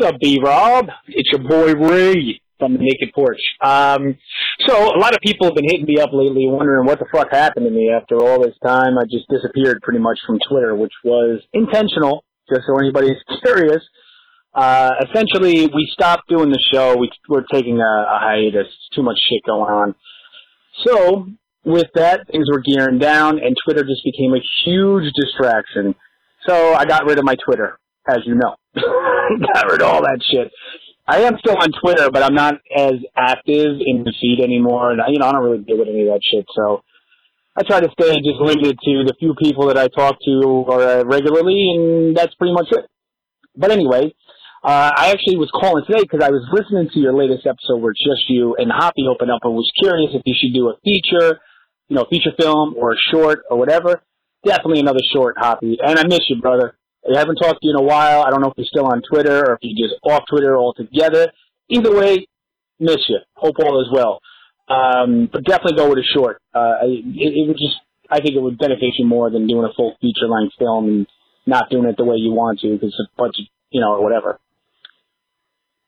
What's up, B Rob? It's your boy Ray from the Naked Porch. Um, so a lot of people have been hitting me up lately, wondering what the fuck happened to me after all this time. I just disappeared pretty much from Twitter, which was intentional, just so anybody's curious. Uh, essentially, we stopped doing the show. We, we're taking a, a hiatus. Too much shit going on. So with that, things were gearing down, and Twitter just became a huge distraction. So I got rid of my Twitter, as you know. Covered all that shit. I am still on Twitter, but I'm not as active in the feed anymore, and you know I don't really deal with any of that shit. So I try to stay just limited to the few people that I talk to uh, regularly, and that's pretty much it. But anyway, uh, I actually was calling today because I was listening to your latest episode where it's just you and Hoppy opened up and was curious if you should do a feature, you know, feature film or a short or whatever. Definitely another short, Hoppy. And I miss you, brother. I haven't talked to you in a while. I don't know if you're still on Twitter or if you're just off Twitter altogether. Either way, miss you. Hope all is well. Um, but definitely go with a short. Uh, it, it would just, I think it would benefit you more than doing a full feature length film and not doing it the way you want to because a bunch of, you know, or whatever.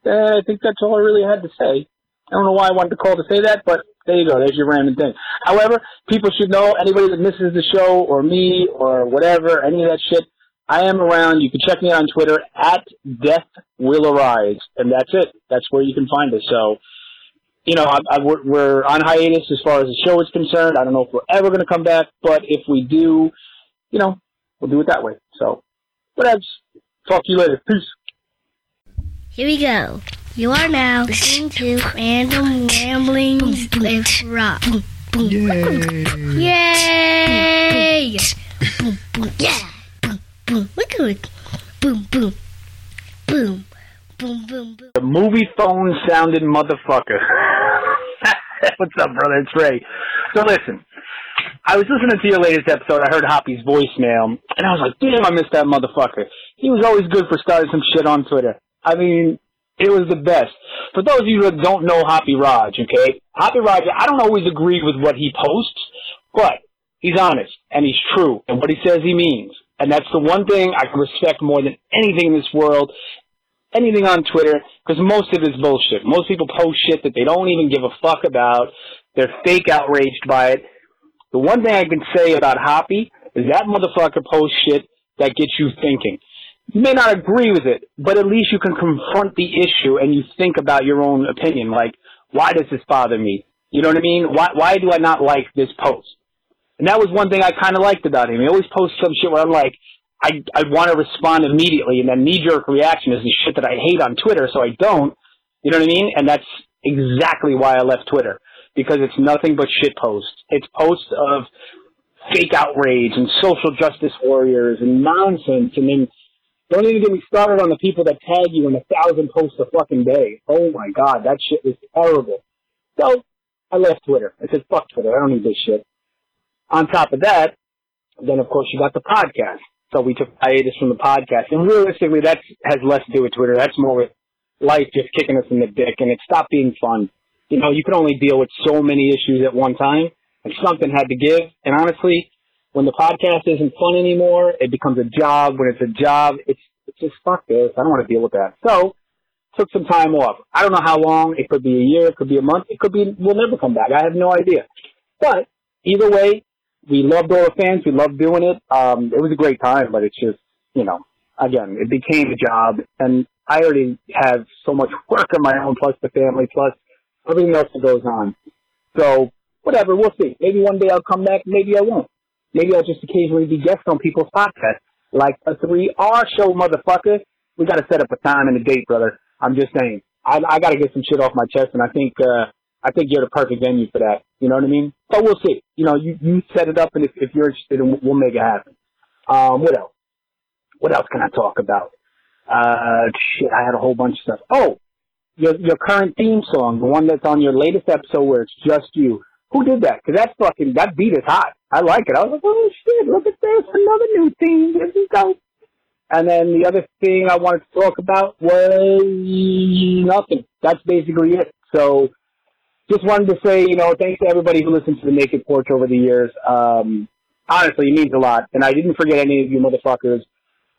Uh, I think that's all I really had to say. I don't know why I wanted to call to say that, but there you go. There's your random thing. However, people should know anybody that misses the show or me or whatever, any of that shit, I am around. You can check me out on Twitter at Death Will Arise, and that's it. That's where you can find us. So, you know, I, I, we're, we're on hiatus as far as the show is concerned. I don't know if we're ever going to come back, but if we do, you know, we'll do it that way. So, whatever. Talk to you later. Peace. Here we go. You are now listening to Random Ramblings with Rob. Yay! Yay! Yeah! Boom. Look at it. Boom, boom. Boom. Boom, boom, boom. The movie phone sounding motherfucker. What's up, brother? It's Ray. So listen, I was listening to your latest episode. I heard Hoppy's voicemail, and I was like, damn, I missed that motherfucker. He was always good for starting some shit on Twitter. I mean, it was the best. For those of you that don't know Hoppy Raj, okay, Hoppy Raj, I don't always agree with what he posts, but he's honest and he's true, and what he says he means. And that's the one thing I can respect more than anything in this world, anything on Twitter, because most of it is bullshit. Most people post shit that they don't even give a fuck about. They're fake outraged by it. The one thing I can say about Hoppy is that motherfucker posts shit that gets you thinking. You may not agree with it, but at least you can confront the issue and you think about your own opinion. Like, why does this bother me? You know what I mean? Why, why do I not like this post? And that was one thing I kind of liked about him. He always posts some shit where I'm like, I, I want to respond immediately, and then knee-jerk reaction is the shit that I hate on Twitter, so I don't. You know what I mean? And that's exactly why I left Twitter. Because it's nothing but shit posts. It's posts of fake outrage and social justice warriors and nonsense. And then don't even get me started on the people that tag you in a thousand posts a fucking day. Oh my god, that shit was terrible. So I left Twitter. I said, fuck Twitter. I don't need this shit. On top of that, then of course you got the podcast. So we took hiatus from the podcast. And realistically, that has less to do with Twitter. That's more with life just kicking us in the dick and it stopped being fun. You know, you can only deal with so many issues at one time and something had to give. And honestly, when the podcast isn't fun anymore, it becomes a job. When it's a job, it's, it's just fuck this. I don't want to deal with that. So, took some time off. I don't know how long. It could be a year. It could be a month. It could be, we'll never come back. I have no idea. But either way, we loved all the fans. We loved doing it. Um, it was a great time, but it's just, you know, again, it became a job, and I already have so much work on my own, plus the family, plus everything else that goes on. So, whatever, we'll see. Maybe one day I'll come back, maybe I won't. Maybe I'll just occasionally be guest on people's podcasts, like a 3R show, motherfucker. We gotta set up a time and a date, brother. I'm just saying. I, I gotta get some shit off my chest, and I think, uh, I think you're the perfect venue for that. You know what I mean? But we'll see. You know, you, you set it up, and if, if you're interested, in, we'll make it happen. Um, what else? What else can I talk about? Uh, shit, I had a whole bunch of stuff. Oh, your your current theme song, the one that's on your latest episode where it's just you. Who did that? Because that's fucking that beat is hot. I like it. I was like, oh shit, look at this, another new theme. Here we go. And then the other thing I wanted to talk about was nothing. That's basically it. So just wanted to say, you know, thanks to everybody who listened to the Naked Porch over the years. Um, honestly, it means a lot. And I didn't forget any of you motherfuckers.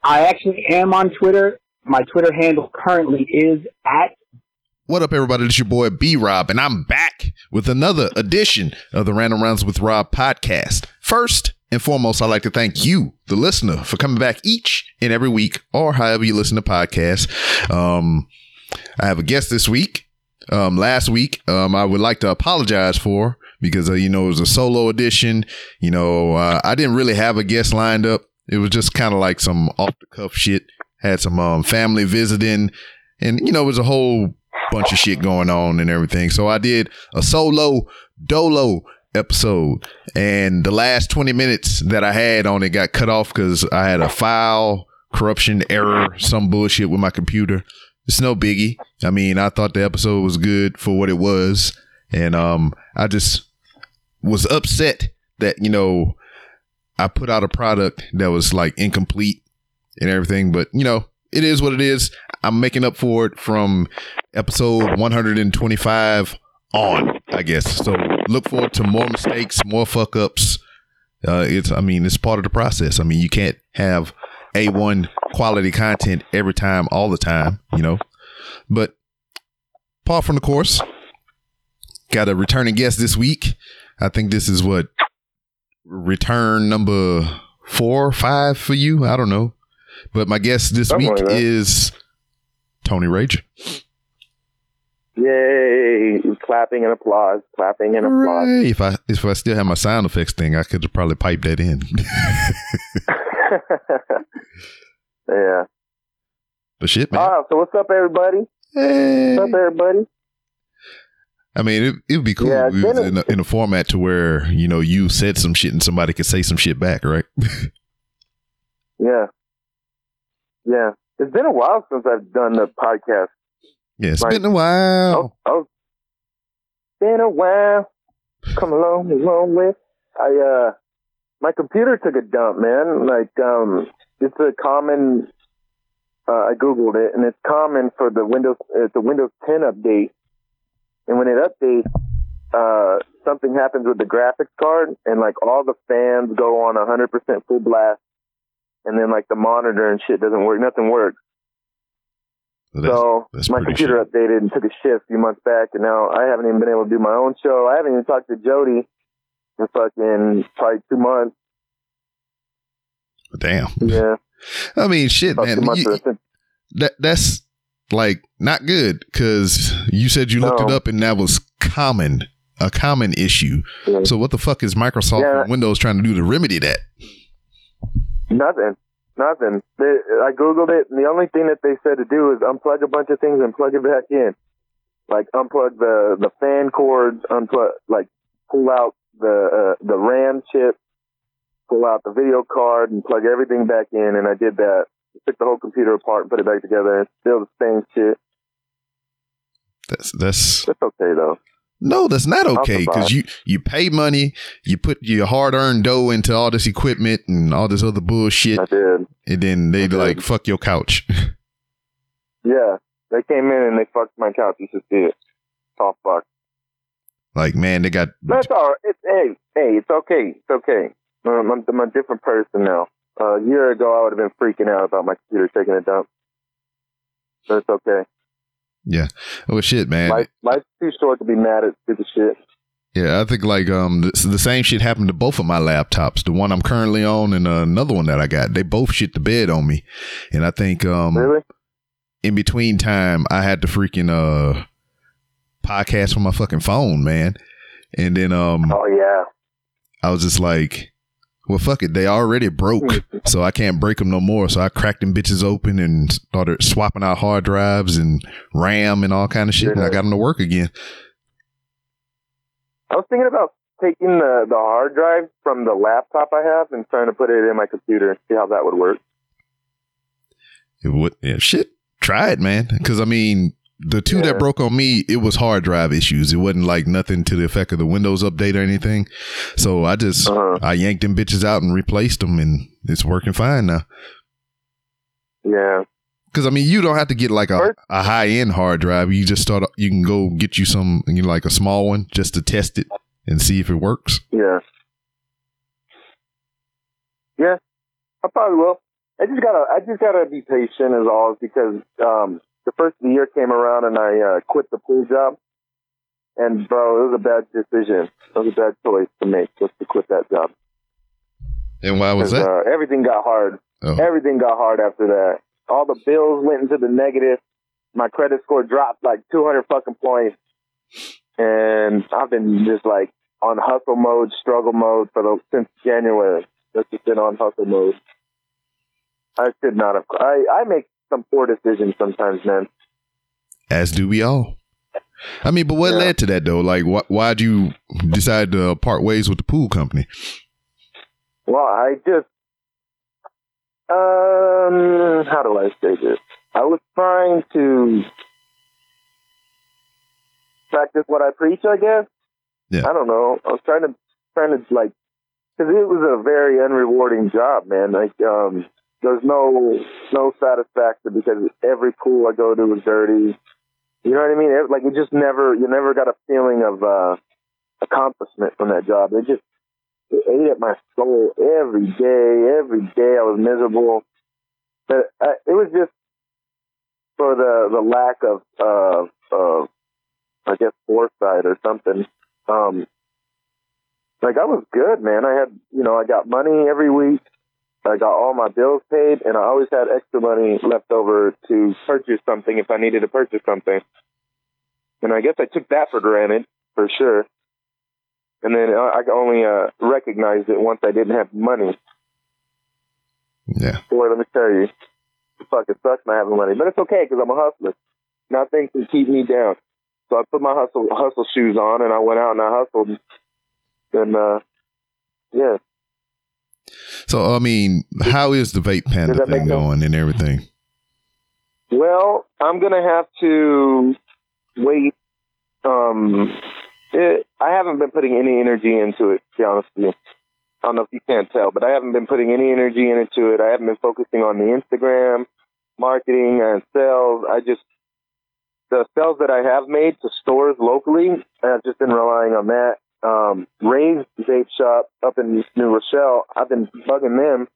I actually am on Twitter. My Twitter handle currently is at What up, everybody? It's your boy B Rob, and I'm back with another edition of the Random Rounds with Rob podcast. First and foremost, I'd like to thank you, the listener, for coming back each and every week, or however you listen to podcasts. Um, I have a guest this week. Um, last week, um, I would like to apologize for because uh, you know it was a solo edition. You know, uh, I didn't really have a guest lined up. It was just kind of like some off the cuff shit. Had some um, family visiting, and you know, it was a whole bunch of shit going on and everything. So I did a solo dolo episode, and the last twenty minutes that I had on it got cut off because I had a file corruption error, some bullshit with my computer. It's no biggie. I mean, I thought the episode was good for what it was, and um, I just was upset that you know I put out a product that was like incomplete and everything. But you know, it is what it is. I'm making up for it from episode 125 on, I guess. So look forward to more mistakes, more fuck ups. Uh, it's, I mean, it's part of the process. I mean, you can't have A1 quality content every time, all the time, you know. But apart from the course, got a returning guest this week. I think this is what return number four or five for you. I don't know. But my guest this Something week like is Tony Rage. Yay! Clapping and applause, clapping and applause. If I if I still have my sound effects thing, I could probably pipe that in. yeah. but shit, man. Ah, so what's up, everybody? Hey. What's up, everybody? I mean, it it would be cool Yeah, if we was then it- in a, in a format to where you know you said some shit and somebody could say some shit back, right? Yeah. Yeah. It's been a while since I've done the podcast. yeah, it's Right. been a while. Oh, oh. Been a while. Come along, along with. I, uh, my computer took a dump, man. Like, um, it's a common, uh, I Googled it and it's common for the Windows, it's a Windows 10 update. And when it updates, uh, something happens with the graphics card and like all the fans go on 100% full blast. And then like the monitor and shit doesn't work. Nothing works. That's- So that's my computer updated and took a shit a few months back, and now I haven't even been able to do my own show. I haven't even talked to Jody in fucking probably two months. damn. Yeah, I mean, shit, about man. You- that that's like not good because you said you looked No. it up and that was common, a common issue. Yeah. So what the fuck is Microsoft Yeah. and Windows trying to do to remedy that? Nothing, nothing. They, I googled it, and the only thing that they said to do is unplug a bunch of things and plug it back in. Like unplug the the fan cords, unplug like pull out the uh, the RAM chip, pull out the video card, and plug everything back in. And I did that. Took the whole computer apart and put it back together. And still the same shit. That's that's It's okay though. no, that's not okay because you you pay money, you put your hard earned dough into all this equipment and all this other bullshit, I did. and then they like fuck your couch. Yeah, they came in and they fucked my couch. You should see it. All fucked. Like man, they got That's all right. It's hey, hey, it's okay. It's okay. Um, I'm, I'm a different person now. Uh, a year ago, I would have been freaking out about my computer taking a dump. But it's okay. Yeah. Oh shit, man. Life, life's too short to be mad at stupid shit. Yeah, I think like um the, the same shit happened to both of my laptops. The one I'm currently on and uh, another one that I got. They both shit the bed on me, and I think um Really? in between time I had to freaking uh podcast from my fucking phone, man. And then um Oh yeah. I was just like, well fuck it, they already broke, so I can't break them no more. So I cracked them bitches open and started swapping out hard drives and RAM and all kind of shit, and I got them to work again. I was thinking about taking the the hard drive from the laptop I have and trying to put it in my computer. And see how that would work. It would, yeah, shit. Try it, man. Because I mean, the two Yeah. that broke on me, it was hard drive issues. It wasn't like nothing to the effect of the Windows update or anything. So I just Uh-huh. I yanked them bitches out and replaced them, and it's working fine now. Yeah. Because I mean, you don't have to get like a, a high end hard drive. You just start. You can go get you some, you know, like a small one, just to test it and see if it works. Yeah. Yeah. I probably will. I just gotta, I just gotta be patient as always because um, the first of the year came around and I uh, quit the pool job. And bro, it was a bad decision. It was a bad choice to make just to quit that job. And why was that? Uh, everything got hard. Oh. Everything got hard after that. All the bills went into the negative. My credit score dropped like 200 fucking points. And I've been just like on hustle mode, struggle mode for the since January. That's just been on hustle mode. I should not have. I I make some poor decisions sometimes, man. As do we all. I mean, but what Yeah. led to that though? Like, wh- why'd you decide to part ways with the pool company? Well, I just um, how do I say this? I was trying to practice what I preach, I guess. Yeah. I don't know. I was trying to trying to like because it was a very unrewarding job, man. Like um, there's no no satisfaction because every pool I go to is dirty. You know what I mean? It, like you just never you never got a feeling of uh, accomplishment from that job. It just it ate at my soul every day. Every day I was miserable. But uh, it was just for the the lack of uh, uh, I guess foresight or something. Um, like I was good, man. I had you know I got money every week. I got all my bills paid, and I always had extra money left over to purchase something if I needed to purchase something. And I guess I took that for granted for sure. And then I I only uh, recognized it once I didn't have money. Yeah. Boy, let me tell you, it fucking sucks not having money, but it's okay because I'm a hustler. Nothing can keep me down. So I put my hustle hustle shoes on and I went out and I hustled. And uh, yeah, So, I mean, how is the vape panda thing going and everything? Well, I'm gonna have to wait. Um, it, I haven't been putting any energy into it. To be honest with you, I don't know if you can't tell, but I haven't been putting any energy into it. I haven't been focusing on the Instagram marketing and sales. I just the sales that I have made to stores locally, I've just been relying on that. Um, Ray's vape shop up in New Rochelle, I've been bugging them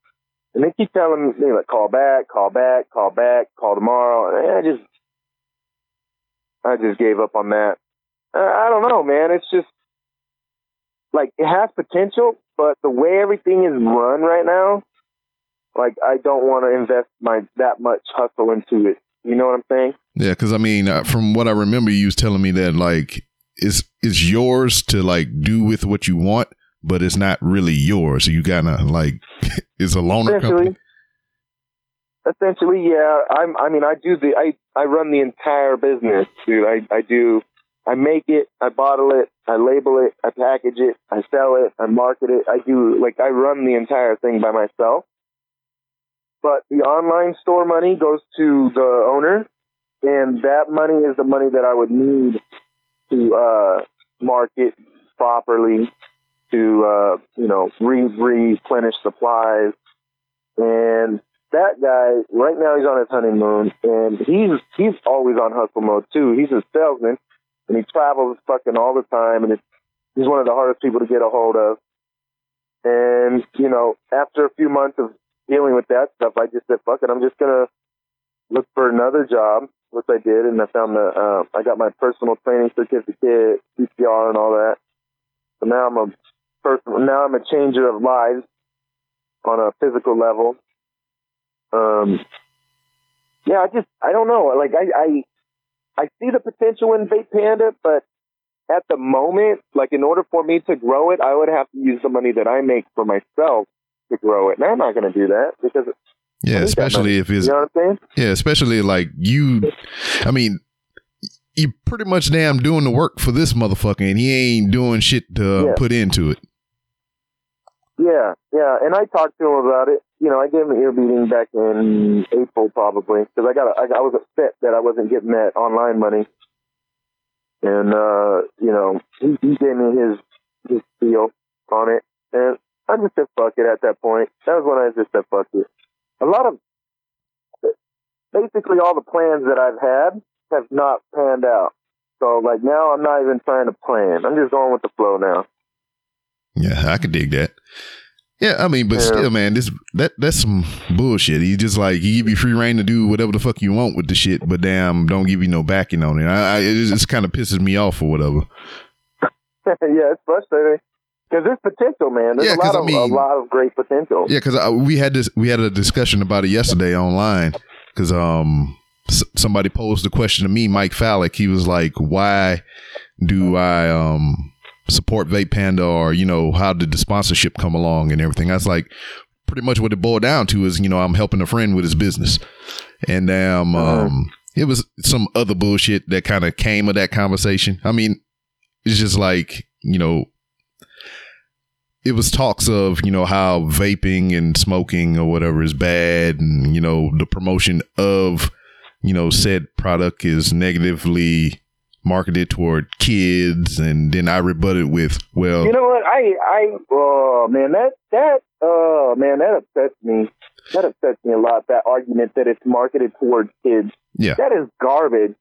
and they keep telling me, like, call back, call back, call back, call tomorrow. And I just, I just gave up on that. Uh, I don't know, man. It's just, like, it has potential, but the way everything is run right now, like, I don't want to invest my, that much hustle into it. You know what I'm saying? Yeah, because I mean, uh, from what I remember, you was telling me that like it's it's yours to like do with what you want, but it's not really yours. So you gotta like it's a loaner company. Essentially. Essentially, yeah. I'm. I mean, I do the. I I run the entire business, dude. I I do. I make it. I bottle it. I label it. I package it. I sell it. I market it. I do like I run the entire thing by myself. But the online store money goes to the owner, and that money is the money that I would need to uh, market properly, to uh, you know re- replenish supplies, and that guy right now he's on his honeymoon, and he's he's always on hustle mode too. He's a salesman, and he travels fucking all the time, and it's, he's one of the hardest people to get a hold of. And you know, after a few months of dealing with that stuff, I just said, "Fuck it, I'm just gonna look for another job," which I did, and I found the uh, I got my personal training certificate, CPR, and all that. So now I'm a person. Now I'm a changer of lives on a physical level. Um, yeah, I just I don't know. Like I I I see the potential in Vape Panda, but at the moment, like in order for me to grow it, I would have to use the money that I make for myself to grow it. And I'm not going to do that because Yeah, I need that especially if it's you know what I'm saying? yeah, especially like you. I mean, you pretty much damn doing the work for this motherfucker, and he ain't doing shit to Yeah. put into it. Yeah, yeah. And I talked to him about it. You know, I gave him an ear beating back in April probably because I got a, I, I was upset that I wasn't getting that online money. And uh, you know, he, he gave me his his feel on it, and I just said fuck it at that point. That was when I just said fuck it. A lot of basically all the plans that I've had have not panned out. So like now I'm not even trying to plan. I'm just going with the flow now. Yeah, I could dig that. Yeah, I mean, but Yeah. still, man, this that that's some bullshit. He just like he give you free reign to do whatever the fuck you want with the shit, but damn, don't give you no backing on it. I, I it just kind of pisses me off or whatever. yeah, it's frustrating because there's potential, man. There's Yeah, a lot I of mean- a lot of great potential. Yeah, because we had this we had a discussion about it yesterday online because um s- somebody posed a question to me, Mike Fallick. He was like, "Why do I um support Vape Panda or you know how did the sponsorship come along and everything?" I was like, pretty much what it boiled down to is you know I'm helping a friend with his business, and um um it was some other bullshit that kind of came of that conversation. I mean, it's just like you know it was talks of you know how vaping and smoking or whatever is bad and you know the promotion of you know said product is negatively marketed toward kids and then i rebutted with well You know what? I I oh man, that that oh man, that upsets me. That upsets me a lot. That argument that it's marketed towards kids. Yeah. That is garbage.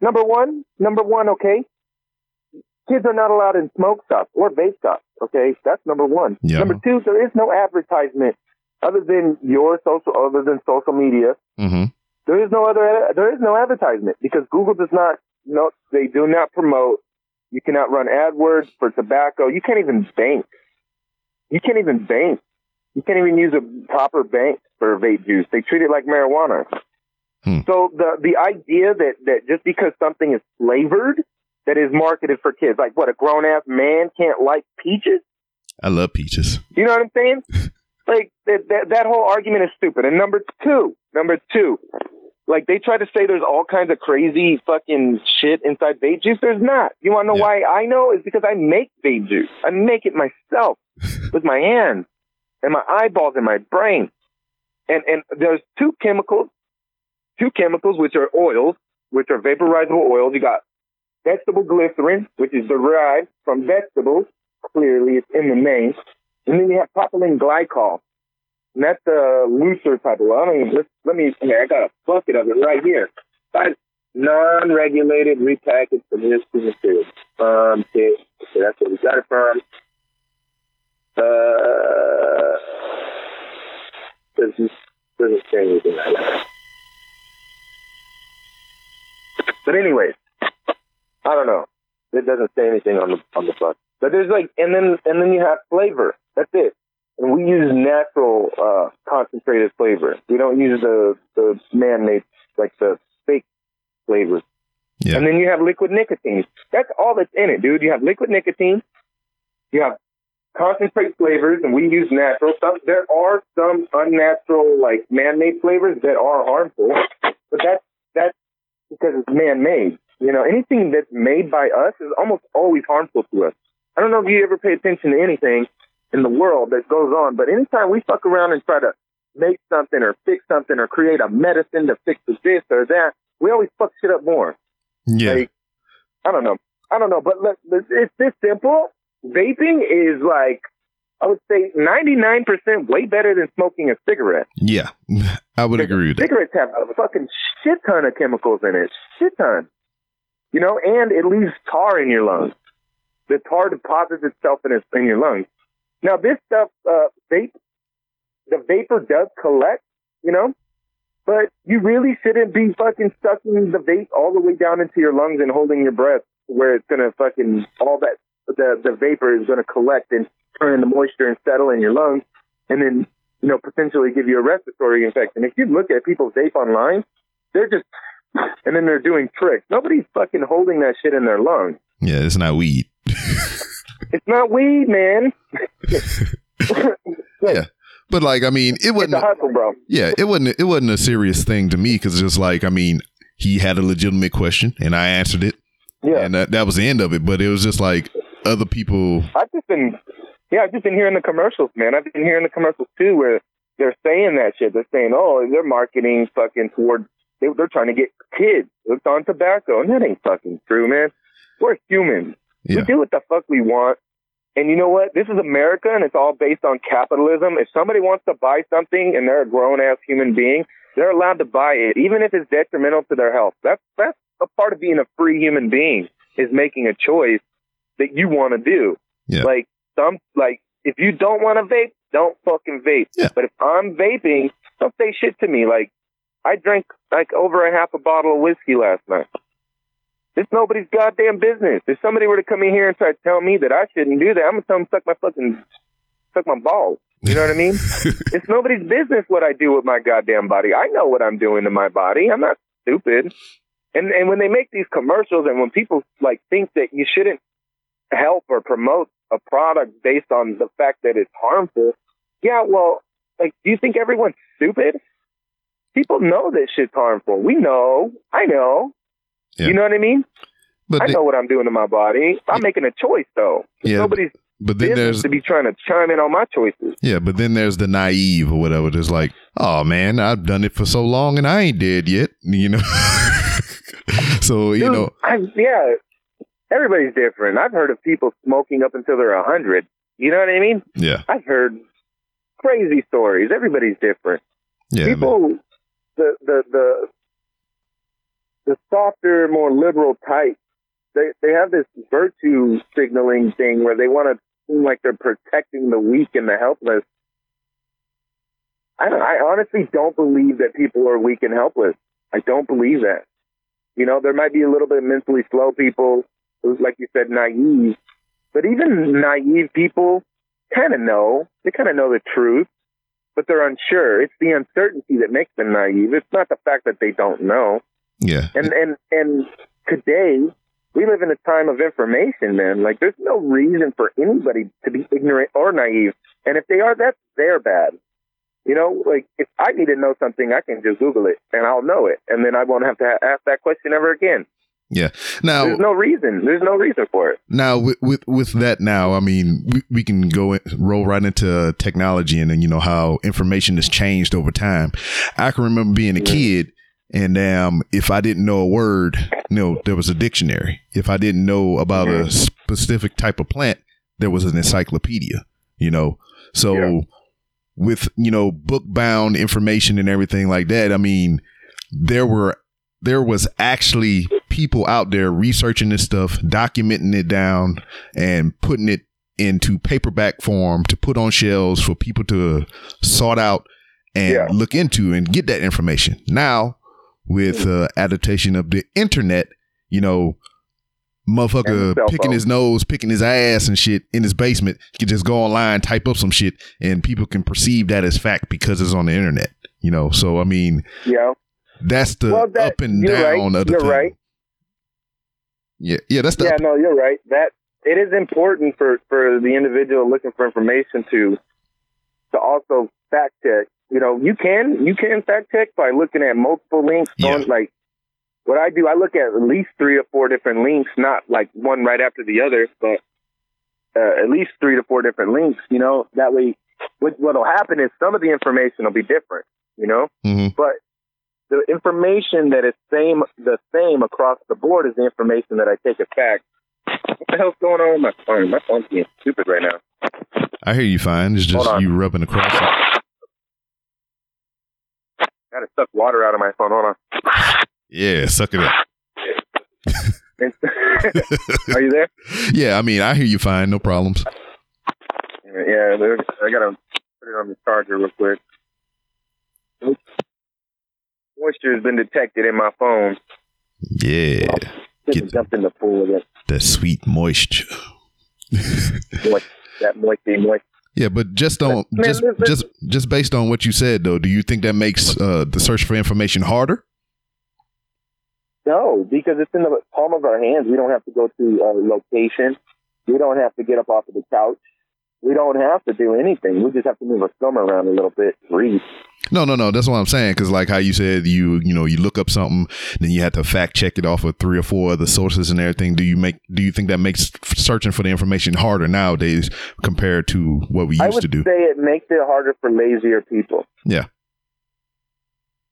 Number one, number one, okay. Kids are not allowed in smoke shops or vape shops. Okay, that's number one. Yeah. Number two, there is no advertisement other than your social, other than social media. hmm There is no other. There is no advertisement because Google does not. No, they do not promote. You cannot run AdWords for tobacco. You can't even bank. You can't even bank. You can't even use a proper bank for vape juice. They treat it like marijuana. Hmm. So the the idea that that just because something is flavored, that is marketed for kids, like what a grown ass man can't like peaches. i love peaches You know what I'm saying? like that, that that whole argument is stupid. And number two, number two, like they try to say there's all kinds of crazy fucking shit inside vape juice. There's not. You want to know Yeah. why I know? Is because I make vape juice. I make it myself with my hands and my eyeballs and my brain. And and there's two chemicals, two chemicals which are oils, which are vaporizable oils. You got vegetable glycerin, which is derived from vegetables. Clearly, it's in the name. And then you have propylene glycol. And that's the looser type of. I mean, let, let me, here, I got a bucket of it right here. That's non-regulated repackaged from this material. Um, okay, so that's where we got it from. Uh, doesn't, doesn't say anything like that. But anyways, I don't know. It doesn't say anything on the on the book. But there's like, and then and then you have flavor. That's it. And we use natural uh, concentrated flavor. We don't use the the man-made like the fake flavors. Yeah. And then you have liquid nicotine. That's all that's in it, dude. You have liquid nicotine. You have concentrate flavors, and we use natural. stuff. there are some unnatural, like man-made flavors that are harmful, but that's that's because it's man-made. You know, anything that's made by us is almost always harmful to us. I don't know if you ever pay attention to anything in the world that goes on, but anytime we fuck around and try to make something or fix something or create a medicine to fix this or that, we always fuck shit up more. yeah Like, I don't know. I don't know, but look, it's this simple. Vaping is like, I would say 99% way better than smoking a cigarette. yeah i would agree with that Cigarettes have a fucking shit ton of chemicals in it. Shit ton. You know, and it leaves tar in your lungs. The tar deposits itself in, its, in your lungs. Now, this stuff, uh, vape, the vapor does collect, you know, but you really shouldn't be fucking sucking the vape all the way down into your lungs and holding your breath where it's gonna fucking, all that, the, the vapor is gonna collect and turn into moisture and settle in your lungs and then, you know, potentially give you a respiratory infection. If you look at people's vape online, they're just, and then they're doing tricks. Nobody's fucking holding that shit in their lungs. yeah it's not weed It's not weed, man. yeah but like i mean it wasn't a hustle, bro. Yeah, it wasn't it wasn't a serious thing to me because it's just like I mean, he had a legitimate question and I answered it, Yeah. and that, that was the end of it. But it was just like other people. I've just been, yeah, I've just been hearing the commercials, man. I've been hearing the commercials too, where they're saying that shit. They're saying, oh, they're marketing fucking toward, they, they're trying to get kids hooked on tobacco, and that ain't fucking true, man. We're humans. Yeah. We do what the fuck we want. And you know what? This is America, and it's all based on capitalism. If somebody wants to buy something and they're a grown ass human being, they're allowed to buy it, even if it's detrimental to their health. That's that's a part of being a free human being is making a choice that you want to do. Yeah. Like some, like if you don't want to vape, don't fucking vape. Yeah. But if I'm vaping, don't say shit to me. Like, I drank like over a half a bottle of whiskey last night. It's nobody's goddamn business. If somebody were to come in here and try to tell me that I shouldn't do that, I'm gonna tell them suck my fucking suck my balls. You know what I mean? it's nobody's business what I do with my goddamn body. I know what I'm doing to my body. I'm not stupid. And and when they make these commercials and when people like think that you shouldn't help or promote a product based on the fact that it's harmful, yeah, well, like do you think everyone's stupid? People know that shit's harmful. We know. I know. Yeah. You know what I mean? But I know what I'm doing to my body. I'm making a choice though. Yeah, Nobody's but then there's to be trying to chime in on my choices. yeah, but then there's the naive or whatever. That's like, oh man, I've done it for so long and I ain't dead yet. You know. so you Dude, know, I, yeah, everybody's different. I've heard of people smoking up until they're a hundred. You know what I mean? yeah, I've heard crazy stories. Everybody's different. yeah, man. The the the the softer, more liberal type, they they have this virtue signaling thing where they want to seem like they're protecting the weak and the helpless. I don't, I honestly don't believe that people are weak and helpless. I don't believe that. You know, there might be a little bit of mentally slow people, who's like you said, naive. But even naive people kind of know. They kind of know the truth, but they're unsure. It's the uncertainty that makes them naive. It's not the fact that they don't know. yeah, And and and today we live in a time of information, man. Like there's no reason for anybody to be ignorant or naive. And if they are, that's their bad. You know, like if I need to know something, I can just Google it and I'll know it, and then I won't have to ha- ask that question ever again. Yeah. Now, There's no reason. There's no reason for it. Now with with, with that now, I mean, we, we can go in, roll right into technology and then you know how information has changed over time. I can remember being a kid and um if I didn't know a word, you know, there was a dictionary. If I didn't know about a specific type of plant, there was an encyclopedia, you know. So Yeah. with, you know, book bound information and everything like that, I mean, there were there was actually people out there researching this stuff, documenting it down, and putting it into paperback form to put on shelves for people to sort out and Yeah. look into and get that information. Now, with uh, adaptation of the internet, you know, motherfucker picking phone. his nose, picking his ass and shit in his basement, he can just go online, type up some shit, and people can perceive that as fact because it's on the internet. You know, so I mean, yeah, that's the Well, that- up and you're right. down of the You're thing. right. Yeah, yeah, that's the yeah, no, you're right. That it is important for for the individual looking for information to to also fact check. You know, you can you can fact check by looking at multiple links. Yeah. On, like what I do, I look at at least three or four different links, not like one right after the other, but uh, at least three to four different links. You know, that way, what what'll happen is some of the information will be different. You know, Mhm. but the information that is same the same across the board is the information that I take as fact. What the hell's going on with my phone? My phone's being stupid right now. I hear you fine. It's just you rubbing across it. Gotta suck water out of my phone. Hold on. Yeah, suck it up. Are you there? Yeah, I mean, I hear you fine. No problems. Yeah, I gotta put it on the charger real quick. Moisture has been detected in my phone. Yeah, Just Get- jumped in the pool again. that sweet moisture. Moist, that moisty moist. Yeah, but just on Man, just listen- just just based on what you said though, do you think that makes uh, the search for information harder? No, because it's in the palm of our hands. We don't have to go to a location. We don't have to get up off of the couch. We don't have to do anything. We just have to move our thumb around a little bit, breathe. No, no, no. That's what I'm saying. Because like how you said, you you know you look up something, then you have to fact check it off of three or four other sources and everything. Do you make do you think that makes searching for the information harder nowadays compared to what we I used would to do? say it makes it harder for lazier people. Yeah.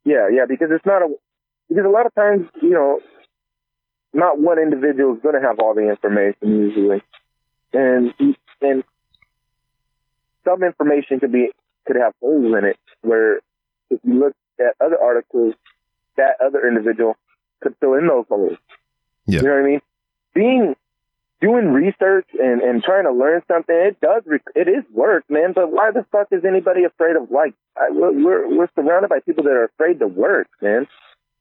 Yeah, yeah, because it's not a because a lot of times, you know, not one individual is going to have all the information usually, and and some information could be could have holes in it. Where if you look at other articles, that other individual could fill in those holes. Yeah. You know what I mean? Being doing research and and trying to learn something. It does re- it is work, man. But why the fuck is anybody afraid of like? I, we're we're we're surrounded by people that are afraid to work, man.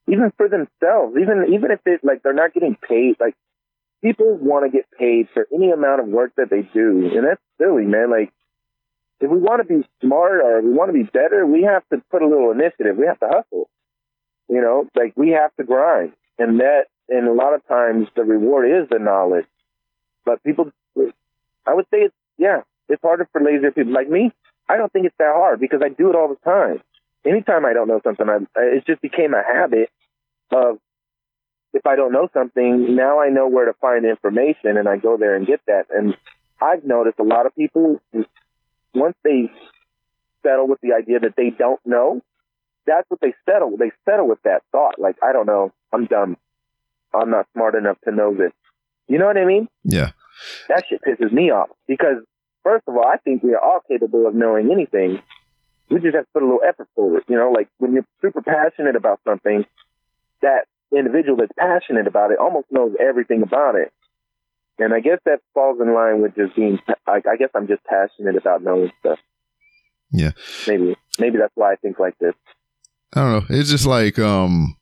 Even for themselves, even even if it like they're not getting paid, like people want to get paid for any amount of work that they do, and that's silly, man. Like if we want to be smart or we want to be better, we have to put a little initiative. We have to hustle. You know, like we have to grind, and that and a lot of times the reward is the knowledge. But people, I would say it's yeah, it's harder for lazier people like me. I don't think it's that hard because I do it all the time. Anytime I don't know something, I, it just became a habit of if I don't know something, now I know where to find information and I go there and get that. And I've noticed a lot of people, once they settle with the idea that they don't know, that's what they settle. They settle with that thought. Like, I don't know. I'm dumb. I'm not smart enough to know this. You know what I mean? Yeah. That shit pisses me off because, first of all, I think we are all capable of knowing anything. We just have to put a little effort forward. You know, like when you're super passionate about something, that individual that's passionate about it almost knows everything about it. And I guess that falls in line with just being, I, I guess I'm just passionate about knowing stuff. Yeah. Maybe, maybe that's why I think like this. I don't know. It's just like um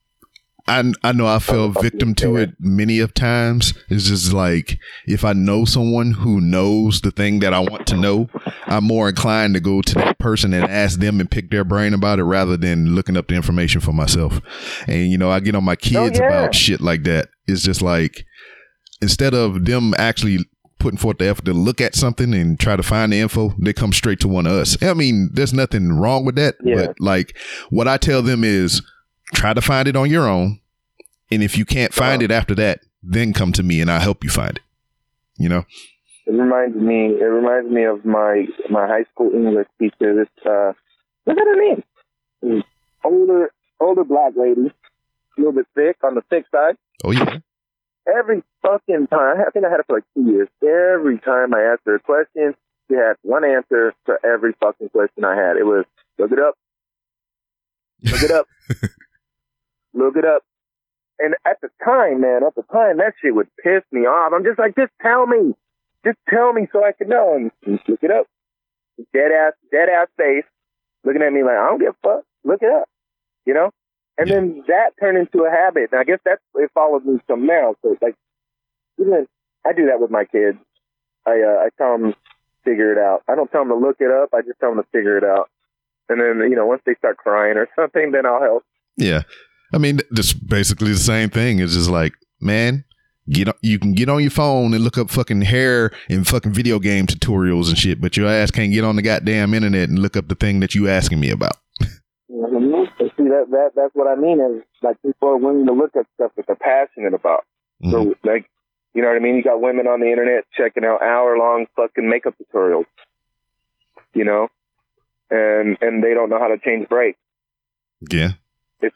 I I know I fell victim to it many of times. It's just like if I know someone who knows the thing that I want to know, I'm more inclined to go to that person and ask them and pick their brain about it rather than looking up the information for myself. And you know, I get on my kids Oh, yeah. about shit like that. It's just like instead of them actually putting forth the effort to look at something and try to find the info, they come straight to one of us. I mean, there's nothing wrong with that, Yeah. but like what I tell them is try to find it on your own. And if you can't find it after that, then come to me and I'll help you find it. You know? It reminds me. It reminds me of my my high school English teacher. This uh, look at her name. Older older black lady, a little bit thick on the thick side. Oh yeah. Every fucking time, I think I had it for like two years. Every time I asked her a question, she had one answer for every fucking question I had. It was look it up, look it up, look it up. And at the time, man, at the time, that shit would piss me off. I'm just like, just tell me, just tell me so I can know. And look it up. Dead ass, dead ass face, looking at me like I don't give a fuck. Look it up, you know. And then that turned into a habit. And I guess that's it followed me some now. So it's like, even I do that with my kids. I uh, I tell them figure it out. I don't tell them to look it up. I just tell them to figure it out. And then you know once they start crying or something, then I'll help. Yeah. I mean, it's basically the same thing. It's just like, man, get on, you can get on your phone and look up fucking hair and fucking video game tutorials and shit, but your ass can't get on the goddamn internet and look up the thing that you asking me about. That that that's what I mean is like people are willing to look at stuff that they're passionate about. Mhm. So like, you know what I mean? You got women on the internet checking out hour long fucking makeup tutorials. You know, and and they don't know how to change brakes. Yeah. It's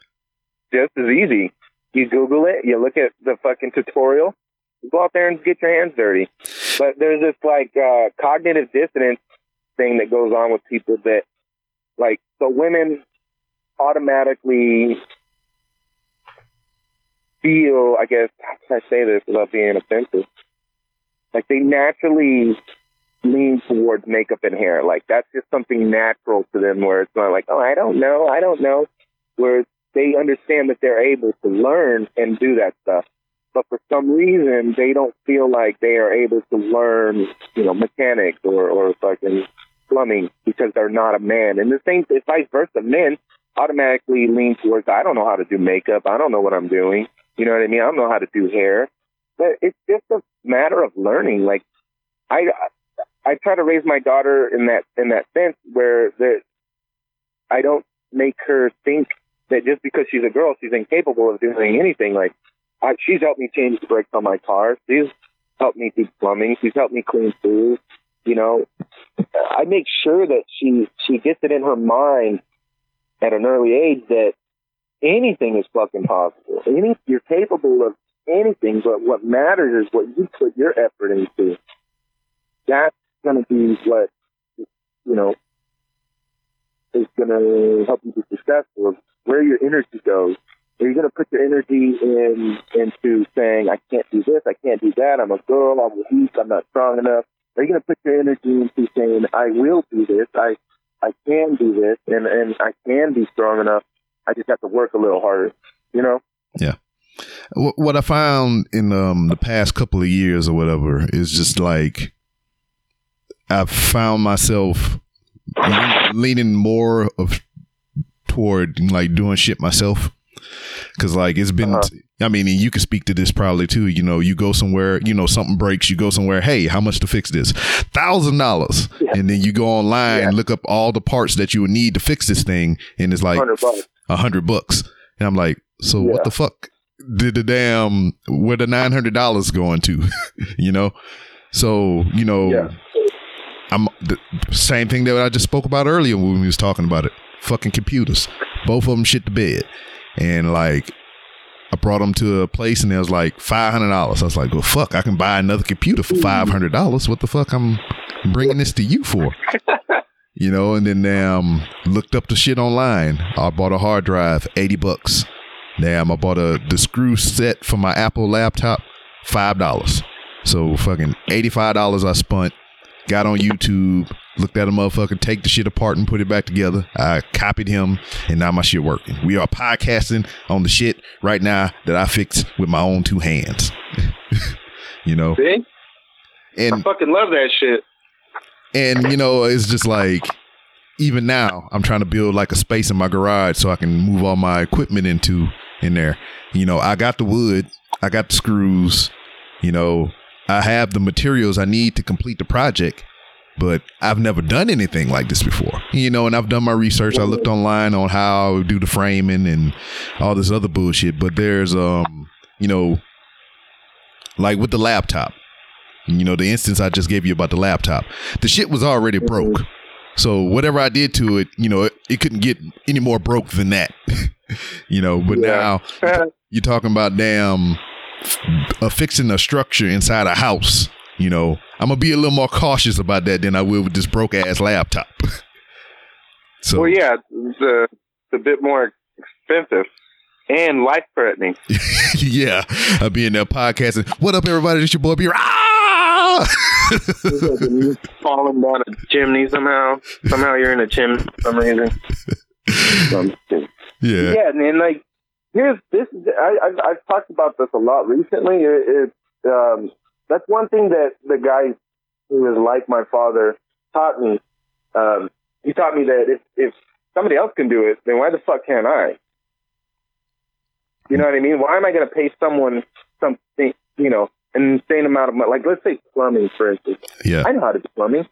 just as easy. You Google it. You look at the fucking tutorial. You go out there and get your hands dirty. But there's this like uh, cognitive dissonance thing that goes on with people that like so women automatically feel, I guess, how can I say this without being offensive? Like they naturally lean towards makeup and hair. Like that's just something natural to them where it's not like, oh, I don't know, I don't know. Whereas they understand that they're able to learn and do that stuff. But for some reason, they don't feel like they are able to learn, you know, mechanics or, or fucking plumbing because they're not a man. And the same, it's vice versa. Men automatically lean towards, I don't know how to do makeup. I don't know what I'm doing. You know what I mean? I don't know how to do hair. But it's just a matter of learning. Like, I, I try to raise my daughter in that, in that sense where the, I don't make her think that just because she's a girl, she's incapable of doing anything. Like, I, she's helped me change the brakes on my car. She's helped me do plumbing. She's helped me clean food. You know, I make sure that she she gets it in her mind at an early age that anything is fucking possible. Any, you're capable of anything, but what matters is what you put your effort into. That's going to be what you know is going to help you be successful. Where your energy goes Are you going to put your energy in into saying, I can't do this, I can't do that, I'm a girl, I'm weak, I'm not strong enough? Are you going to put your energy into saying, I will do this, I I can do this, and and I can be strong enough. I just have to work a little harder, you know. Yeah. What I found in um, the past couple of years or whatever is just like I've found myself leaning more of toward like doing shit myself. Cause like it's been, Uh-huh. I mean, and you can speak to this probably too. You know, you go somewhere, you know, something breaks, you go somewhere. Hey, how much to fix this? Thousand dollars, and then you go online, Yeah. look up all the parts that you would need to fix this thing, and it's like a hundred bucks. And I'm like, so Yeah. what the fuck did the damn where the nine hundred dollars going to? you know? So, you know, Yeah. I'm the same thing that I just spoke about earlier when we was talking about it. Fucking computers. Both of them shit the bed. And like I brought them to a place and it was like five hundred dollars. I was like, well, fuck, I can buy another computer for five hundred dollars. What the fuck I'm bringing this to you for? You know, and then um looked up the shit online. I bought a hard drive, eighty bucks. Damn, I bought a the screw set for my Apple laptop, five dollars. So fucking eighty five dollars I spent. Got on YouTube, looked at a motherfucker, take the shit apart and put it back together. I copied him, and now my shit working. We are podcasting on the shit right now that I fixed with my own two hands. you know, See, I and fucking love that shit. and you know it's just like even now i'm trying to build like a space in my garage so i can move all my equipment into in there you know i got the wood i got the screws you know i have the materials i need to complete the project but i've never done anything like this before you know and i've done my research i looked online on how I would do the framing and all this other bullshit but there's um you know like with the laptop you know, the instance I just gave you about the laptop, the shit was already broke. So whatever I did to it, you know, it, it couldn't get any more broke than that. you know, but Yeah. now you're talking about damn uh, fixing a structure inside a house. You know, I'm gonna be a little more cautious about that than I will with this broke ass laptop. so well, yeah, it's a, it's a bit more expensive and life threatening. yeah, I'll be in there podcasting. What up, everybody? It's your boy B. Ah! Falling down a chimney somehow. Somehow you're in a chimney for some reason. Um, yeah, yeah, and then like here's this. I, I've, I've talked about this a lot recently. It, it um, that's one thing that the guy who is like my father taught me. Um, he taught me that if if somebody else can do it, then why the fuck can't I? You know what I mean? Why am I going to pay someone something? You know, an insane amount of money? Like let's say plumbing, for instance. yeah, I know how to do plumbing,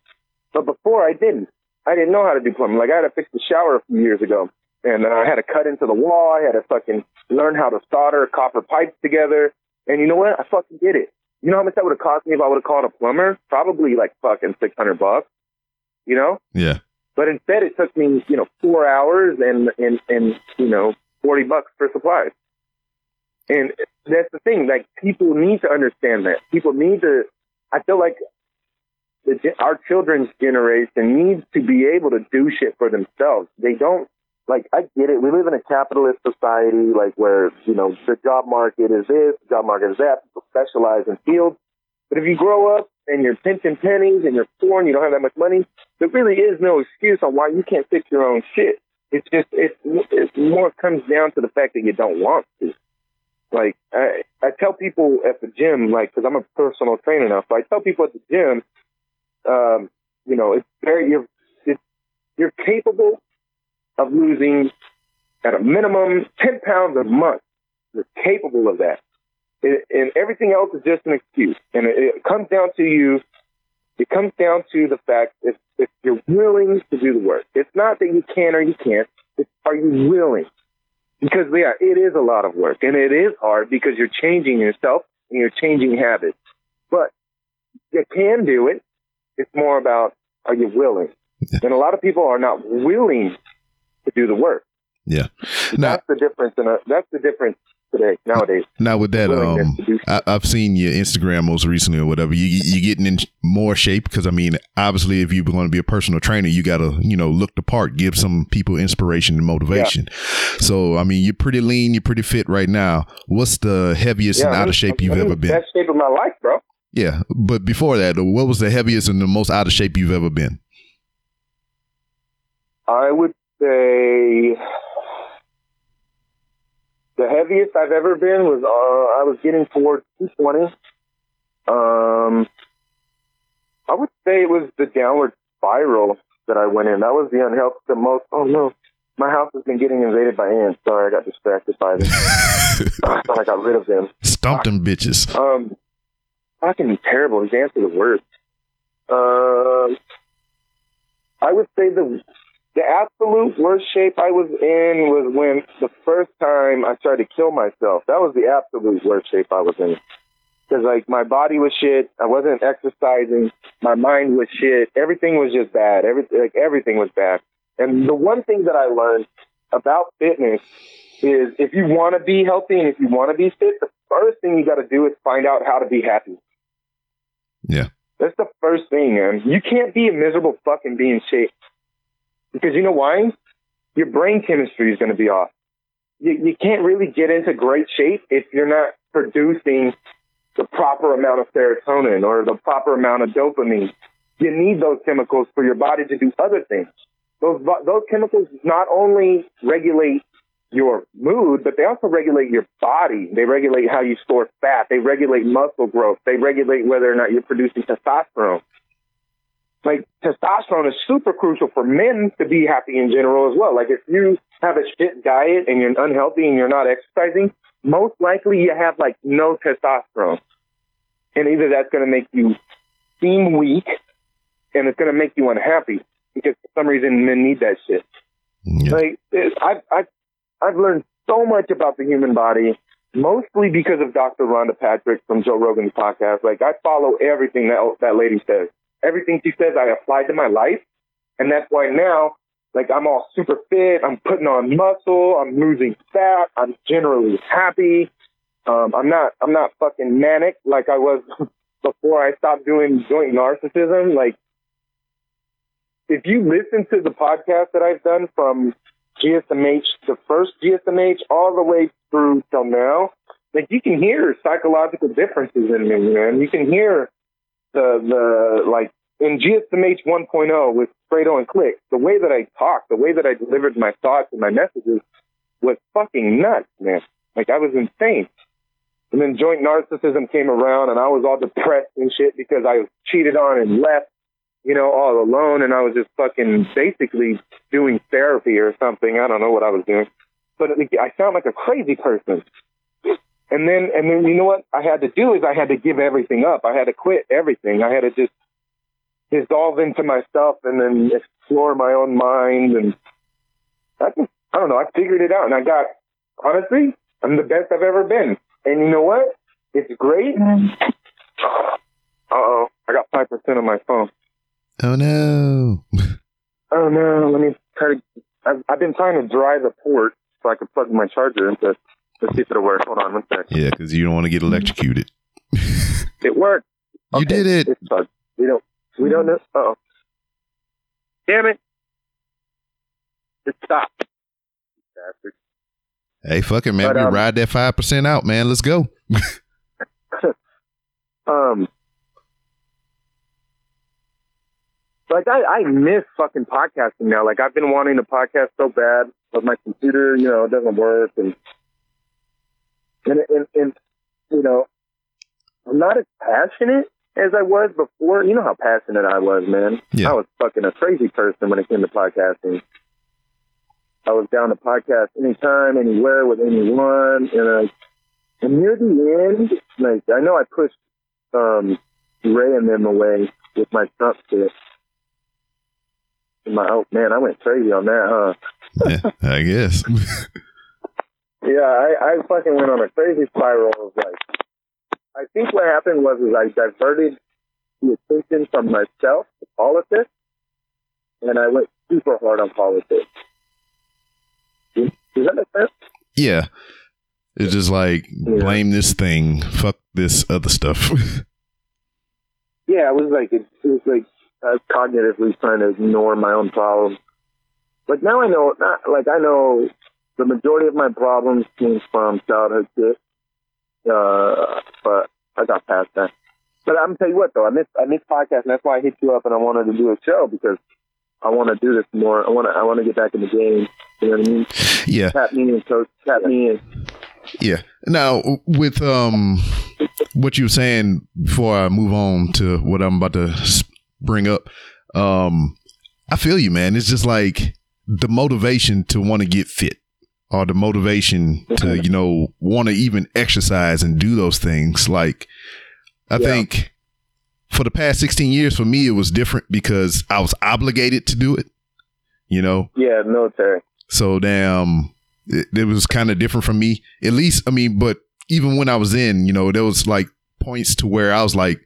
but before I didn't. I didn't know how to do plumbing. Like I had to fix the shower a few years ago, and uh, I had to cut into the wall. I had to fucking learn how to solder copper pipes together. And you know what? I fucking did it. You know how much that would have cost me if I would have called a plumber? Probably like fucking six hundred bucks. You know? yeah, But instead, it took me, you know, four hours and and and you know, forty bucks for supplies. And that's the thing. Like people need to understand that. People need to. I feel like the, our children's generation needs to be able to do shit for themselves. They don't. Like I get it. We live in a capitalist society, like where you know the job market is this, the job market is that. People specialize in fields. But if you grow up and you're pinching pennies and you're poor and you don't have that much money, there really is no excuse on why you can't fix your own shit. It's just it's it more comes down to the fact that you don't want to. Like I I tell people at the gym, like because I'm a personal trainer now, so I tell people at the gym, um, you know, it's very you're it's, you're capable of losing at a minimum ten pounds a month. You're capable of that, it, and everything else is just an excuse. And it, it comes down to you it comes down to the fact if, if you're willing to do the work. It's not that you can or you can't. It's are you willing? Because yeah, it is a lot of work and it is hard because you're changing yourself and you're changing habits. But you can do it. It's more about are you willing? And a lot of people are not willing to do the work. yeah. Now, That's the difference in a that's the difference today nowadays. Now with that, um, I, I've seen your Instagram most recently or whatever. You you getting in more shape because I mean, obviously, if you're going to be a personal trainer, you got to you know look the part, give some people inspiration and motivation. So I mean, you're pretty lean, you're pretty fit right now. What's the heaviest and I'm out of shape you've I'm ever been? Best shape of my life, bro. Yeah, but before that, what was the heaviest and the most out of shape you've ever been? I would say the heaviest I've ever been was uh, I was getting towards 220. Um, I would say it was the downward spiral that I went in. That was the unhealthy, the most. Oh no, my house has been getting invaded by ants. Sorry, I got distracted by them. I thought I got rid of them. Stomp them bitches. Um, fucking terrible. These ants are the worst. Um, I would say the the absolute worst shape I was in was when the first time I tried to kill myself. That was the absolute worst shape I was in. Because like my body was shit. I wasn't exercising. My mind was shit. Everything was just bad. Every like everything was bad. And the one thing that I learned about fitness is if you want to be healthy and if you want to be fit, the first thing you got to do is find out how to be happy. Yeah. That's the first thing, man. You can't be a miserable fucking being in shape. Because you know why? Your brain chemistry is going to be off. You, you can't really get into great shape if you're not producing the proper amount of serotonin or the proper amount of dopamine. You need those chemicals for your body to do other things. Those, those chemicals not only regulate your mood, but they also regulate your body. They regulate how you store fat. They regulate muscle growth. They regulate whether or not you're producing testosterone. Like testosterone is super crucial for men to be happy in general as well. Like if you have a shit diet and you're unhealthy and you're not exercising, most likely you have like no testosterone. And either that's going to make you seem weak and it's going to make you unhappy because for some reason men need that shit. Yeah. Like I've I've I've learned so much about the human body, mostly because of Dr. Rhonda Patrick from Joe Rogan's podcast. Like I follow everything that that lady says. Everything she says, I applied to my life, and that's why now, like I'm all super fit. I'm putting on muscle. I'm losing fat. I'm generally happy. Um, I'm not I'm not fucking manic like I was before I stopped doing joint narcissism. Like if you listen to the podcast that I've done from GSMH, the first GSMH, all the way through till now, like you can hear psychological differences in me, man. You can hear the the like in GSMH 1.0 with Fredo and Click, the way that I talked, the way that I delivered my thoughts and my messages was fucking nuts, man. Like I was insane. And then joint narcissism came around and I was all depressed and shit because I was cheated on and left you know, all alone, and I was just fucking basically doing therapy or something. I don't know what I was doing, but it, I sound like a crazy person. And then, and then, you know what I had to do is I had to give everything up. I had to quit everything. I had to just dissolve into myself and then explore my own mind. And I just, I don't know. I figured it out, and I got honestly, I'm the best I've ever been. And you know what? It's great. Uh oh, I got five percent on my phone. Oh no. Oh no, let me try to. I've, I've been trying to dry the port so I can plug my charger into. Let's see if it'll work. Hold on one sec. Yeah, because you don't want to get electrocuted. It worked. You did it. It's plugged. We don't. We don't know. Oh, damn it! It stopped. Bastard. Hey, fuck it, man. But, we um, ride that five percent out, man. Let's go. Um, like I, I miss fucking podcasting now. Like I've been wanting to podcast so bad, but my computer, you know, it doesn't work, and and and, and you know, I'm not as passionate as I was before. You know how passionate I was, man. Yeah. I was fucking a crazy person when it came to podcasting. I was down to podcast anytime, anywhere, with anyone, and uh, and near the end, like I know I pushed um, Ray and them away with my Trump shit. And My oh man, I went crazy on that, huh? yeah, I guess. Yeah, I, I fucking went on a crazy spiral of like. I think what happened was is I diverted the attention from myself to politics, and I went super hard on politics. Does that make sense? yeah. It's just like Yeah. blame this thing, fuck this other stuff. Yeah, it was like it, it was like I was cognitively trying to ignore my own problems. Like now I know, not, like I know the majority of my problems came from childhood shit. Uh, but I got past that. But I'm tell you what though, I miss I miss podcasts, and that's why I hit you up and I wanted to do a show because I want to do this more. I want to I want to get back in the game. You know what I mean? yeah, Tap me in, coach. Tap me in. yeah. Now with um what you were saying before I move on to what I'm about to bring up, um, I feel you, man. It's just like the motivation to want to get fit. Or the motivation to, you know, want to even exercise and do those things. Like, I Yeah. think for the past 16 years, for me, it was different because I was obligated to do it, you know? Yeah, military. So damn, it, it was kind of different from me. At least, I mean, but even when I was in, you know, there was like points to where I was like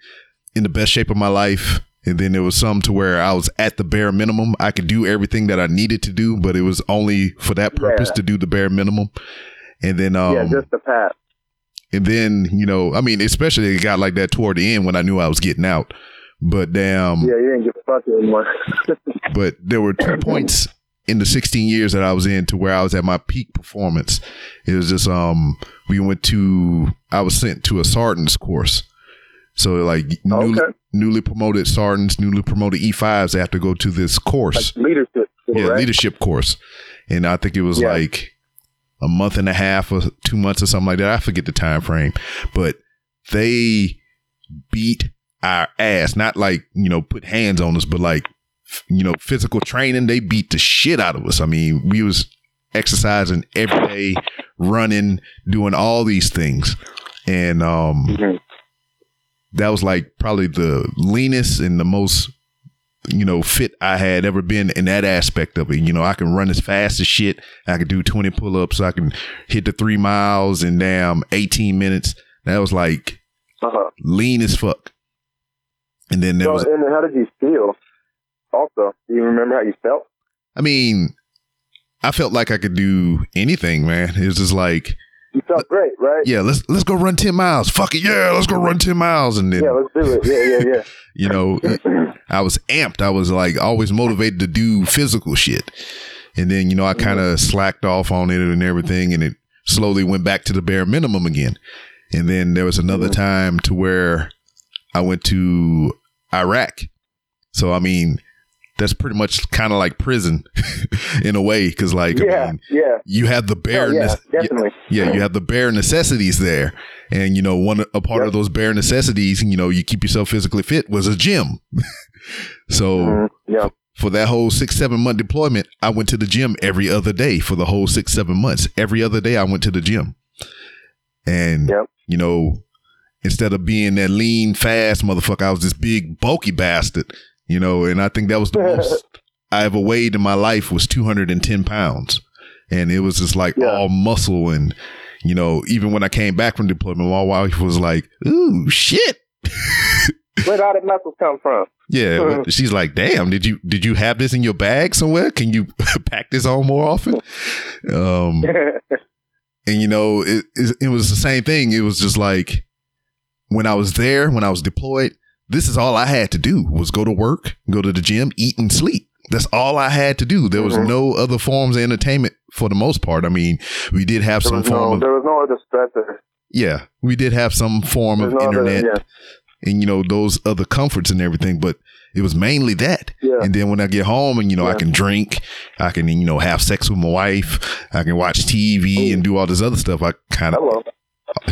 in the best shape of my life. And then there was some to where I was at the bare minimum. I could do everything that I needed to do, but it was only for that purpose Yeah. to do the bare minimum. And then, um, yeah, just the pat. and then, you know, I mean, especially it got like that toward the end when I knew I was getting out. But damn, Yeah, you didn't give a fuck anymore. but there were two points in the 16 years that I was in to where I was at my peak performance. It was just um we went to I was sent to a sergeant's course. So like newly, Okay. newly promoted sergeants, newly promoted E5s they have to go to this course. like leadership. yeah, right? leadership course. And I think it was Yeah. like a month and a half or 2 months or something like that. I forget the time frame. But they beat our ass, not like, you know, put hands on us, but like you know, physical training, they beat the shit out of us. I mean, we was exercising every day, running, doing all these things. And um Mhm. That was like probably the leanest and the most you know fit I had ever been in that aspect of it. You know, I can run as fast as shit. I can do 20 pull-ups. I can hit the 3 miles in damn 18 minutes. That was like Uh-huh. lean as fuck. And then there So, was and how did you feel? Also, do you remember how you felt? I mean, I felt like I could do anything, man. It was just like, You felt great, right? yeah, let's let's go run 10 miles. Fuck it, yeah, let's go run 10 miles and then Yeah, let's do it. Yeah, yeah, yeah. you know, I was amped. I was like always motivated to do physical shit. And then, you know, I kind of mm-hmm. slacked off on it and everything and it slowly went back to the bare minimum again. And then there was another mm-hmm. time to where I went to Iraq. So, I mean, that's pretty much kind of like prison in a way. Cause like, I yeah, mean, yeah. you have the bare, Oh, yeah, nece- definitely. yeah, you have the bare necessities there. And, you know, one, a part Yep. of those bare necessities, you know, you keep yourself physically fit was a gym. so Mhm. Yeah. for that whole six, seven month deployment, I went to the gym every other day for the whole six, seven months. Every other day I went to the gym. And, Yep. you know, instead of being that lean, fast motherfucker, I was this big, bulky bastard, you know, and I think that was the most I ever weighed in my life was 210 pounds. And it was just like Yeah. all muscle. And, you know, even when I came back from deployment, my wife was like, ooh, shit. Where did all the muscles come from? Yeah, Mhm. she's like, "Damn, did you did you have this in your bag somewhere? Can you pack this on more often?" Um, and you know, it, it it was the same thing. It was just like when I was there, when I was deployed, this is all I had to do was go to work, go to the gym, eat and sleep. That's all I had to do. There was Mhm. no other forms of entertainment for the most part. I mean, we did have there, some was no, form of there was no other stressor. yeah, we did have some form There's of no other, internet yeah, and you know those other comforts and everything, but it was mainly that. yeah. And then when I get home and, you know, I can drink, I can, you know, have sex with my wife, I can watch TV and do all this other stuff. I kind of, Hello.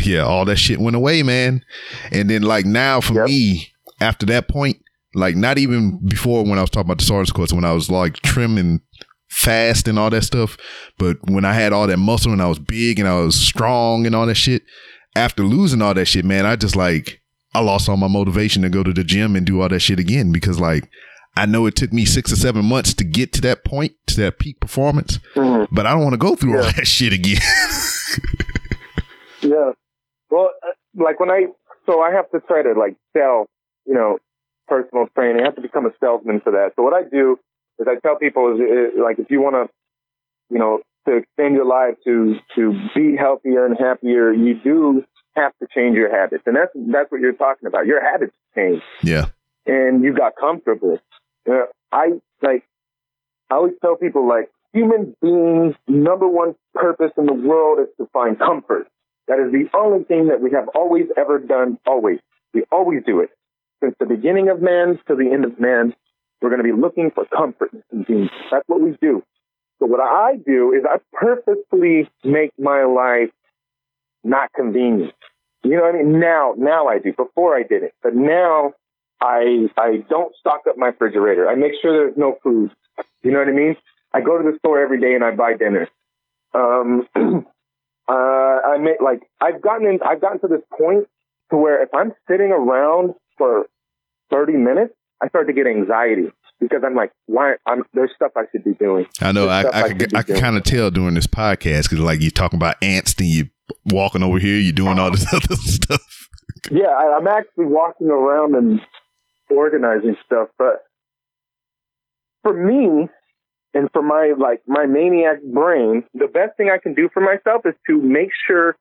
yeah, all that shit went away, man. And then like now for Yep. me, after that point, like not even before when I was talking about the sergeant's course, when I was like trim and fast and all that stuff, but when I had all that muscle and I was big and I was strong and all that shit, after losing all that shit, man, I just like, I lost all my motivation to go to the gym and do all that shit again because like, I know it took me six or seven months to get to that point, to that peak performance, Mhm. but I don't want to go through all that shit again. Yeah. Well, uh, like when I, so I have to try to like sell, you know, personal training. I have to become a salesman for that. So what I do is I tell people is like if you want to, you know, to extend your life, to to be healthier and happier, you do have to change your habits, and that's that's what you're talking about. Your habits change, Yeah. and you got comfortable. Uh, I like. I always tell people like human beings' number one purpose in the world is to find comfort. That is the only thing that we have always ever done. Always, we always do it since the beginning of man to the end of man. We're going to be looking for comfort and convenience. That's what we do. So what I do is I purposefully make my life not convenient. You know what I mean? Now, now I do. Before I did it, but now I I don't stock up my refrigerator. I make sure there's no food. You know what I mean? I go to the store every day and I buy dinner. Um, uh, I make like I've gotten in, I've gotten to this point to where if I'm sitting around for 30 minutes, I start to get anxiety because I'm like, why? I'm there's stuff I should be doing. I know. I There's I, I could I could kind of tell during this podcast because like you're talking about ants, then you walking over here, you're doing all this other stuff. Yeah, I, I'm actually walking around and organizing stuff, but for me and for my like my maniac brain, the best thing I can do for myself is to make sure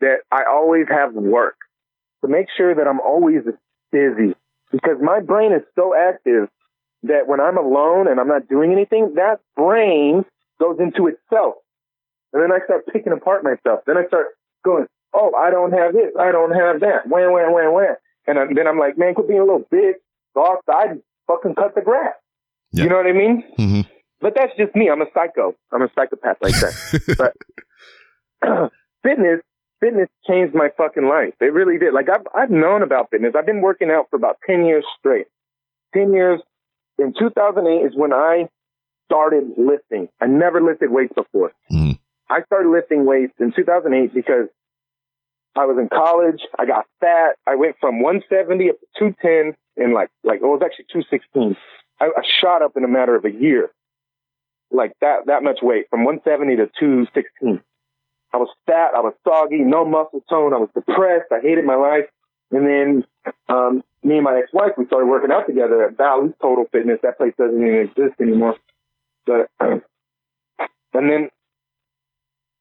that I always have work. To make sure that I'm always busy because my brain is so active that when I'm alone and I'm not doing anything, that brain goes into itself. And then I start picking apart myself. Then I start going, oh, I don't have this. I don't have that. Wham, wham, wham, wham. And I- then I'm like, man, quit being a little bitch. Go outside and fucking cut the grass. Yeah. You know what I mean? hmm But that's just me. I'm a psycho. I'm a psychopath like that. but fitness, fitness changed my fucking life. It really did. Like I've, I've known about fitness. I've been working out for about 10 years straight. 10 years. In 2008 is when I started lifting. I never lifted weights before. Mhm. I started lifting weights in 2008 because I was in college. I got fat. I went from 170 up to 210 in like, like, it was actually 216. I, I shot up in a matter of a year. Like that, that much weight from 170 to 216. I was fat. I was soggy, no muscle tone. I was depressed. I hated my life. And then, um, me and my ex-wife, we started working out together at Valley Total Fitness. That place doesn't even exist anymore. But, and then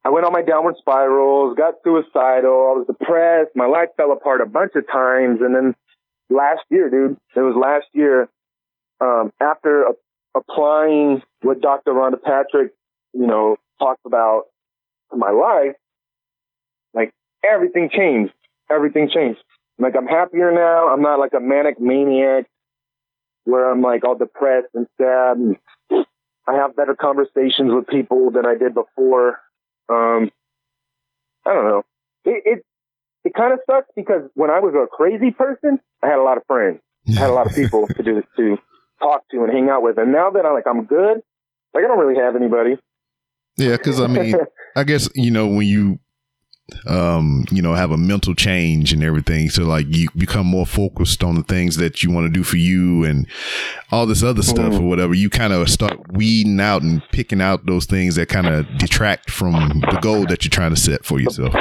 I went on my downward spirals, got suicidal. I was depressed. My life fell apart a bunch of times. And then last year, dude, it was last year, um, after a- applying what Dr. Rhonda Patrick, you know, talked about to my life, like everything changed. Everything changed. Like I'm happier now. I'm not like a manic maniac where I'm like all depressed and sad. And I have better conversations with people than I did before. Um, I don't know. It it, it kind of sucks because when I was a crazy person, I had a lot of friends. I had a lot of people to do to talk to and hang out with. And now that I'm like I'm good, like I don't really have anybody. Yeah, because I mean, I guess you know when you um you know have a mental change and everything so like you become more focused on the things that you want to do for you and all this other stuff Mhm. or whatever you kind of start weeding out and picking out those things that kind of detract from the goal that you're trying to set for yourself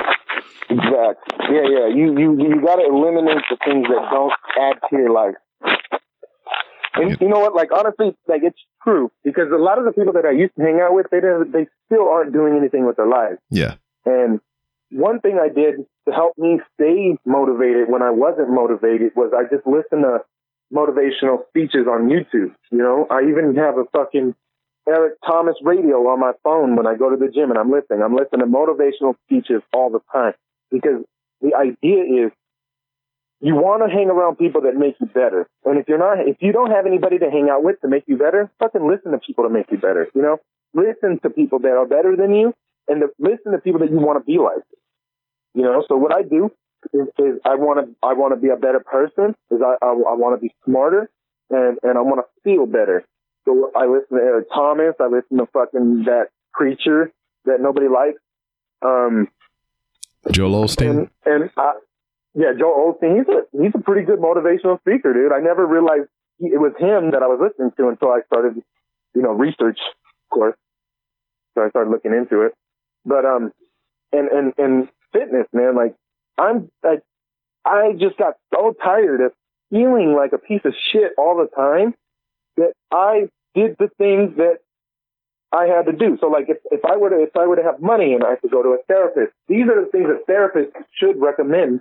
Exactly. Yeah, yeah. You you you got to eliminate the things that don't add to your life. And you know what? Like honestly, like it's true because a lot of the people that I used to hang out with, they don't, they still aren't doing anything with their lives. yeah And one thing I did to help me stay motivated when I wasn't motivated was I just listened to motivational speeches on YouTube. You know, I even have a fucking Eric Thomas radio on my phone when I go to the gym and I'm listening. I'm listening to motivational speeches all the time because the idea is you want to hang around people that make you better. And if you're not, if you don't have anybody to hang out with to make you better, fucking listen to people to make you better. You know, listen to people that are better than you and to listen to people that you want to be like. You know, so what I do is, is I want to I want to be a better person. Is I I, I want to be smarter and and I want to feel better. So I listen to Eric Thomas. I listen to fucking that preacher that nobody likes. Um, joel osteen and and I, yeah, Joel Osteen. He's a he's a pretty good motivational speaker, dude. I never realized he, it was him that I was listening to until I started, you know, research, of course. So I started looking into it. But um, and and and fitness, man. Like I'm like I just got so tired of feeling like a piece of shit all the time that I did the things that I had to do. So like if, if I were to if I were to have money and I to go to a therapist, these are the things that therapists should recommend.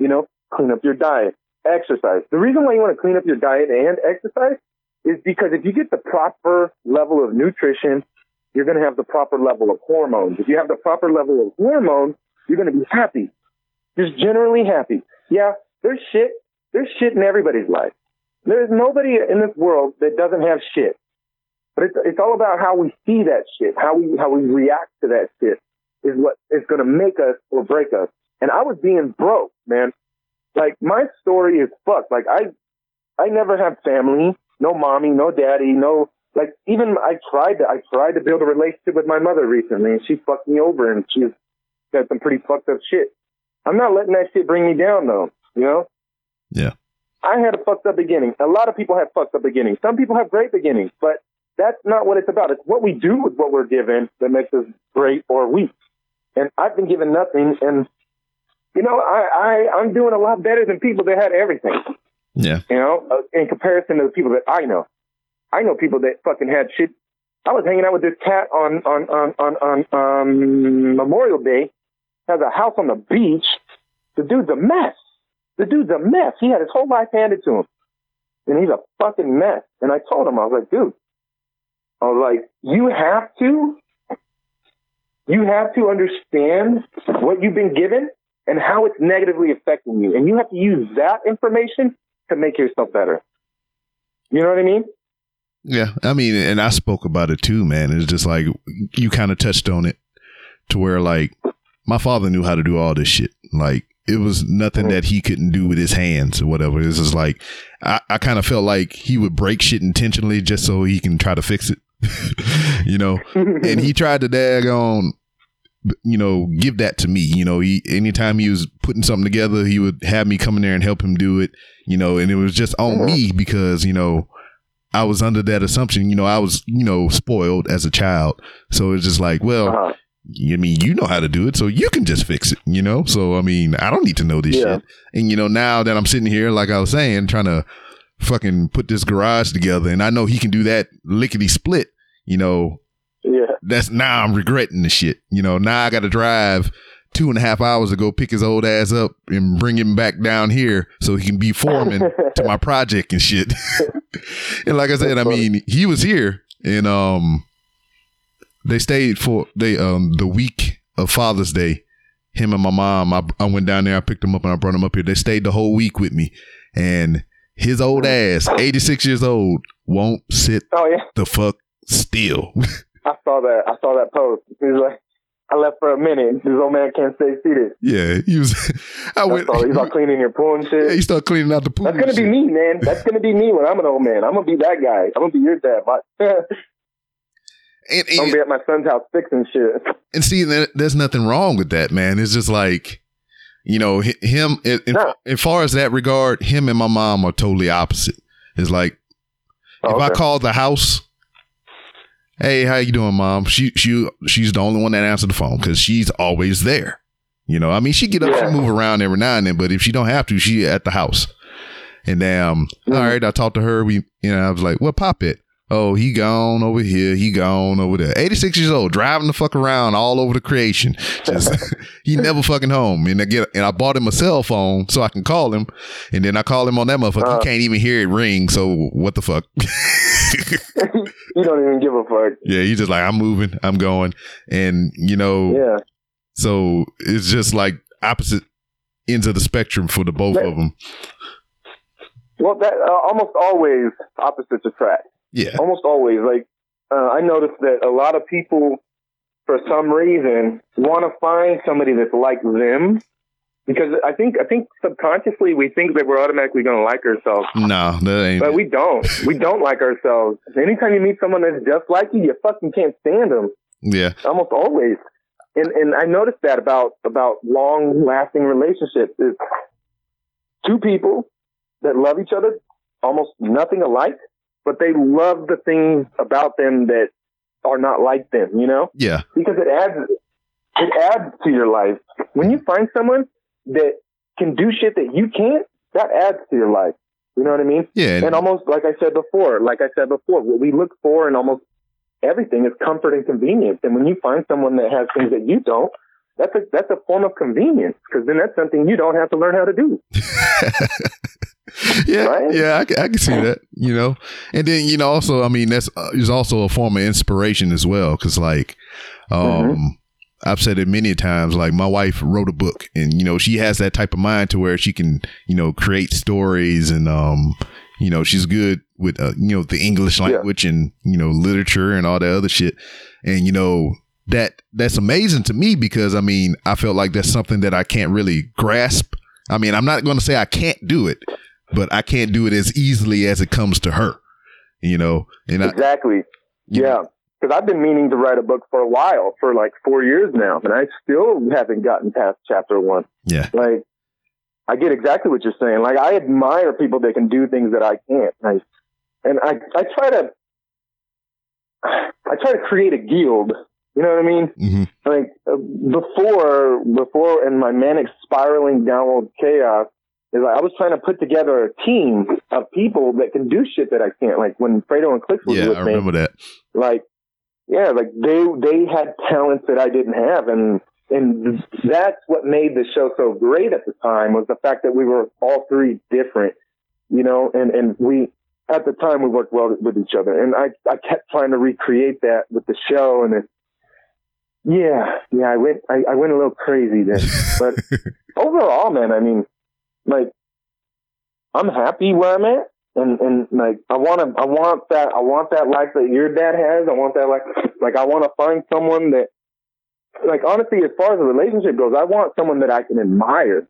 You know, clean up your diet, exercise. The reason why you want to clean up your diet and exercise is because if you get the proper level of nutrition, you're going to have the proper level of hormones. If you have the proper level of hormones, you're going to be happy. Just generally happy. Yeah, there's shit. There's shit in everybody's life. There's nobody in this world that doesn't have shit. But it's, it's all about how we see that shit, how we, how we react to that shit is what is going to make us or break us. And I was being broke, man. Like my story is fucked. Like I, I never had family, no mommy, no daddy, no, like even I tried to, I tried to build a relationship with my mother recently and she fucked me over and she's got some pretty fucked up shit. I'm not letting that shit bring me down though, you know? Yeah. I had a fucked up beginning. A lot of people have fucked up beginnings. Some people have great beginnings, but that's not what it's about. It's what we do with what we're given that makes us great or weak. And I've been given nothing, and you know, I, I I'm doing a lot better than people that had everything. Yeah. You know, uh, in comparison to the people that I know. I know people that fucking had shit. I was hanging out with this cat on on on on on um, Memorial Day. Has a house on the beach. The dude's a mess. The dude's a mess. He had his whole life handed to him, and he's a fucking mess. And I told him, I was like, dude, I was like, you have to, you have to understand what you've been given and how it's negatively affecting you, and you have to use that information to make yourself better. You know what I mean? Yeah. I mean, and I spoke about it too, man. It's just like you kind of touched on it to where like my father knew how to do all this shit. Like it was nothing that he couldn't do with his hands or whatever. It's just like I, I kind of felt like he would break shit intentionally just so he can try to fix it. you know? and he tried to daggone you know, give that to me. You know, he anytime he was putting something together, he would have me come in there and help him do it. You know, and it was just on me because you know I was under that assumption. You know, I was you know spoiled as a child, so it's just like, well, Uh-huh. I mean, you know how to do it, so you can just fix it. You know, so I mean, I don't need to know this Yeah. shit. And you know, now that I'm sitting here, like I was saying, trying to fucking put this garage together, and I know he can do that lickety split. You know, Yeah. that's now I'm regretting the shit. You know, now I got to drive two and a half hours to go pick his old ass up and bring him back down here so he can be foreman to my project and shit. and like I said, I mean, he was here and um they stayed for they um the week of Father's Day. Him and my mom, I, I went down there, I picked him up and I brought him up here. They stayed the whole week with me. And his old ass, 86 years old, won't sit Oh yeah. the fuck still. I saw that. I saw that post. He was like, I left for a minute. This old man can't stay seated. Yeah, he was. I went. all. He's all cleaning your pool and yeah, shit. he started cleaning out the pool. That's gonna be shit. me, man. That's gonna be me when I'm an old man. I'm gonna be that guy. I'm gonna be your dad. But I'm gonna be at my son's house fixing shit. and see, there- there's nothing wrong with that, man. It's just like, you know, him. In, in, No. as far as that regard, him and my mom are totally opposite. It's like Oh, if I call the house, hey, how you doing, mom? She she she's the only one that answered the phone because she's always there. You know, I mean, she get up, Yeah. she move around every now and then, but if she don't have to, she at the house. And um, Mhm. all right, I talked to her. We, you know, I was like, "What pop it?" Oh, he gone over here. He gone over there. Eighty six years old, driving the fuck around all over the creation. Just he never fucking home. And I get and I bought him a cell phone so I can call him. And then I call him on that motherfucker. Uh. he can't even hear it ring. So what the fuck? you don't even give a fuck. yeah, he's just like, I'm moving, I'm going, and you know, Yeah. so it's just like opposite ends of the spectrum for the both Yeah. of them. Well, that uh, almost always opposites attract. Yeah, Almost always. Like uh, I noticed that a lot of people, for some reason, want to find somebody that's like them. Because I think I think subconsciously we think that we're automatically going to like ourselves, no, that ain't. but we don't. We don't like ourselves. Anytime you meet someone that's just like you, you fucking can't stand them. yeah, almost always. And and I noticed that about about long lasting relationships is two people that love each other almost nothing alike, but they love the things about them that are not like them, you know? yeah, Because it adds it adds to your life. When you find someone that can do shit that you can't, that adds to your life. You know what I mean? yeah. And almost like I said before, like I said before, what we look for in almost everything is comfort and convenience. And when you find someone that has things that you don't, that's a that's a form of convenience because then that's something you don't have to learn how to do. yeah, Right? yeah, I, I can see that. You know, and then you know, also, I mean, that's uh, is also a form of inspiration as well. Because like, um, Mm-hmm. I've said it many times. Like, my wife wrote a book, and you know, she has that type of mind to where she can, you know, create stories, and um, you know, she's good with uh, you know the English language and you know literature and all that other shit, and you know. That that's amazing to me because I mean I felt like that's something that I can't really grasp. I mean I'm not going to say I can't do it, but I can't do it as easily as it comes to her. You know, and I, Exactly. Yeah. Because I've been meaning to write a book for a while, for like four years now, and I still haven't gotten past chapter one. yeah, Like, I get exactly what you're saying. Like, I admire people that can do things that I can't. I, and I, I try to, I try to create a guild. You know what I mean? hmm Like uh, before, before in my manic spiraling downward chaos, is like I was trying to put together a team of people that can do shit that I can't. Like when Fredo and Clicks was yeah, with I me, remember that. like yeah like they they had talents that i didn't have and and that's what made the show so great at the time was the fact that we were all three different you know and and we at the time we worked well with each other and i i kept trying to recreate that with the show and it yeah yeah i went i, I went a little crazy then but overall man i mean like i'm happy where i'm at and and like I want to I want that I want that life that your dad has. I want that life like I want to find someone that like honestly as far as the relationship goes, I want someone that I can admire.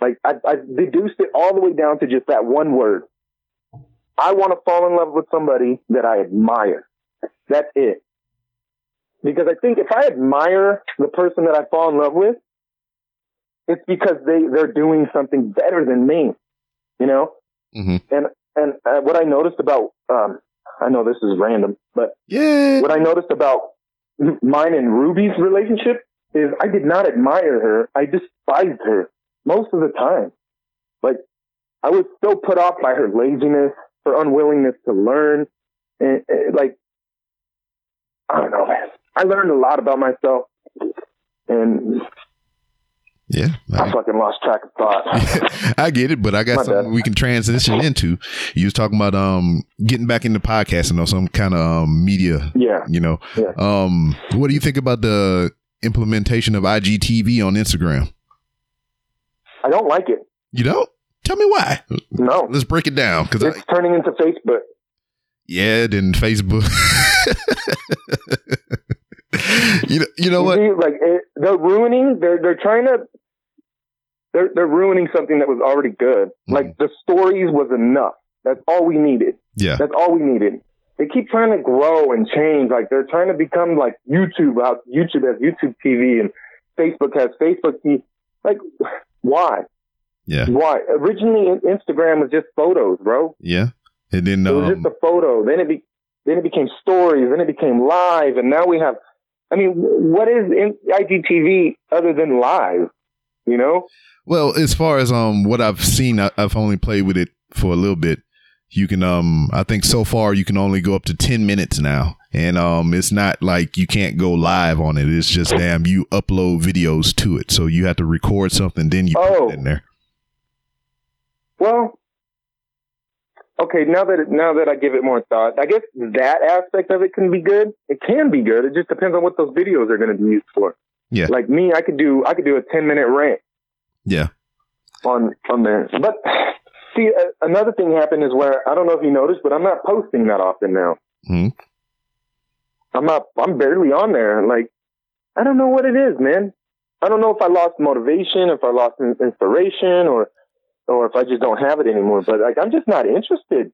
Like I I deduced it all the way down to just that one word. I want to fall in love with somebody that I admire. That's it. Because I think if I admire the person that I fall in love with, it's because they they're doing something better than me. You know? hmm And and uh, what I noticed about um, I know this is random, but Yeah, what I noticed about mine and Ruby's relationship is I did not admire her. I despised her most of the time. Like I was so put off by her laziness, her unwillingness to learn, and, and like I don't know, man. I learned a lot about myself, and yeah. I fucking lost track of thought. I get it, but I got My something bad. we can transition into. You was talking about um getting back into podcasting or some kind of um, media. yeah. You know, Yeah. um, what do you think about the implementation of IGTV on Instagram? I don't like it. You don't. tell me why. No. Let's break it down because It's turning into Facebook. Yeah, then Facebook. you know, you know what? Like it, they're ruining. They're they're trying to. They're they're ruining something that was already good. Mm-hmm. Like the stories was enough. That's all we needed. Yeah, That's all we needed. They keep trying to grow and change. Like they're trying to become like YouTube. How YouTube has YouTube TV and Facebook has Facebook TV. Like why? yeah, Why? Originally, Instagram was just photos, bro. yeah. And then It was um, just a photo. Then it be, then it became stories. Then it became live, and now we have. I mean, what is IGTV other than live? You know? Well, as far as um what I've seen, I, I've only played with it for a little bit. You can um I think so far you can only go up to ten minutes now, and um it's not like you can't go live on it. It's just damn you upload videos to it, so you have to record something, then you put Oh. it in there. Well, okay. Now that it, now that I give it more thought, I guess that aspect of it can be good. It can be good. It just depends on what those videos are going to be used for. Yeah. Like me, I could do I could do a ten minute rant Yeah, on on there. But see, uh, another thing happened is where I don't know if you noticed, but I'm not posting that often now. Hmm. I'm not. I'm barely on there. Like I don't know what it is, man. I don't know if I lost motivation, if I lost inspiration, or or if I just don't have it anymore. But like I'm just not interested.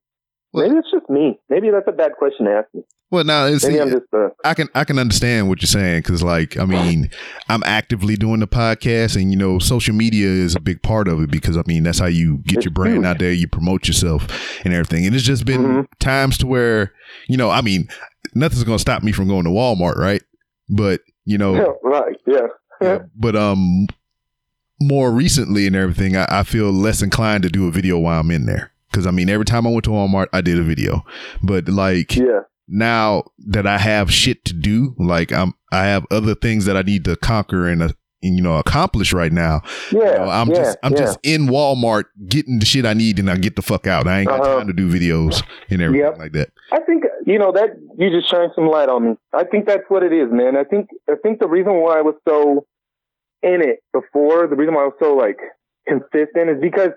Well- Maybe it's just me. Maybe that's a bad question to ask me. Well, now it's, Maybe I'm just uh, I can I can understand what you're saying because, like, I mean, I'm actively doing the podcast, and you know, social media is a big part of it because I mean, that's how you get your brand huge. out there, you promote yourself and everything. And it's just been Mhm. times to where, you know, I mean, nothing's gonna stop me from going to Walmart, right? But you know, right. Yeah. yeah, but um, more recently and everything, I, I feel less inclined to do a video while I'm in there because I mean, every time I went to Walmart, I did a video, but like Yeah. now that I have shit to do, like I'm, I have other things that I need to conquer and, uh, and you know, accomplish right now. Yeah, You know, I'm yeah, just, I'm yeah. just in Walmart getting the shit I need, and I get the fuck out. I ain't got Uh-huh. time to do videos and everything Yep. like that. I think you know that you just shine some light on me. I think that's what it is, man. I think I think the reason why I was so in it before, the reason why I was so like consistent is because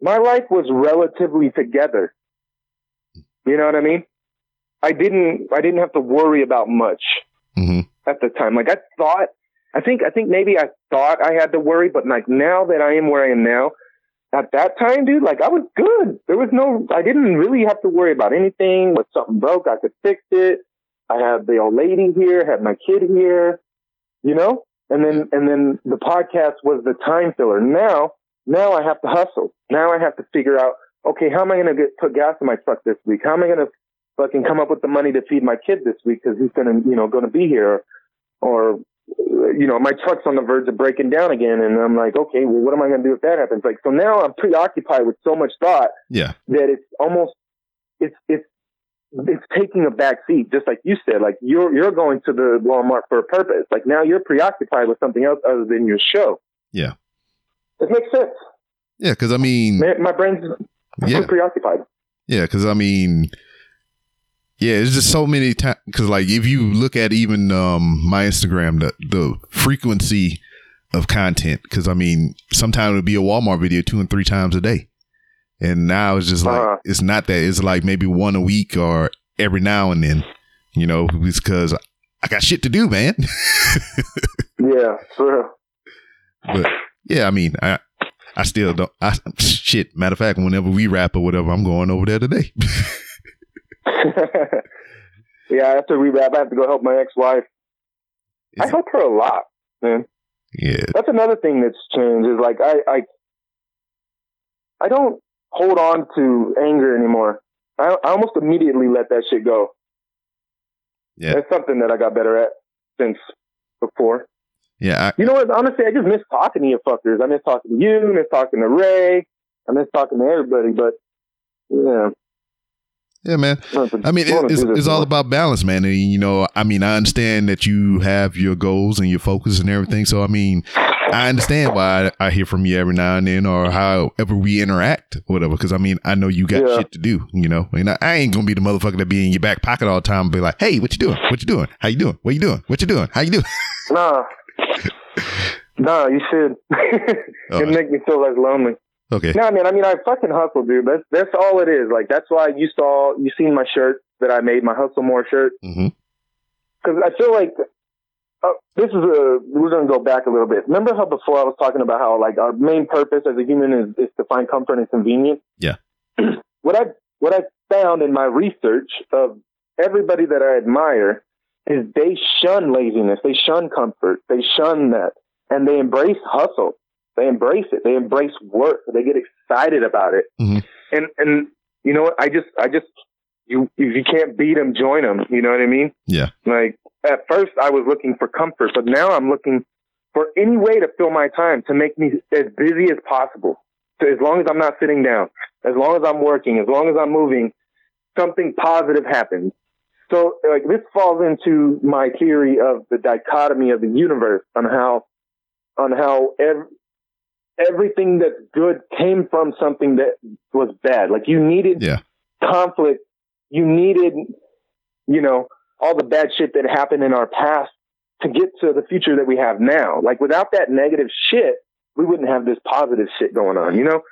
my life was relatively together. You know what I mean? I didn't I didn't have to worry about much hmm at the time. Like I thought I think I think maybe I thought I had to worry, but like now that I am where I am now, at that time, dude, like I was good. There was no I didn't really have to worry about anything. When something broke, I could fix it. I had the old lady here, had my kid here, you know? And then and then the podcast was the time filler. Now now I have to hustle. Now I have to figure out, okay, how am I gonna get put gas in my truck this week? How am I gonna fucking come up with the money to feed my kid this week because he's gonna you know gonna be here or you know, my truck's on the verge of breaking down again. And I'm like, okay, well, what am I going to do if that happens? Like, so now I'm preoccupied with so much thought Yeah. that it's almost, it's, it's, it's taking a back seat, just like you said. Like you're you're going to the Walmart for a purpose. Like now you're preoccupied with something else other than your show. Yeah. It makes sense. Yeah. Because I mean, Man, my brain's yeah. preoccupied. Yeah, because I mean, yeah, it's just so many times. Because like, if you look at even um my Instagram, the the frequency of content. Because I mean, sometimes it'll be a Walmart video two and three times a day, and now it's just like Uh-huh. it's not that. It's like maybe one a week or every now and then. You know, it's because I got shit to do, man. Yeah, for real. but yeah, I mean, I. I still don't. I shit. Matter of fact, whenever we rap or whatever, I'm going over there today. yeah, after we wrap, I have to go help my ex-wife. I help her a lot, man. yeah, that's another thing that's changed is like I, I I don't hold on to anger anymore. I, I almost immediately let that shit go. Yeah. That's something that I got better at since before. yeah. I, You know what? Honestly, I just miss talking to you fuckers. I miss talking to you. I miss talking to Ray. I miss talking to everybody. But yeah, yeah, man. I mean, it, it's, it's all about balance, man. And, you know, I mean, I understand that you have your goals and your focus and everything. So, I mean, I understand why I, I hear from you every now and then or however we interact, whatever. Because, I mean, I know you got Yeah. shit to do, you know. And I, I ain't going to be the motherfucker that be in your back pocket all the time and be like, hey, what you doing? What you doing? How you doing? What you doing? What you doing? How you doing? Nah, nah, you should. Oh. It'd make me feel less lonely. Okay. No, man. I mean, I fucking hustle, dude. That's that's all it is. Like that's why you saw you seen my shirt that I made, my hustle more shirt, mm-hmm. because I feel like uh, this is a. We're gonna go back a little bit. Remember how before I was talking about how like our main purpose as a human is, is to find comfort and convenience. Yeah. what I what I found in my research of everybody that I admire is they shun laziness, they shun comfort, they shun that, and they embrace hustle. They embrace it. They embrace work. They get excited about it. Mhm. And and you know what? I just I just you if you can't beat them, join them. You know what I mean? Yeah. Like at first I was looking for comfort, but now I'm looking for any way to fill my time to make me as busy as possible. So as long as I'm not sitting down, as long as I'm working, as long as I'm moving, something positive happens. So like this falls into my theory of the dichotomy of the universe on how on how ev- everything that's good came from something that was bad. Like you needed Yeah. conflict, you needed you know all the bad shit that happened in our past to get to the future that we have now. Like without that negative shit, we wouldn't have this positive shit going on, you know?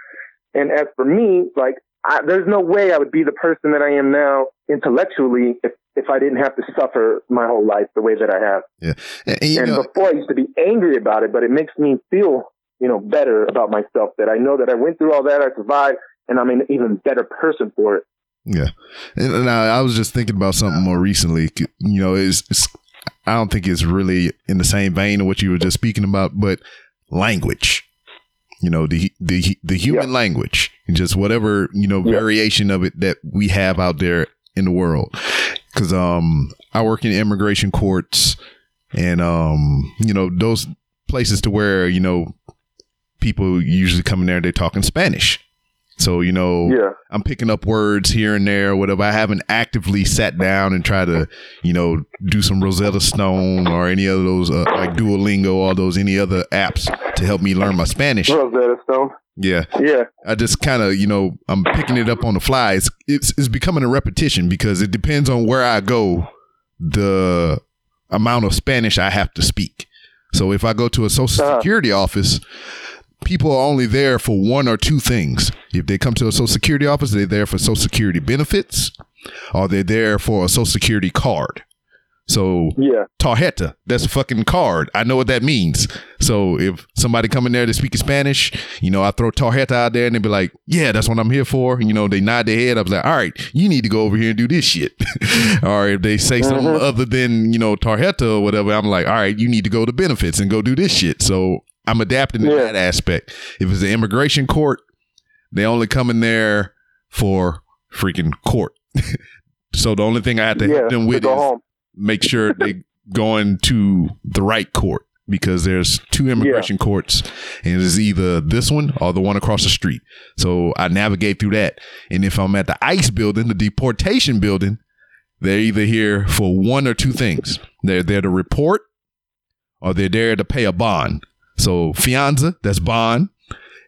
And as for me, like I, there's no way I would be the person that I am now intellectually if, if I didn't have to suffer my whole life the way that I have. And, and, and know, before I used to be angry about it, but it makes me feel, you know, better about myself that I know that I went through all that, I survived, and I'm an even better person for it. Yeah, and, and I, I was just thinking about something more recently. You know, it's, it's I don't think it's really in the same vein of what you were just speaking about, but language. You know, the the the human Yeah. language, and just whatever you know Yeah. variation of it that we have out there in the world. Because um, I work in immigration courts, and um, you know those places to where you know people usually come in there they're talking Spanish So, you know, Yeah. I'm picking up words here and there, whatever. I haven't actively sat down and tried to, you know, do some Rosetta Stone or any of those, uh, like Duolingo, all those, any other apps to help me learn my Spanish. Rosetta Stone. Yeah. Yeah. I just kind of, you know, I'm picking it up on the fly. It's, it's, it's becoming a repetition because it depends on where I go, the amount of Spanish I have to speak. So if I go to a social Uh-huh. security office, people are only there for one or two things. If they come to a social security office, they're there for social security benefits or they're there for a social security card. So Yeah. tarjeta. That's a fucking card. I know what that means. So if somebody come in there to speak Spanish, you know, I throw tarjeta out there and they be like, yeah, that's what I'm here for. You know, they nod their head. I was like, all right, you need to go over here and do this shit. or if they say something mm-hmm. other than, you know, tarjeta or whatever, I'm like, all right, you need to go to benefits and go do this shit. So I'm adapting to Yeah. that aspect. If it's an immigration court, they only come in there for freaking court. so the only thing I have to yeah. help them with is home. make sure they going to the right court because there's two immigration courts and it's either this one or the one across the street. So I navigate through that. And if I'm at the ICE building, the deportation building, they're either here for one or two things. They're there to report or they're there to pay a bond. So fianza, that's bond,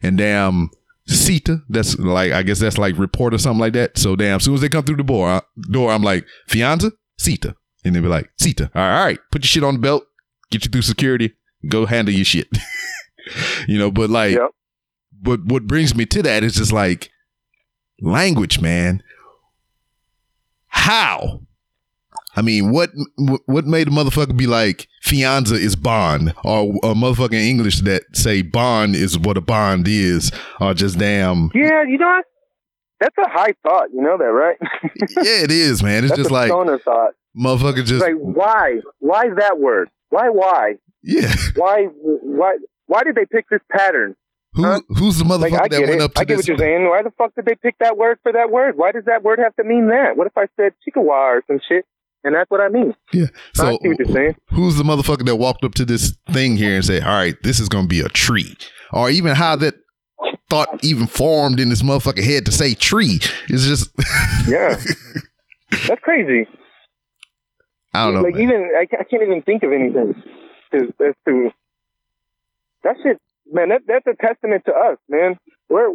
and damn cita, that's like I guess that's like report or something like that. So damn, as soon as they come through the door, door, I'm like fianza, cita, and they be like cita. All right, all right, put your shit on the belt, get you through security, go handle your shit. you know, but like, Yep. but what brings me to that is just like language, man. How? I mean, what what made a motherfucker be like fianza is bond, or a motherfucker in English that say bond is what a bond is, or just damn, Yeah, you know what? That's a high thought. You know that, right? yeah, it is, man. It's That's just like stoner thought. motherfucker just like, why? Why that word? Why? Why? yeah. Why? Why? Why did they pick this pattern? Who Huh? who's the motherfucker Like, that went it. up to I get this? what you're saying. Why the fuck did they pick that word for that word? Why does that word have to mean that? What if I said Chikawa or some shit? And that's what I mean. Yeah. I So see what you're saying. who's the motherfucker that walked up to this thing here and said, "All right, this is going to be a tree," or even how that thought even formed in this motherfucker head to say tree is just Yeah. that's crazy. I don't know. like man. even I, I can't even think of anything as, as to that shit. Man, that that's a testament to us, man. We're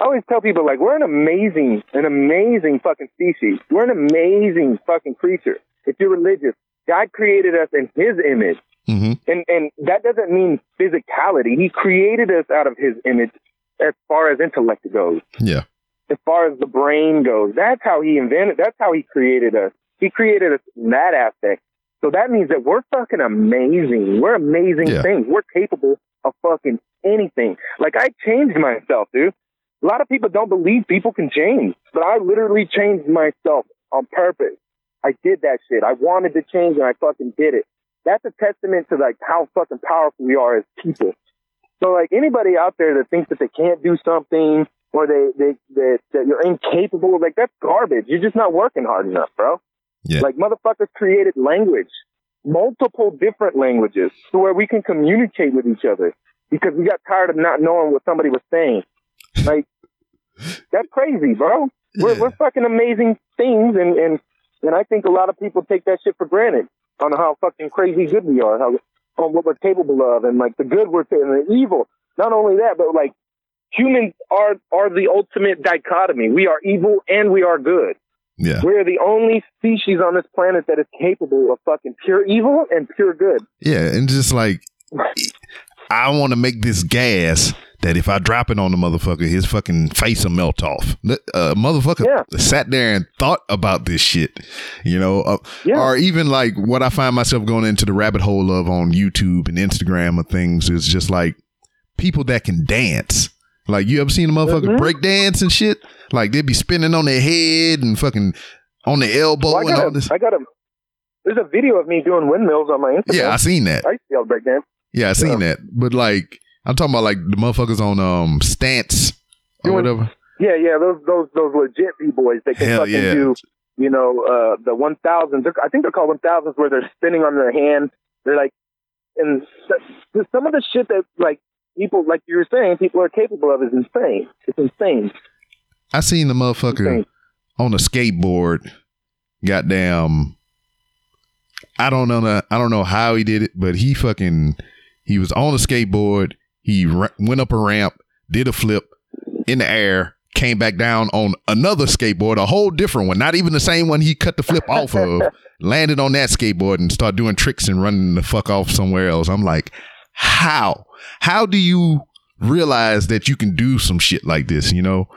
I always tell people like we're an amazing, an amazing fucking species. We're an amazing fucking creature. If you're religious, God created us in His image, Mhm. and and that doesn't mean physicality. He created us out of His image as far as intellect goes Yeah. as far as the brain goes. That's how he invented. That's how he created us. He created us in that aspect. So that means that we're fucking amazing. We're amazing Yeah. things. We're capable of fucking anything. Like I changed myself, dude. A lot of people don't believe people can change, but I literally changed myself on purpose. I did that shit. I wanted to change and I fucking did it. That's a testament to like how fucking powerful we are as people. So like anybody out there that thinks that they can't do something or they, they that that you're incapable, like that's garbage. You're just not working hard enough, bro. Yeah. Like motherfuckers created language, multiple different languages, to where we can communicate with each other because we got tired of not knowing what somebody was saying. Like that's crazy, bro. We're Yeah. we're fucking amazing things, and and and I think a lot of people take that shit for granted on how fucking crazy good we are, how on what we're capable of, and like the good we're and the evil. Not only that, but like humans are are the ultimate dichotomy. We are evil and we are good. Yeah. We're the only species on this planet that is capable of fucking pure evil and pure good. Yeah. And just like, I want to make this gas that if I drop it on the motherfucker, his fucking face will melt off. The uh, motherfucker Yeah. sat there and thought about this shit, you know, uh, Yeah. or even like what I find myself going into the rabbit hole of on YouTube and Instagram of things is just like people that can dance. Like you ever seen a motherfucker Mhm. break dance and shit? Like they'd be spinning on their head and fucking on their elbow Well, and all a, this. I got a. There's a video of me doing windmills on my Instagram. Yeah, I seen that. I used to be able to break dance. Yeah, I seen that. But like, I'm talking about like the motherfuckers on um stance or whatever. Yeah, yeah, those those those legit b boys that can Hell fucking yeah. do, you know, uh the one thousands. I think they're called one thousands, where they're spinning on their hand. They're like, and some of the shit that like people, like you were saying, people are capable of is insane. It's insane. I seen the motherfucker insane. on a skateboard. Goddamn. I don't know. I don't know how he did it, but he fucking he was on a skateboard. He ra- went up a ramp, did a flip in the air, came back down on another skateboard, a whole different one, not even the same one he cut the flip off of. Landed on that skateboard and started doing tricks and running the fuck off somewhere else. I'm like, how? How do you realize that you can do some shit like this? You know,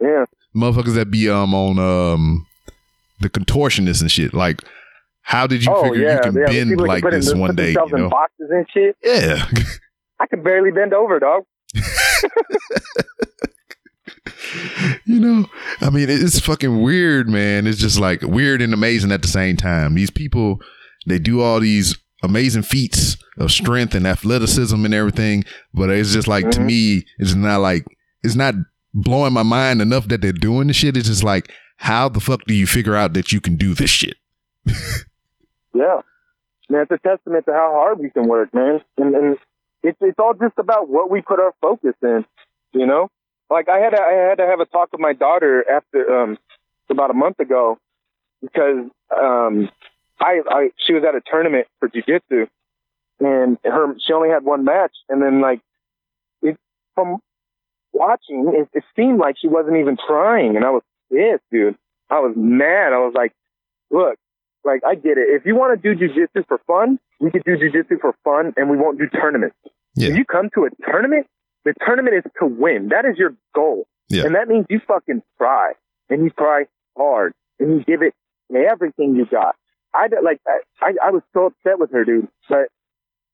Yeah. motherfuckers that be um on um the contortionists and shit. Like, how did you oh figure yeah, you can yeah. bend like this one day? You in know? boxes and shit. Yeah, I could barely bend over, dog. you know. I mean, it's fucking weird, man. It's just like weird and amazing at the same time. These people, they do all these amazing feats of strength and athleticism and everything, but it's just like to Mhm. me, it's not like it's not blowing my mind enough that they're doing the shit. It's just like, how the fuck do you figure out that you can do this shit? Yeah. Man, it's a testament to how hard we can work, man. And, and it's it's all just about what we put our focus in, you know. Like I had to, I had to have a talk with my daughter after um about a month ago because um I I she was at a tournament for jujitsu and her she only had one match and then like it from watching it, it seemed like she wasn't even trying and I was pissed, dude. I was mad. I was like, look, like I get it. If you want to do jujitsu for fun, we could do jujitsu for fun, and we won't do tournaments. Yeah. If you come to a tournament, the tournament is to win. That is your goal, Yeah. and that means you fucking try, and you try hard, and you give it everything you got. I like I, I was so upset with her, dude. But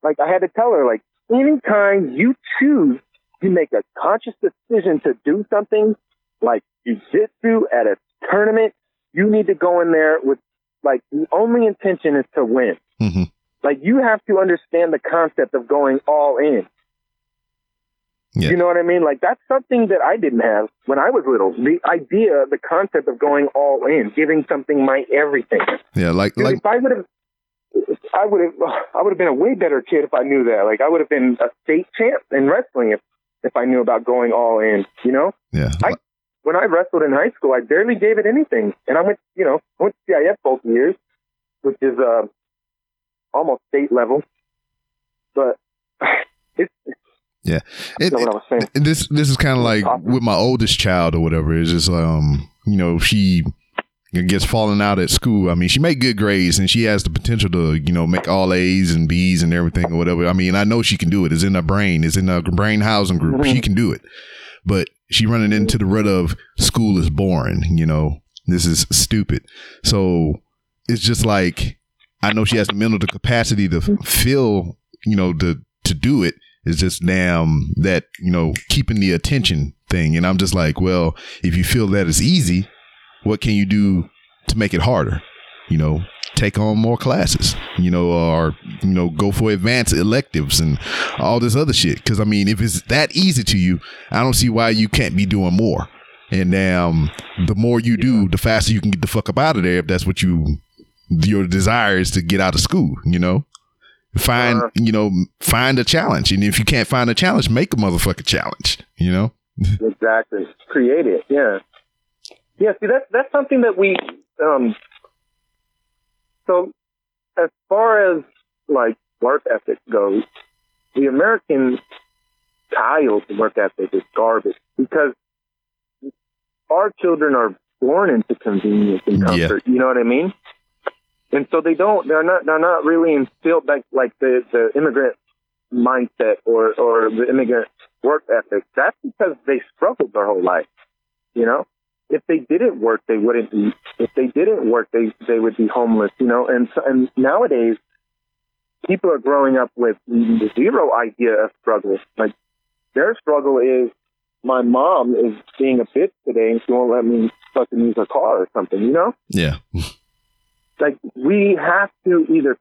like I had to tell her, like anytime you choose to make a conscious decision to do something like jujitsu at a tournament, you need to go in there with like the only intention is to win. Mhm. Like you have to understand the concept of going all in. Yeah. You know what I mean? Like that's something that I didn't have when I was little. The idea, the concept of going all in, giving something my everything. Yeah, like like if I would have, I would have, I would have been a way better kid if I knew that. Like I would have been a state champ in wrestling if if I knew about going all in. You know, yeah, I- when I wrestled in high school, I barely gave it anything, and I went, you know, I went to CIF both years, which is uh almost state level, but it's. Yeah. It- don't know what I was this this is kind of like Awesome. with my oldest child or whatever. It's just um you know she gets falling out at school. I mean she made good grades and she has the potential to you know make all A's and B's and everything or whatever. I mean I know she can do it. It's in her brain. It's in her brain housing group. Mhm. She can do it. But she running into the rut of school is boring. You know this is stupid. So it's just like I know she has the mental capacity to feel you know to to do it it's just damn that you know keeping the attention thing and i'm just like well if you feel that is easy what can you do to make it harder you know take on more classes you know or you know go for advanced electives and all this other shit because i mean if it's that easy to you i don't see why you can't be doing more and damn the more you do the faster you can get the fuck up out of there if that's what you your desire is to get out of school you know find Uh-huh. you know find a challenge and if you can't find a challenge make a motherfucker challenge you know Exactly. Create it. Yeah. Yeah. See, that's that's something that we. Um, so, as far as like work ethic goes, the American child's work ethic is garbage because our children are born into convenience and Yeah. comfort. You know what I mean? And so they don't. They're not. They're not really instilled like like the the immigrant mindset or or the immigrant work ethic. That's because they struggled their whole life. You know, if they didn't work, they wouldn't eat. If they didn't work, they they would be homeless. You know, and so, and nowadays, people are growing up with zero idea of struggle. Like their struggle is, my mom is being a bitch today, and she won't let me fucking use her car or something. You know yeah like we have to either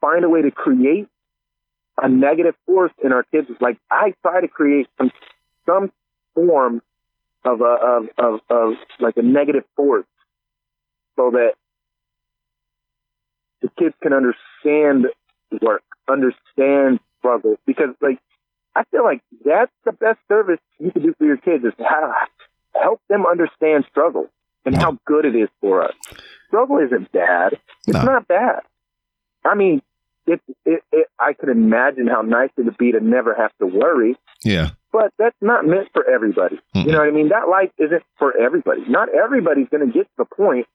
find a way to create a negative force in our kids. Like I try to create some some form of a of of, of like a negative force, so that the kids can understand work, understand struggle. Because like I feel like that's the best service you can do for your kids is how help them understand struggle and how good it is for us. Struggle isn't bad. It's No. not bad. I mean, it, it, it, I could imagine how nice it would be to never have to worry, Yeah. But that's not meant for everybody. Mm-mm. You know what I mean? That life isn't for everybody. Not everybody's going to get to the point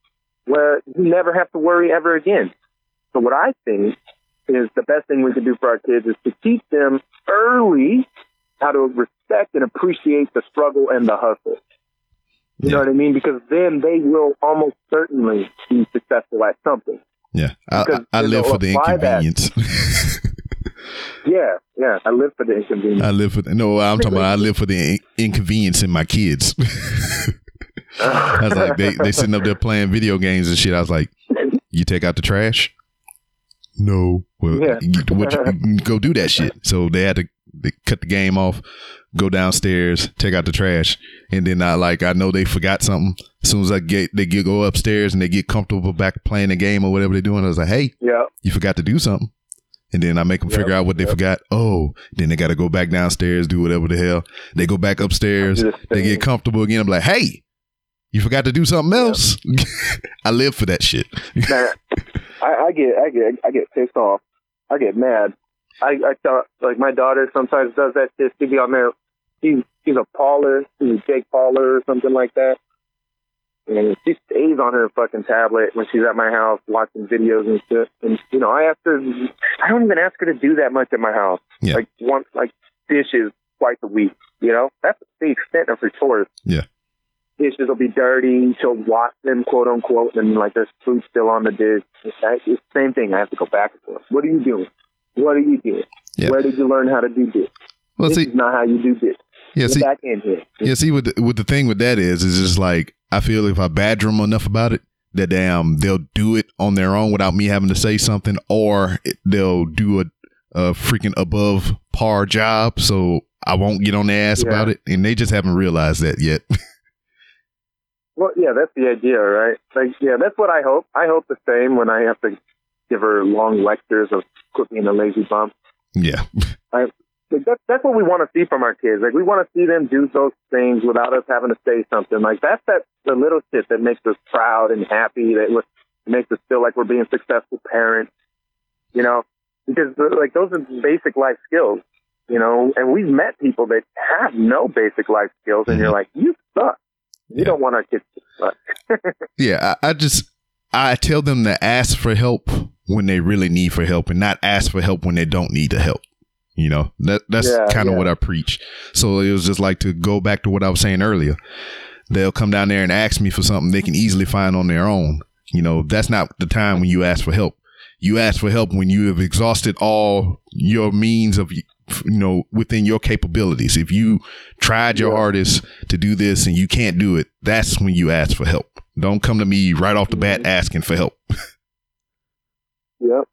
where you never have to worry ever again. So what I think is the best thing we can do for our kids is to teach them early how to respect and appreciate the struggle and the hustle. You know what I mean? Because then they will almost certainly be successful at something. Yeah. I, I, I live for the inconvenience. Yeah, yeah. I live for the inconvenience. I live for the, no, I'm talking about I live for the in- inconvenience in my kids. I was like, they they sitting up there playing video games and shit. I was like, you take out the trash? No. Well, Yeah. you, you, go do that shit. So they had to they cut the game off, go downstairs, take out the trash, and then I like I know they forgot something. As soon as I get they get go upstairs and they get comfortable back playing the game or whatever they're doing, I was like, hey, yeah, you forgot to do something. And then I make them Yep, figure out what they yep. forgot. Oh, then they got to go back downstairs, do whatever the hell. They go back upstairs. I do the They get comfortable again. I'm like, hey, you forgot to do something else. I live for that shit. Man, I, I get, I get, I get pissed off. I get mad. I, I thought like my daughter sometimes does that shit. She'll be on there. She's she's a Pauler, she's a Jake Pauler or something like that. And she stays on her fucking tablet when she's at my house watching videos and shit. And you know, I have to. I don't even ask her to do that much at my house. Yeah. Like once, like dishes twice a week. You know, that's the extent of her chores. Yeah. Dishes will be dirty. She'll wash them, quote unquote, and like there's food still on the dish. It's the same thing. I have to go back and forth. What are you doing? What are you doing? Yeah. Where did you learn how to do this? Well, this see, is not how you do this. yeah, Get see, back in here. yeah, see, what the, what the thing with that is, is just like I feel if I badger them enough about it, that damn they'll do it on their own without me having to say something, or they'll do a, a freaking above par job, so I won't get on their ass Yeah. about it, and they just haven't realized that yet. Well, yeah, that's the idea, right? Like, yeah, that's what I hope. I hope the same when I have to give her long lectures of being a lazy bum. yeah, Like that's that's what we want to see from our kids. Like we want to see them do those things without us having to say something. Like that's that the little shit that makes us proud and happy. That makes us feel like we're being successful parents. You know, because like those are basic life skills. You know, and we've met people that have no basic life skills, and you're mm-hmm. like, you suck. You Yeah. don't want our kids to suck. Yeah, I, I just I tell them to ask for help when they really need for help, and not ask for help when they don't need the help. You know that that's Yeah, kind of yeah. what I preach. So it was just like to go back to what I was saying earlier. They'll come down there and ask me for something they can easily find on their own. You know, that's not the time when you ask for help. You ask for help when you have exhausted all your means of you know within your capabilities. If you tried your hardest to do this and you can't do it, that's when you ask for help. Don't come to me right off the bat Mm-hmm. asking for help. Yep.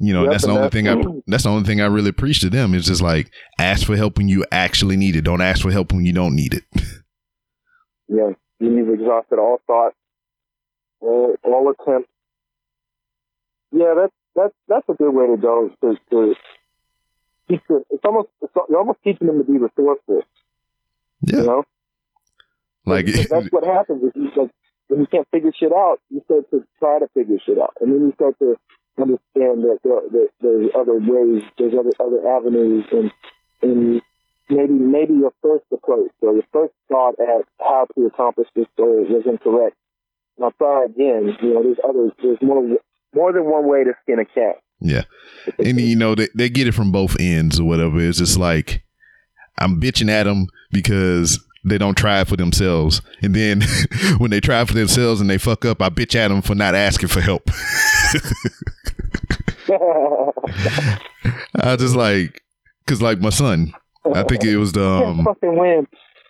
You know, Yep, that's the only that's- thing I that's the only thing I really preach to them is just like ask for help when you actually need it. Don't ask for help when you don't need it. Yeah. You've exhausted all thought, all, all attempts. Yeah, that's that's that's a good way to go. To, to teach them, it's almost it's, you're almost teaching them to be resourceful. Yeah. You know, Like that's what happens. Is you, like, when you can't figure shit out, you start to try to figure shit out, and then you start to understand that there, that there's other ways, there's other other avenues, and and maybe maybe your first approach or your first thought at how to accomplish this goal was incorrect. Now try again. You know, there's other, there's more more than one way to skin a cat. Yeah. And you know, they, they get it from both ends or whatever. It's just like I'm bitching at them because they don't try for themselves. And then when they try for themselves and they fuck up, I bitch at them for not asking for help. I just like, cause like my son, I think it was the, um, fucking win.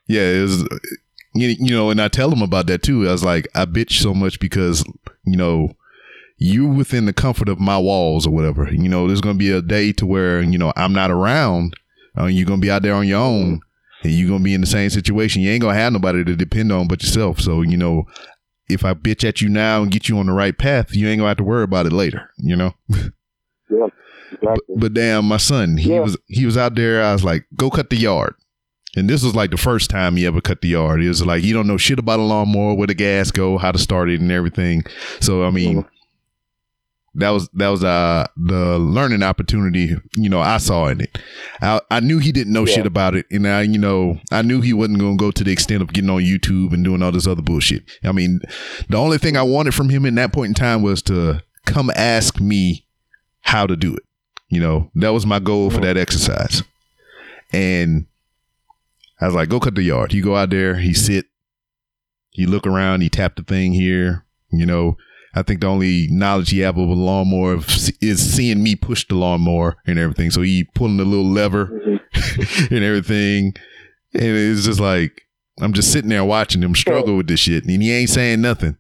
yeah, it was, you, you know, and I tell him about that too. I was like, I bitch so much because, you know, you within the comfort of my walls or whatever. You know, there's to be a day to where, you know, I'm not around. Uh, you're to be out there on your own and you're to be in the same situation. You ain't to have nobody to depend on but yourself. So, you know, if I bitch at you now and get you on the right path, you ain't to have to worry about it later, you know? Yeah. Exactly. But damn, my son, he Yeah. was he was out there. I was like, go cut the yard. And this was like the first time he ever cut the yard. It was like he don't know shit about a lawnmower, where the gas go, how to start it, and everything. So I mean, that was that was uh the learning opportunity. You know, I saw in it. I I knew he didn't know Yeah. shit about it, and I you know I knew he wasn't going to go to the extent of getting on YouTube and doing all this other bullshit. I mean, the only thing I wanted from him in that point in time was to come ask me how to do it. You know, that was my goal for that exercise. And I was like, go cut the yard. He go out there, he sit, he look around, he tap the thing here. You know, I think the only knowledge he have of a lawnmower is seeing me push the lawnmower and everything. So he pulling the little lever and everything. And it's just like, I'm just sitting there watching him struggle with this shit. And he ain't saying nothing,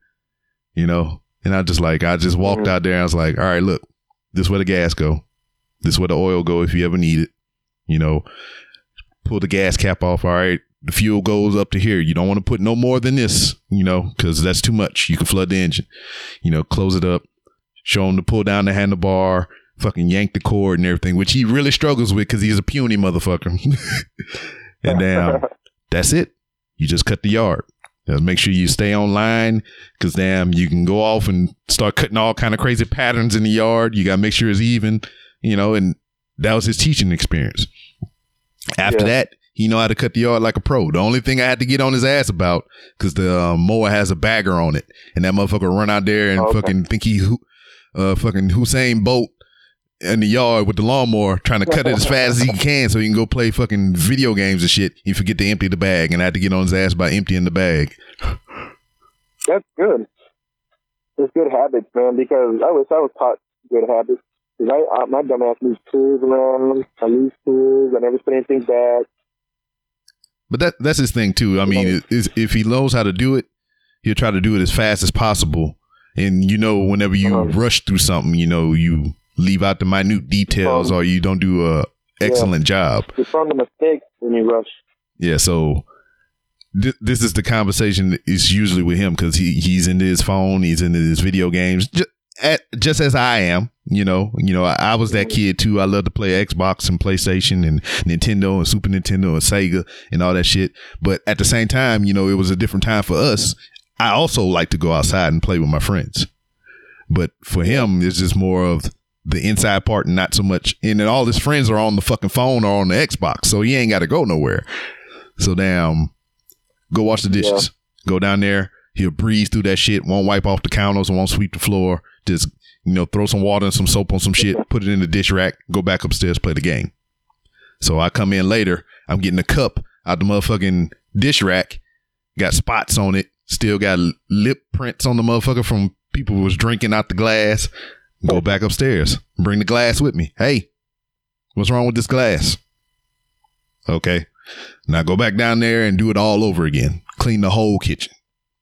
you know? And I just like, I just walked Mhm. out there. I was like, all right, look, this is where the gas go. This is where the oil go if you ever need it. You know, pull the gas cap off. All right, the fuel goes up to here. You don't want to put no more than this, you know, because that's too much. You can flood the engine. You know, close it up. Show him to pull down the handlebar. Fucking yank the cord and everything, which he really struggles with because he's a puny motherfucker. and damn, um, that's it. You just cut the yard. Make sure you stay online because damn, you can go off and start cutting all kind of crazy patterns in the yard. You got to make sure it's even, you know. And that was his teaching experience. After Yeah. that, he know how to cut the yard like a pro. The only thing I had to get on his ass about because the uh, mower has a bagger on it, and that motherfucker run out there and Okay. fucking think he, uh, fucking Usain Bolt in the yard with the lawnmower trying to cut it as fast as he can so he can go play fucking video games and shit. He forget to empty the bag, and I had to get on his ass by emptying the bag. That's good. It's good habits, man. Because I wish I was taught good habits. Cause I, I my dumb ass leaves tools around. I leave tools. I never put anything back. But that that's his thing too. I mean, is if he knows how to do it, he'll try to do it as fast as possible. And you know, whenever you Uh-huh. rush through something, you know, you leave out the minute details Um, or you don't do a excellent job. You're prone to mistakes when you rush. Yeah, so th- this is the conversation that is usually with him because he he's into his phone, he's into his video games, just, at, just as I am. You know, you know, I, I was that kid too. I love to play Xbox and PlayStation and Nintendo and Super Nintendo and Sega and all that shit. But at the same time, you know, it was a different time for us. I also like to go outside and play with my friends. But for him, it's just more of the inside part and not so much. And then all his friends are on the fucking phone or on the Xbox, so he ain't got to go nowhere. So damn, go wash the dishes. Go down there. He'll breeze through that shit. Won't wipe off the counters. Won't sweep the floor. Just you know, throw some water and some soap on some shit. Put it in the dish rack. Go back upstairs. Play the game. So I come in later. I'm getting a cup out the motherfucking dish rack. Got spots on it. Still got lip prints on the motherfucker from people who was drinking out the glass. Go back upstairs. Bring the glass with me. Hey, what's wrong with this glass? Okay. Now go back down there and do it all over again. Clean the whole kitchen.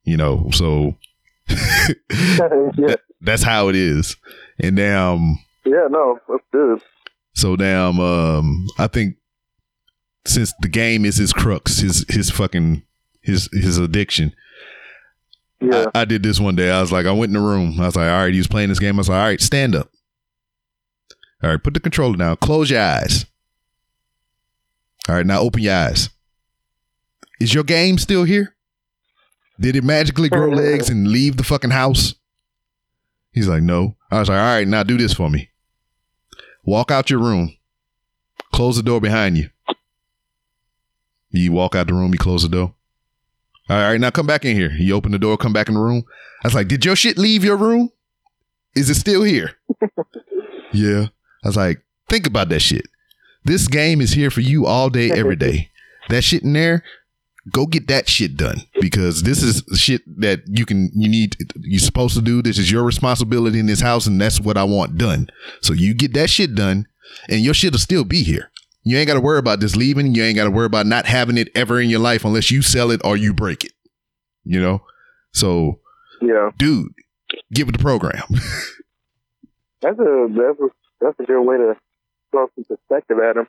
You know, so yeah, that's how it is. And damn, yeah, no, that's good. so damn, um, I think since the game is his crux, his his fucking his his addiction. Yeah, I, I did this one day. I was like, I went in the room. I was like, all right, he was playing this game. I was like, all right, stand up. All right, put the controller down. Close your eyes. All right, now open your eyes. Is your game still here? Did it magically grow legs and leave the fucking house? He's like, no. I was like, all right, now do this for me. Walk out your room. Close the door behind you. You walk out the room, you close the door. All right, now come back in here. You open the door, come back in the room. I was like, Did your shit leave your room? Is it still here? yeah. I was like, Think about that shit. This game is here for you all day, every day. That shit in there, go get that shit done because this is shit that you can, you need, you're supposed to do. This is your responsibility in this house, and that's what I want done. So you get that shit done, and your shit will still be here. You ain't got to worry about this leaving. You ain't got to worry about not having it ever in your life unless you sell it or you break it. You know? So, yeah. dude, give it the program. That's a that's a that's a good way to throw some perspective at him.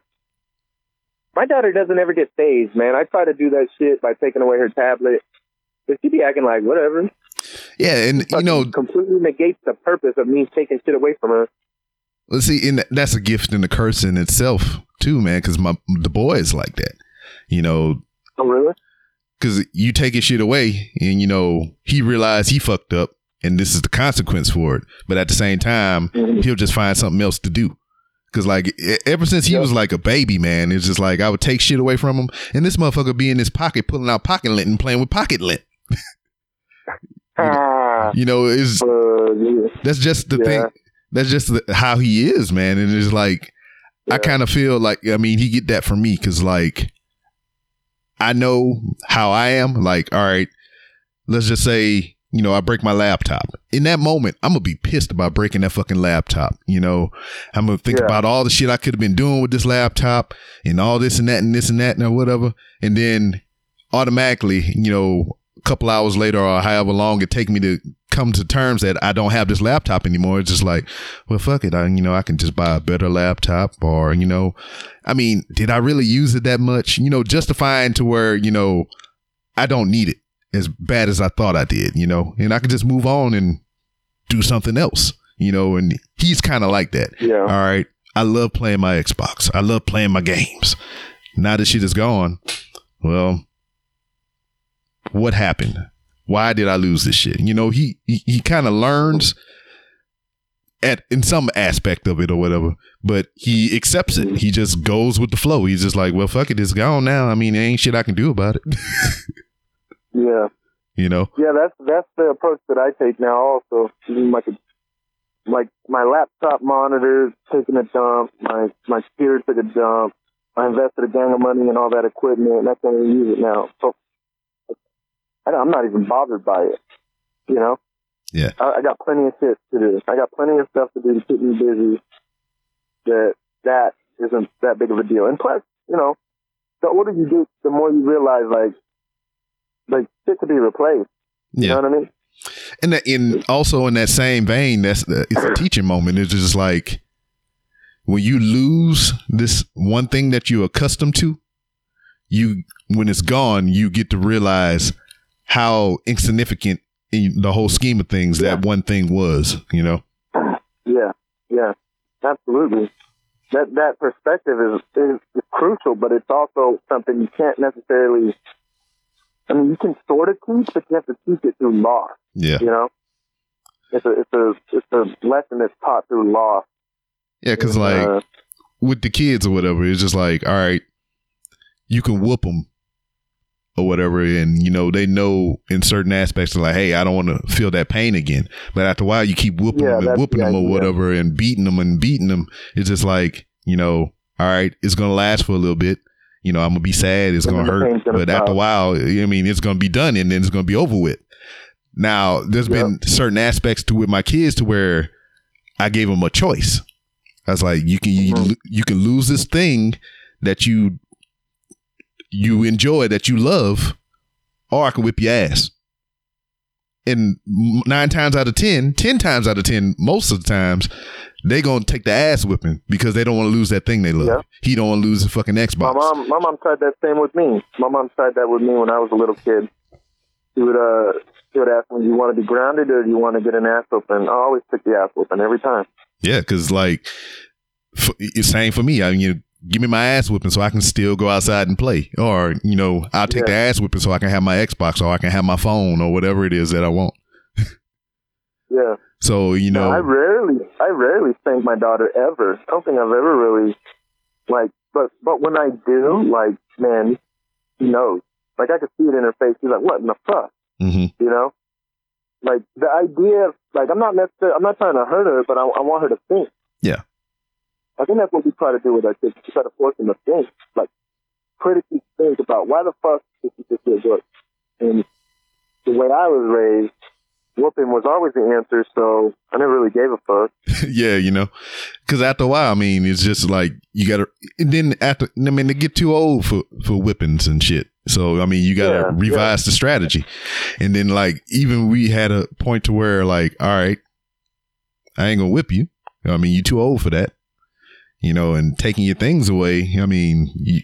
My daughter doesn't ever get phased, man. I try to do that shit by taking away her tablet, but she be acting like whatever. yeah. And, you know, completely negates the purpose of me taking shit away from her. Let's see, and that's a gift and a curse in itself too, man. Because my the boy is like that, you know. Oh, really? Because you take his shit away, and you know he realized he fucked up, and this is the consequence for it. But at the same time, Mhm. he'll just find something else to do. Cause like ever since he Yep. was like a baby, man, it's just like I would take shit away from him, and this motherfucker be in his pocket pulling out pocket lint and playing with pocket lint. Ah, You know, it's uh, yeah. that's just the Yeah. thing. That's just the, how he is, man. And it's like I kind of feel like I mean he get that from me because like I know how I am. Like, all right, let's just say you know I break my laptop. In that moment, I'm gonna be pissed about breaking that fucking laptop. You know, I'm gonna think Yeah. about all the shit I could have been doing with this laptop and all this and that and this and that and whatever. And then automatically, you know, a couple hours later or however long it take me to come to terms that I don't have this laptop anymore. It's just like, well, fuck it. I, you know, I can just buy a better laptop or, you know, I mean, did I really use it that much? You know, justifying to where, you know, I don't need it as bad as I thought I did, you know, and I can just move on and do something else, you know, and he's kind of like that. yeah. All right. I love playing my Xbox. I love playing my games. Now that shit is gone, well, what happened? Why did I lose this shit? You know, he he, he kind of learns at in some aspect of it or whatever, but he accepts it. He just goes with the flow. He's just like, well, fuck it, it's gone now. I mean, there ain't shit I can do about it. Yeah. you know? Yeah, that's that's the approach that I take now. Also, like a, like my laptop monitor's taking a dump. My my computer took a dump. I invested a gang of money in all that equipment, and I can't even use it now. So I, I'm not even bothered by it. You know. Yeah. I, I got plenty of shit to do. I got plenty of stuff to do to keep me busy. That that isn't that big of a deal. And plus, you know, the older you get, the more you realize like like shit to be replaced. You Yeah. know what I mean? And that in also in that same vein, that's the, it's a teaching moment. It's just like when you lose this one thing that you're accustomed to, you when it's gone, you get to realize how insignificant in the whole scheme of things that one thing was. You know? Yeah, yeah, absolutely. That that perspective is, is is crucial, but it's also something you can't necessarily. I mean, you can sort of teach, but you have to teach it through law. Yeah, You know, it's a it's a it's a lesson that's taught through law. yeah. Because like Uh, with the kids or whatever, it's just like, all right, you can whoop them or whatever, and you know they know in certain aspects, like, hey, I don't want to feel that pain again. But after a while, you keep whooping Yeah, them and whooping the them or whatever, and beating them and beating them. It's just like, you know, all right, it's gonna last for a little bit. You know, I'm gonna be sad. It's gonna hurt, gonna but after a while, I mean, it's gonna be done, and then it's gonna be over with. Now, there's been certain aspects to with my kids to where I gave them a choice. I was like, you can you, Mhm. you can lose this thing that you you enjoy that you love, or I can whip your ass. And nine times out of ten, ten times out of ten, most of the times, they gonna take the ass whipping because they don't want to lose that thing they love. Yeah. He don't want to lose the fucking Xbox. my mom, my mom tried that same with me. My mom tried that with me when I was a little kid. She would uh, she would ask me, "Do you want to be grounded or do you want to get an ass whooping?" I always took the ass whooping every time. Yeah, because like f- it's same for me. I mean, you give me my ass whipping so I can still go outside and play, or you know, I'll take the ass whipping so I can have my Xbox or I can have my phone or whatever it is that I want. Yeah. So you know, No, I rarely, I rarely spank my daughter ever. I don't think I've ever really, like, but but when I do, like, man, she knows. Like I could see it in her face. She's like, "What in the fuck?" mhm. You know, like the idea. Like I'm not necessarily, I'm not trying to hurt her, but I, I want her to think. Yeah. I think that's what we try to do with our kids. We try to force them to think, like, critically think about why the fuck she just feel good. And the way I was raised, whooping was always the answer, so I never really gave a fuck. yeah, you know, because after a while, I mean, it's just like you gotta. And then after, I mean, they get too old for for whippings and shit. So I mean, you gotta Yeah, revise the strategy. And then like even we had a point to where like, all right, I ain't gonna whip you. I mean, you too old for that. You know, and taking your things away. I mean, you,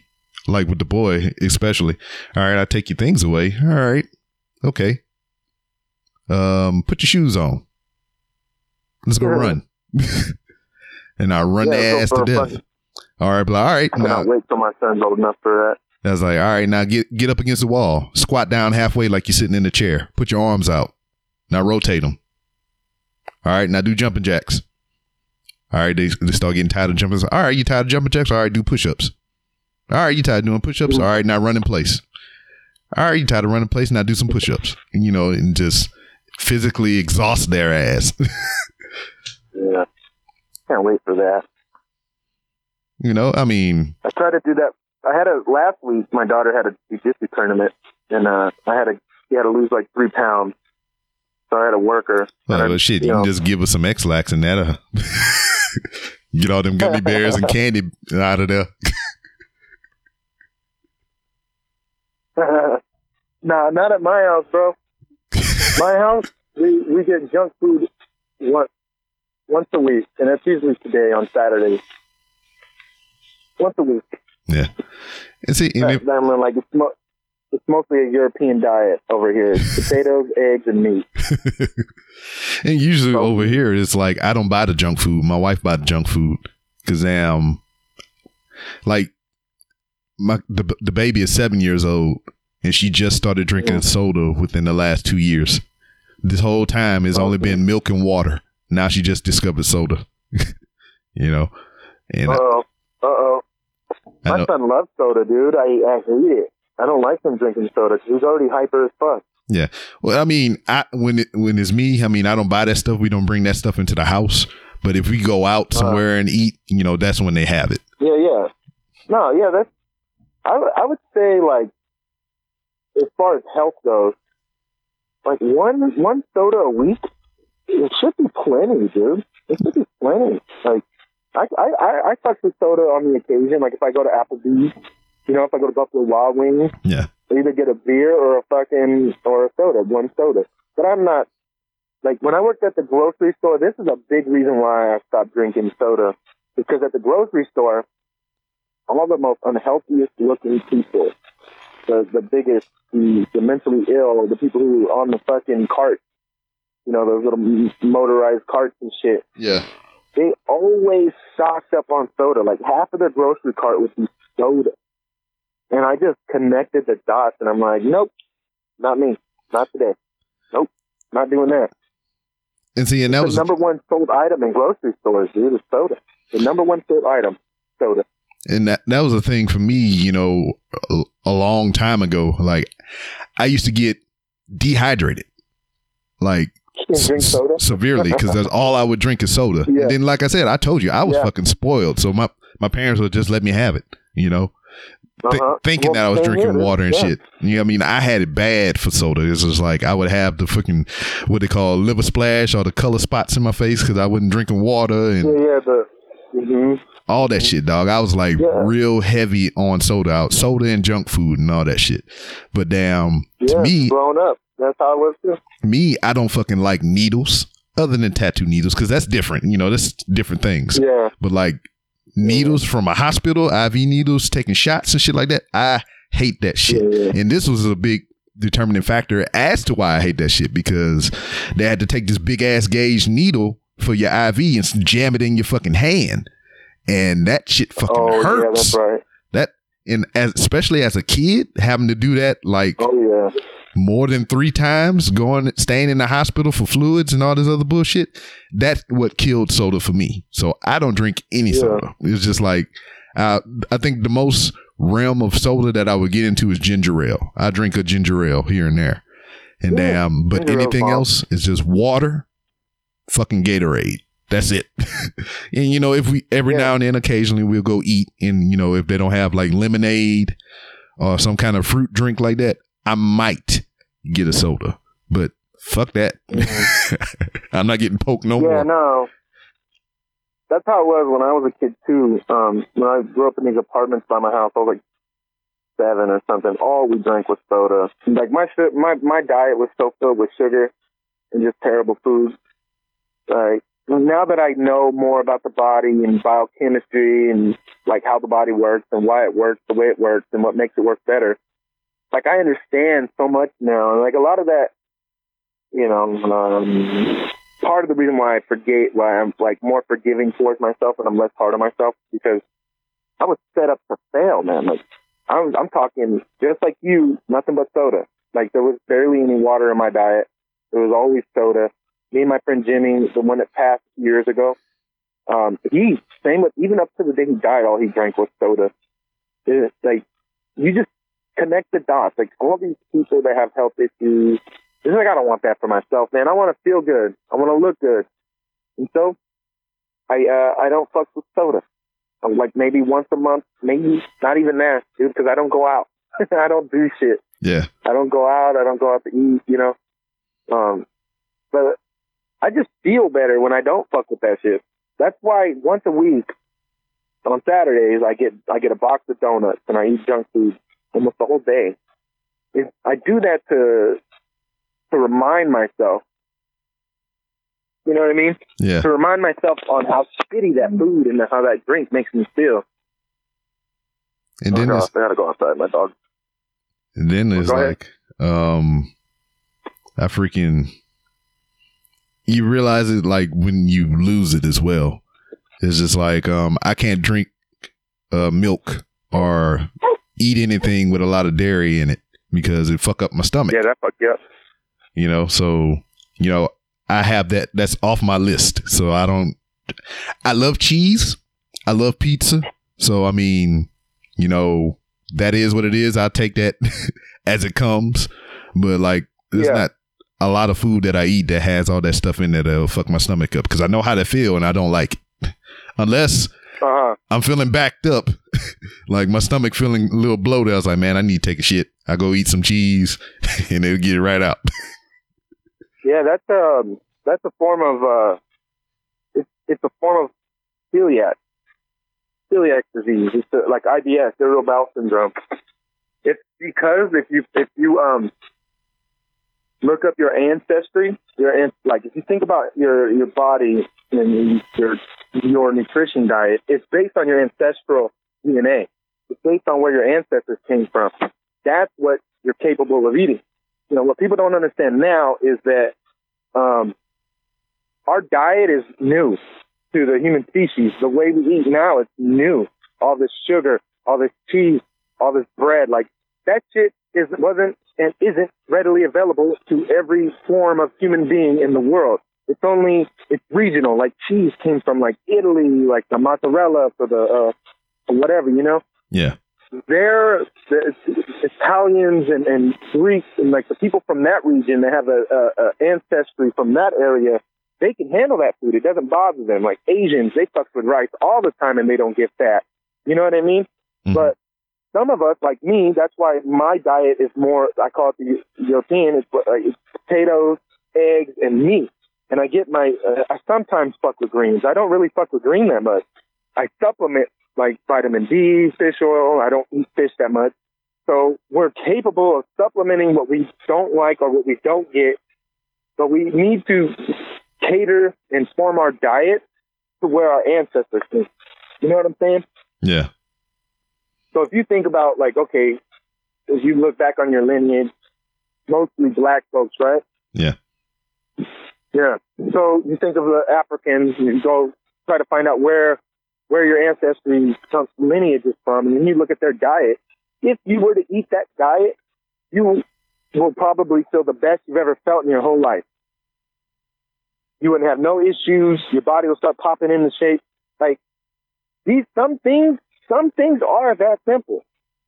like with the boy, especially. All right, I take your things away. All right, okay. Um, put your shoes on. Let's go run. and I run Yeah, go ass to death. All right, but all right, I now wait till my son's old enough for that. I was like, all right, now get get up against the wall, squat down halfway like you're sitting in a chair, put your arms out, now rotate them. All right, now do jumping jacks. All right, they, they start getting tired of jumping. All right, you tired of jumping jacks? All right, do push ups. All right, you tired of doing push ups? All right, now run in place. All right, you tired of running in place? Now do some push ups. You know, and just physically exhaust their ass. Yeah. Can't wait for that. you know, I mean, I tried to do that. I had a last week. My daughter had a jiu-jitsu tournament, and uh, I had to. She had to lose like three pounds, so I had to work her. well, I- shit, you you can just give us some Ex-Lax and that. Uh, get all them gummy bears and candy out of there. nah, not at my house, bro. my house, we we get junk food once once a week, and it's usually today on Saturdays. Once a week. Yeah. And see, and if, like it's, mo- it's mostly a European diet over here. It's potatoes, eggs, and meat. and usually Oh. over here, it's like I don't buy the junk food. My wife buy the junk food because um, like my the the baby is seven years old and she just started drinking Mm. soda within the last two years. This whole time has only been milk and water. Now she just discovered soda. you know, and Uh oh. Uh oh. My son loves soda, dude. I, I hate it. I don't like him drinking soda 'cause he's already hyper as fuck. Yeah. Well, I mean, I when it when it's me, I mean, I don't buy that stuff. We don't bring that stuff into the house. But if we go out Uh. somewhere and eat, you know, that's when they have it. Yeah, yeah. No, yeah, that's. I, would- I would say like, as far as health goes, like one one soda a week, it should be plenty, dude. It should be plenty. Like, I I I, I fuck with soda on the occasion. Like if I go to Applebee's, you know, if I go to Buffalo Wild Wings, Yeah. I either get a beer or a fucking or a soda, one soda. But I'm not like when I worked at the grocery store. This is a big reason why I stopped drinking soda because at the grocery store, all the most unhealthiest looking people, the the biggest, the, the mentally ill, the people who are on the fucking cart, you know, those little motorized carts and shit. Yeah. They always stocked up on soda. Like half of their grocery cart would be soda. And I just connected the dots and I'm like, nope, not me. Not today. Nope, not doing that. And see, and that the was number one sold item in grocery stores, dude, is soda. The number one sold item, soda. and that that was a thing for me, you know, a, a long time ago. Like I used to get dehydrated, like s- severely, because that's all I would drink is soda. Yeah. And then, like I said, I told you I was Yeah. fucking spoiled, so my my parents would just let me have it, you know, Uh-huh. thinking Well, that I was drinking water and Yeah. shit. You know, what I mean, I had it bad for soda. It's just like I would have the fucking what they call liver splash or the color spots in my face because I wasn't drinking water and Yeah, yeah, the. hmm all that shit, dog. I was like Yeah. real heavy on soda out, soda and junk food and all that shit. But damn, to me, growing up, that's how it was too. me, I don't fucking like needles other than tattoo needles because that's different. You know, that's different things. Yeah, But like needles from a hospital, IV needles, taking shots and shit like that, I hate that shit. Yeah, yeah. And this was a big determining factor as to why I hate that shit because they had to take this big ass gauge needle for your IV and jam it in your fucking hand. And that shit fucking oh yeah, hurts. that's right. And as especially as a kid, having to do that like Oh yeah. more than three times, going staying in the hospital for fluids and all this other bullshit. That's what killed soda for me. So I don't drink any Yeah. soda. It's just like uh, I think the most realm of soda that I would get into is ginger ale. I drink a ginger ale here and there, and Yeah, damn, but ginger anything else is just water, fucking Gatorade. That's it. and you know, if we every Yeah. now and then, occasionally we'll go eat, and you know, if they don't have like lemonade or some kind of fruit drink like that, I might get a soda. But fuck that. I'm not getting poked no Mm-hmm. yeah, no. That's how it was when I was a kid too. Um, when I grew up in these apartments by my house, I was like seven or something. All we drank was soda. Like my my my diet was so filled with sugar and just terrible food. Like now that I know more about the body and biochemistry and like how the body works and why it works the way it works and what makes it work better, like I understand so much now. And like a lot of that, you know, um, part of the reason why I forget why I'm like more forgiving towards myself and I'm less hard on myself because I was set up to fail, man. Like I was, I'm talking just like you, nothing but soda. Like there was barely any water in my diet. There was always soda. Me and my friend Jimmy, the one that passed years ago, um, he same with even up to the day he died, all he drank was soda. It's like you just connect the dots. Like all these people that have health issues, it's like I don't want that for myself, man. I want to feel good. I want to look good, and so I uh, I don't fuck with soda. I'm like maybe once a month, maybe not even that, dude, because I don't go out. I don't do shit. Yeah. I don't go out. I don't go out to eat. You know. Um, but I just feel better when I don't fuck with that shit. That's why once a week on Saturdays I get I get a box of donuts and I eat junk food almost the whole day. It, I do that to to remind myself. You know what I mean? Yeah. To remind myself on how shitty that food and how that drink makes me feel. And then oh, I gotta go outside. My dog. and then ahead. like, um, I freaking, you realize it like when you lose it as well. It's just like, um, I can't drink, uh, milk or eat anything with a lot of dairy in it because it fuck up my stomach. Yeah, that fuck up. you know so you know i have that that's off my list so i don't i love cheese i love pizza so i mean you know that is what it is i take that as it comes but like it's Yeah. not a lot of food that i eat that has all that stuff in there that'll fuck my stomach up because i know how to feel and i don't like it unless Uh huh. i'm feeling backed up like my stomach feeling a little bloated i was like man i need to take a shit i go eat some cheese and it'll get it right out Yeah, that's um that's a form of uh it's it's a form of celiac celiac disease. It's uh like IBS, irritable bowel syndrome. It's because if you if you um look up your ancestry, your like if you think about your your body and your your nutrition diet, it's based on your ancestral DNA. It's based on where your ancestors came from. That's what you're capable of eating you know, what people don't understand now is that um, our diet is new to the human species. The way we eat now is new. All this sugar, all this cheese, all this bread, like that shit is wasn't and isn't readily available to every form of human being in the world. It's only it's regional. Like cheese came from like Italy, like the mozzarella for the uh, whatever, you know yeah they're the Italians and, and Greeks and like the people from that region that have a, a, a ancestry from that area, they can handle that food. It doesn't bother them. Like Asians, they fuck with rice all the time and they don't get fat. You know what I mean? Mhm. But some of us, like me, that's why my diet is more. I call it the European. It's, uh, it's potatoes, eggs, and meat. And I get my. Uh, I sometimes fuck with greens. I don't really fuck with green that much. I supplement like vitamin D, fish oil. I don't eat fish that much. So we're capable of supplementing what we don't like or what we don't get, but we need to cater and form our diet to where our ancestors came. You know what I'm saying? yeah So if you think about like, okay, as you look back on your lineage, mostly black folks, right? Yeah. Yeah. So you think of the Africans, and you go try to find out where where your ancestry comes lineage is from, and then you look at their diet. If you were to eat that diet, you will probably feel the best you've ever felt in your whole life. You wouldn't have no issues. Your body will start popping into shape. Like these, some things, some things are that simple.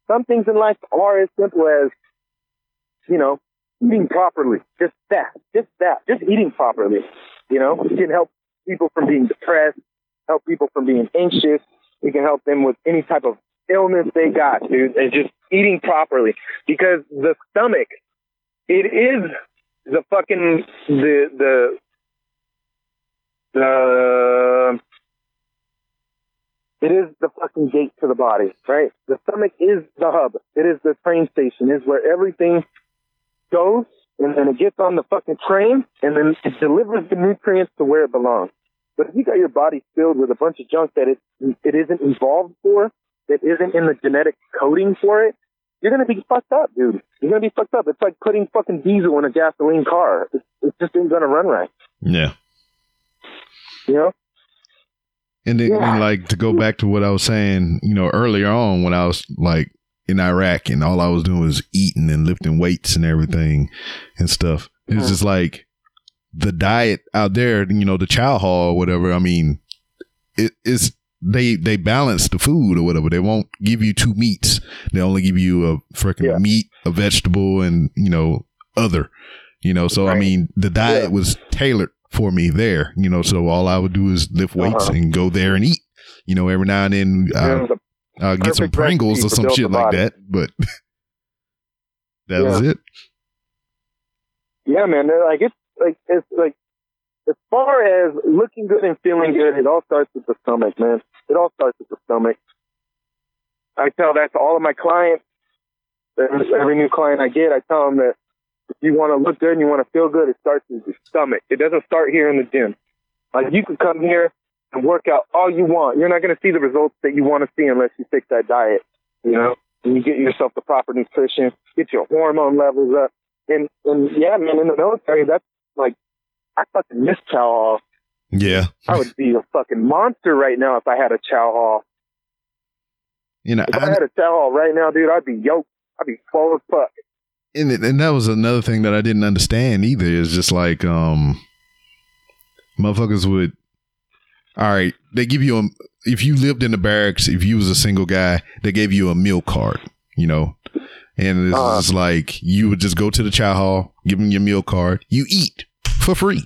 Some things in life are as simple as, you know, eating properly. Just that. Just that. Just eating properly. You know, it can help people from being depressed, help people from being anxious. It can help them with any type of illness they got, dude. And just eating properly. Because the stomach, it is the fucking, the, the, the, it is the fucking gate to the body, right? The stomach is the hub. It is the train station. It's where everything goes and then it gets on the fucking train and then it delivers the nutrients to where it belongs. But if you got your body filled with a bunch of junk that it it isn't evolved for, that isn't in the genetic coding for it, you're gonna be fucked up, dude. You're gonna be fucked up. It's like putting fucking diesel in a gasoline car. It, it just ain't gonna run right. Yeah. You know? And then, Yeah. and like to go back to what I was saying, you know, earlier on when I was like in Iraq and all I was doing was eating and lifting weights and everything and stuff. It's Mhm. just like the diet out there, you know, the chow hall or whatever. I mean, it is they they balance the food or whatever. They won't give you two meats. They only give you a freaking Yeah. meat, a vegetable, and you know other. You know, so I mean, the diet Yeah. was tailored for me there. You know, so all I would do is lift weights Uh-huh. and go there and eat. You know, every now and then It I'll, was a- I'll get some Pringles or some shit like that. But that was it. yeah, man. Like it's like it's like as far as looking good and feeling good, it all starts with the stomach, man. It all starts with the stomach. I tell that to all of my clients. Every new client I get, I tell them that you want to look good and you want to feel good, it starts in your stomach. It doesn't start here in the gym. Like you can come here and work out all you want. You're not going to see the results that you want to see unless you fix that diet. You know, and you get yourself the proper nutrition, get your hormone levels up, and and yeah, man, in the military, that's like I fucking miss chow hall. Yeah. I would be a fucking monster right now if I had a chow hall. You know, If I I, had a chow hall right now, dude, I'd be yoked. I'd be full as fuck. And, and that was another thing that I didn't understand either. Is just like um, motherfuckers would. All right, they give you a. If you lived in the barracks, if you was a single guy, they gave you a meal card. You know, and it's Uh. just like you would just go to the chow hall, give them your meal card, you eat for free.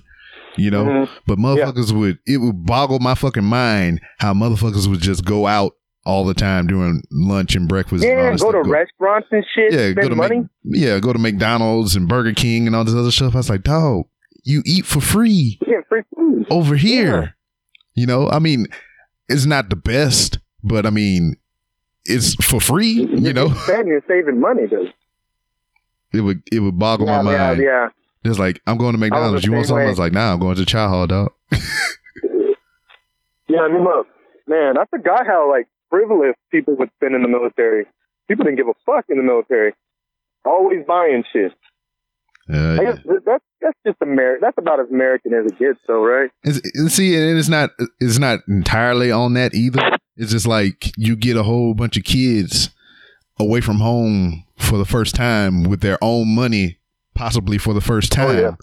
You know, Mhm. but motherfuckers would it would boggle my fucking mind how motherfuckers would just go out all the time during lunch and breakfast. and Yeah, this go stuff. to restaurants and shit, yeah, go to money. Mac- yeah, go to McDonald's and Burger King and all this other stuff. I was like, dog, you eat for free You get free food. over here. Yeah. You know, I mean, it's not the best, but I mean, it's for free. You know, Then you're saving money, dude. it would it would boggle Yeah, my yeah, mind. yeah. It's like I'm going to McDonald's. You want something? I was like, nah, I'm going to Chow Hall, dog. Yeah, I mean, look, man, I forgot how like frivolous people would spend in the military. People didn't give a fuck in the military. Always buying shit. Uh, yeah. that's that's just American. That's about as American as it gets, though, right? It's, see, and it's not it's not entirely on that either. It's just like you get a whole bunch of kids away from home for the first time with their own money, possibly for the first Oh, time, yeah.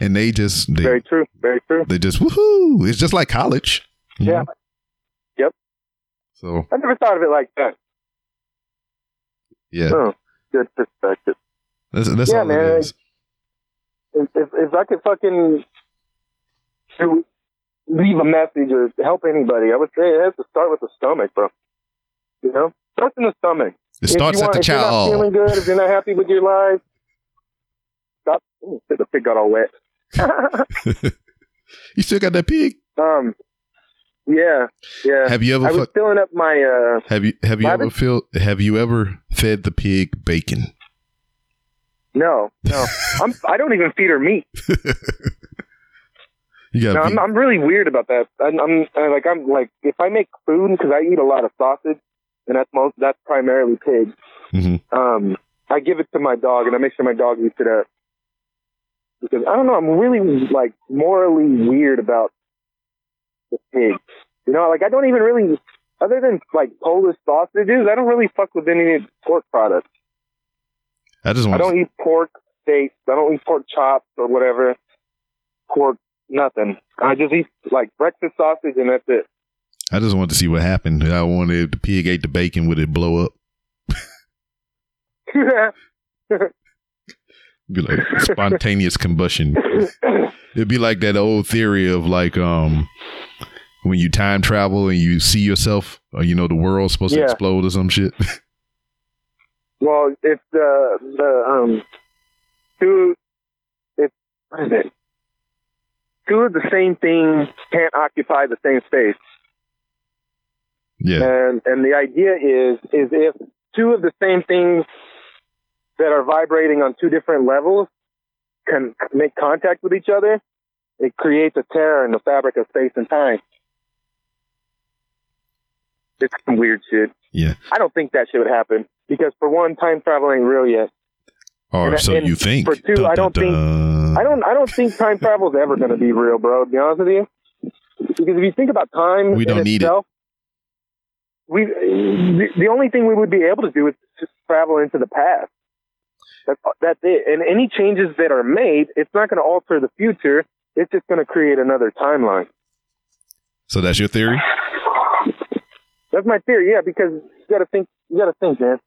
and they just they Very true. Very true. they just woohoo! It's just like college. Yeah. know? So I never thought of it like that. yeah, Oh, good perspective. that's that's Yeah, all man. it is. If, if if I could fucking leave a message or help anybody, I would say it has to start with the stomach, bro. You know, starts in the stomach. It If starts at want- the if you're chow not feeling good, if you're not happy with your life, stop. Ooh, the pig got all wet. You still got that pig? um, yeah, yeah. Have you ever I was filling up my uh. have you have you ever feel have you ever fed the pig bacon? No, no. I'm. I don't even feed her meat. You got No, I'm, I'm really weird about that. I'm, I'm uh, like I'm like if I make food because I eat a lot of sausage, and that's most that's primarily pig. Mhm. Um, I give it to my dog, and I make sure my dog eats it up because I don't know. I'm really like morally weird about the pig. You know, like I don't even really, other than like Polish sausages, I don't really fuck with any pork products. I just I don't eat pork steaks. I don't eat pork chops or whatever. Pork, nothing. I just eat like breakfast sausage and that's it. I just wanted to see what happened. I wanted if the pig ate the bacon, would it blow up? Be like spontaneous combustion. It'd be like that old theory of like um when you time travel and you see yourself, or you know the world's supposed to explode or some shit. well, it's the the um two. It's what is it? Two of the same thing can't occupy the same space, yeah, and and the idea is is if two of the same things that are vibrating on two different levels can make contact with each other, it creates a tear in the fabric of space and time. It's some weird shit. yeah. I don't think that shit would happen because for one, time travel ain't real yet. Or oh, And- so and you think? for two, I don't think-. I don't. I don't think time travel is ever going to be real, bro. To be honest with you, Because if you think about time, We in don't need it. itself, We the, the only thing we would be able to do is just travel into the past. That's that's it. And any changes that are made, it's not going to alter the future. It's just going to create another timeline. So that's your theory? That's my theory. Yeah, because you got to think. You got to think, man.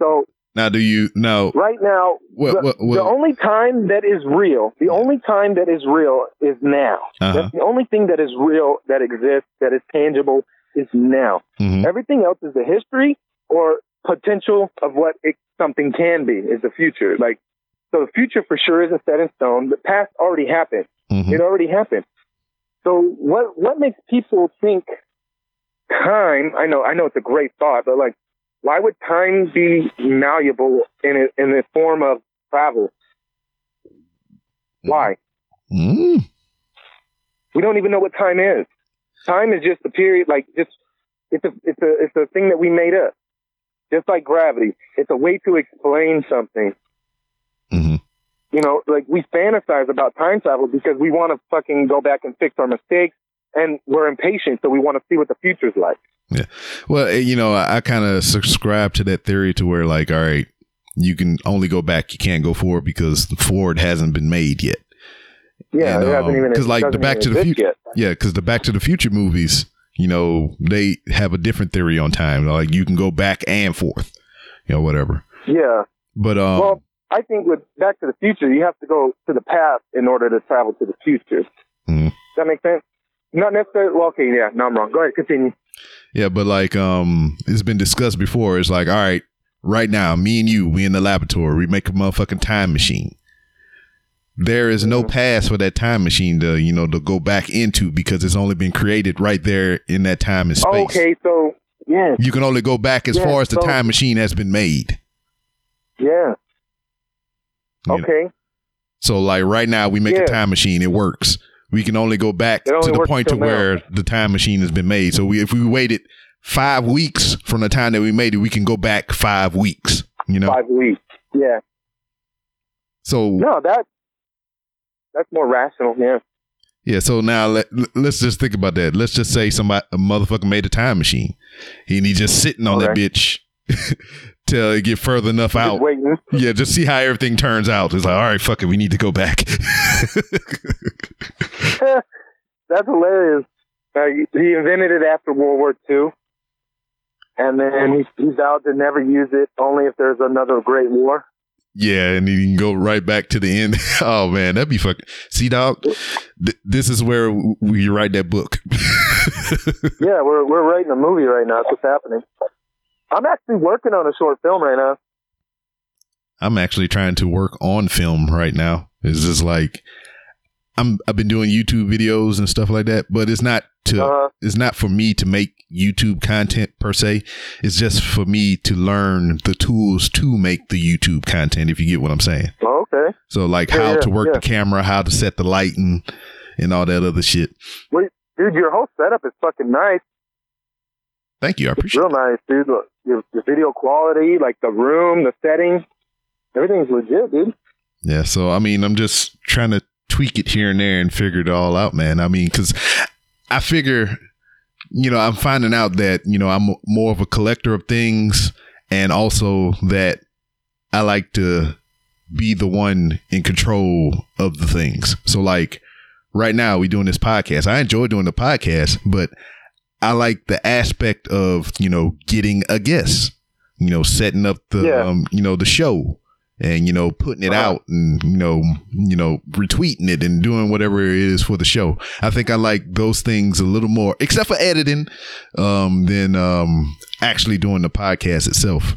So Now, do you know? right now, What, the, what, what, the only time that is real, the only time that is real is now. uh-huh. That's the only thing that is real, that exists, that is tangible, is now. Mhm. Everything else is the history or potential of what it, something can be is the future. Like, so the future for sure isn't set in stone. The past already happened. Mhm. It already happened. So what what makes people think time? I know I know it's a great thought, but like, why would time be malleable in it in the form of travel? Why? Mm. We don't even know what time is. Time is just a period, like just it's a it's a it's a thing that we made up. Just like gravity, it's a way to explain something. Mhm. You know, like we fantasize about time travel because we want to fucking go back and fix our mistakes, and we're impatient, so we want to see what the future's like. Yeah. Well, eh, you know, I, I kind of subscribe to that theory to where, like, all right, you can only go back, you can't go forward because the forward hasn't been made yet. Yeah, because um, like, the Back to the Future- yet. Yeah, because the Back to the Future movies, you know, they have a different theory on time. Like, you can go back and forth, you know, whatever. Yeah. But um, well, I think with Back to the Future, you have to go to the past in order to travel to the future. Mhm. Does that make sense? Not necessarily. Well, okay, yeah, no, I'm wrong. Go ahead, continue. Yeah, but like um it's been discussed before. It's like, all right, right now, me and you, we in the laboratory, we make a motherfucking time machine. There is no pass for that time machine to, you know, to go back into because it's only been created right there in that time and space. Okay, so yeah, You can only go back as Yeah, far as the so- time machine has been made. yeah, you know. okay, So like right now we make Yeah. a time machine, it works. We can only go back only to the point to now. where the time machine has been made. So we, if we waited five weeks from the time that we made it, we can go back five weeks. You know, five weeks. Yeah, so no, that that's more rational. Yeah, Yeah, so now let, let's just think about that. Let's just say somebody, a motherfucker made a time machine and he just sitting on that bitch till it get further enough out. Yeah, just see how everything turns out. It's like, all right, fuck it, we need to go back. That's hilarious. Uh, he invented it after World War II, and then he, he vowed to never use it only if there's another Great War. Yeah, and you can go right back to the end. oh man, that'd be fucking. See, dog, th- this is where we write that book. Yeah, we're we're writing a movie right now. That's what's happening. I'm actually working on a short film right now. I'm actually trying to work on film right now. It's just like I'm I've been doing YouTube videos and stuff like that, but it's not to Uh, it's not for me to make YouTube content per se. It's just for me to learn the tools to make the YouTube content if you get what I'm saying. oh, okay. So like Yeah, how yeah, to work yeah. the camera, how to set the lighting and all that other shit. Wait, dude, your whole setup is fucking nice. Thank you. I It's appreciate real it. nice, dude. Look, your, your video quality, like the room, the setting, everything's legit, dude. Yeah, so I mean, I'm just trying to tweak it here and there and figure it all out, man. I mean, because I figure, you know, I'm finding out that you know I'm more of a collector of things, and also that I like to be the one in control of the things. So, like right now, we're doing this podcast. I enjoy doing the podcast, but I like the aspect of you know getting a guest, you know, setting up the Yeah. um, you know the show and you know putting it Uh-huh. out and you know you know retweeting it and doing whatever it is for the show. I think i like those things a little more except for editing um than um actually doing the podcast itself.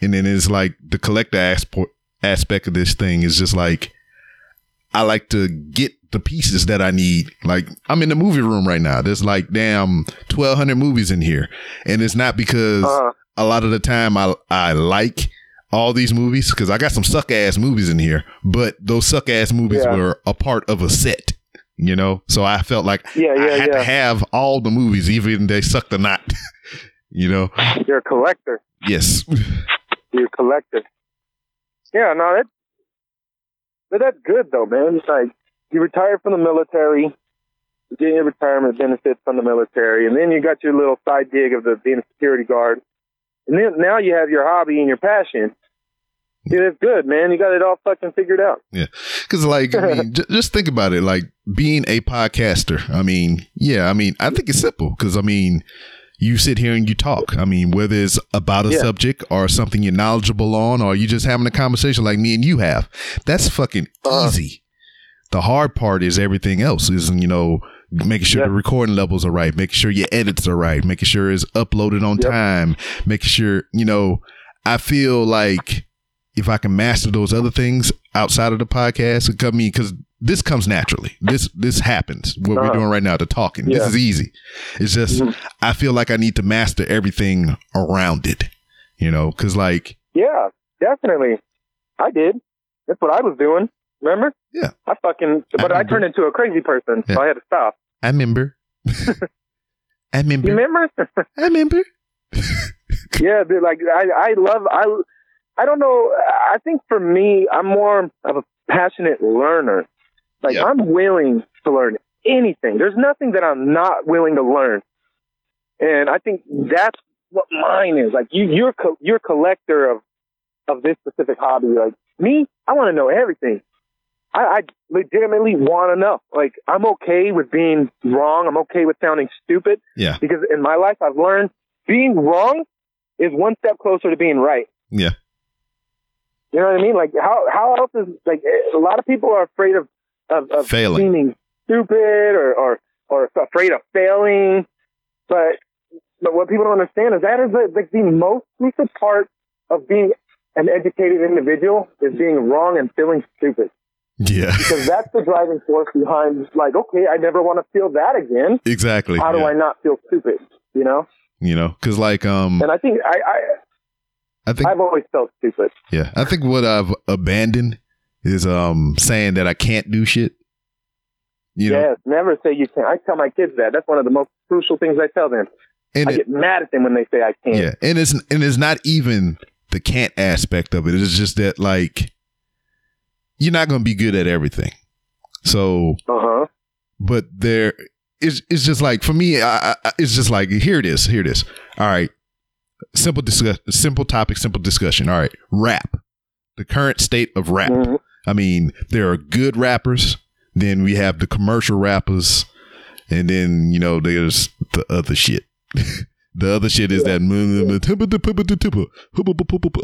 And then it's like the collector asp- aspect of this thing is just like i like to get the pieces that i need. Like i'm in the movie room right now. There's like damn 1200 movies in here. And it's not because Uh, a lot of the time I I like all these movies because I got some suck ass movies in here, but those suck ass movies Yeah. were a part of a set, you know. So I felt like yeah, I yeah, had to have all the movies, even if they sucked or not, you know. You're a collector. Yes, You're a collector. Yeah, no, that, but that's good though, man. It's like you retired from the military. getting your retirement benefits from the military, and then you got your little side gig of the being a security guard, and then now you have your hobby and your passion. Yeah, it's good, man. You got it all fucking figured out. Yeah, because, like, I mean, j- just think about it. Like, being a podcaster, I mean, yeah, I mean, I think it's simple. Because, I mean, you sit here and you talk. I mean, whether it's about a Yeah. subject or something you're knowledgeable on, or you just having a conversation like me and you have, that's fucking Uh-huh. easy. The hard part is everything else, is, you know, making sure Yep. the recording levels are right, making sure your edits are right, making sure it's uploaded on Yep. time, making sure, you know, I feel like if I can master those other things outside of the podcast, it come me because this comes naturally. This this happens. What we're Uh-huh. doing right now, the talking. This is easy. It's just Mhm. I feel like I need to master everything around it. You know, because like Yeah, definitely. I did. That's what I was doing. Remember? Yeah. I fucking, but I, remember. turned into a crazy person, Yeah. so I had to stop. I remember, I You remember, remember? I remember. yeah, dude, like I, I love, I, I don't know. I think for me, I'm more of a passionate learner. Like Yeah. I'm willing to learn anything. There's nothing that I'm not willing to learn, and I think that's what mine is. Like you, you're co- you're a collector of of this specific hobby. Like me, I want to know everything. I, I legitimately want to know. Like I'm okay with being wrong. I'm okay with sounding stupid Yeah, because in my life I've learned being wrong is one step closer to being right. yeah, You know what I mean? Like how how else is like eh, a lot of people are afraid of of, of Failing. seeming stupid or, or or afraid of failing, but but what people don't understand is that is the, like the most crucial part of being an educated individual is being wrong and feeling stupid yeah. because that's the driving force behind like okay I never want to feel that again. exactly. How do yeah. I not feel stupid? You know, You know, because like um, and I think I, I I think I've always felt stupid. Yeah, I think what I've abandoned is um saying that I can't do shit. You know, yes, never say you can't. I tell my kids that. That's one of the most crucial things I tell them. and I it, get mad at them when they say I can't. yeah, and it's and it's not even the can't aspect of it. It's just that like you're not going to be good at everything. So, Uh huh. but there it's it's just like for me, I, I, it's just like here it is, here it is. All right, simple discuss, simple topic, simple discussion. All right, rap, the current state of rap. Mhm. I mean, there are good rappers. Then we have the commercial rappers, and then you know there's the other shit. the other shit is that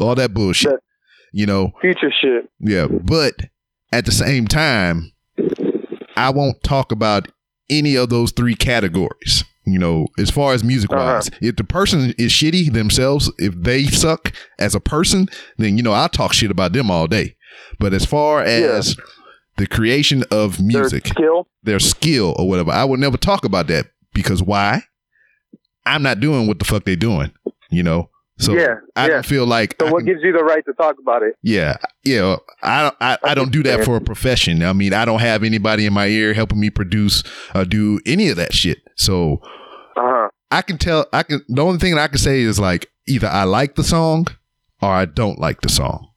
all that bullshit. You know, Future shit. yeah. But at the same time, I won't talk about any of those three categories. You know, as far as music wise, uh-huh. if the person is shitty themselves, if they suck as a person, then you know I'll talk shit about them all day. But as far as the creation of music, Their skill. their skill or whatever, I would never talk about that because why? I'm not doing what the fuck they doing. You know, so Yeah, I yeah. don't feel like So I what can- gives you the right to talk about it? yeah, yeah. I I, I don't do that for a profession. I mean, I don't have anybody in my ear helping me produce or do any of that shit. So Uh huh. I can tell. I can. The only thing that I can say is like either I like the song or I don't like the song.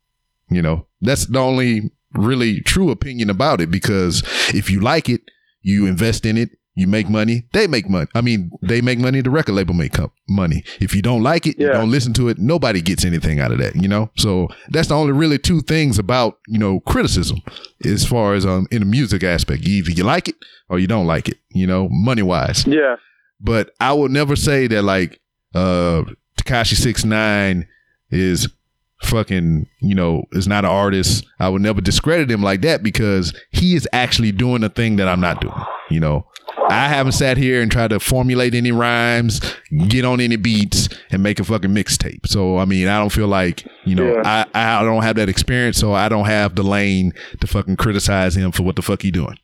You know, that's the only really true opinion about it. Because if you like it, you invest in it. You make money. They make money. I mean, they make money. The record label make up money. If you don't like it, you Yeah. don't listen to it. Nobody gets anything out of that. You know. So that's the only really two things about you know criticism as far as um in the music aspect. Either you like it or you don't like it. You know, money wise Yeah. but I will never say that like uh Tekashi six nine is fucking you know is not an artist. I would never discredit him like that because he is actually doing a thing that I'm not doing. You know, I haven't sat here and tried to formulate any rhymes, get on any beats, and make a fucking mixtape. So I mean, I don't feel like you know Yeah. I I don't have that experience, so I don't have the lane to fucking criticize him for what the fuck he doing.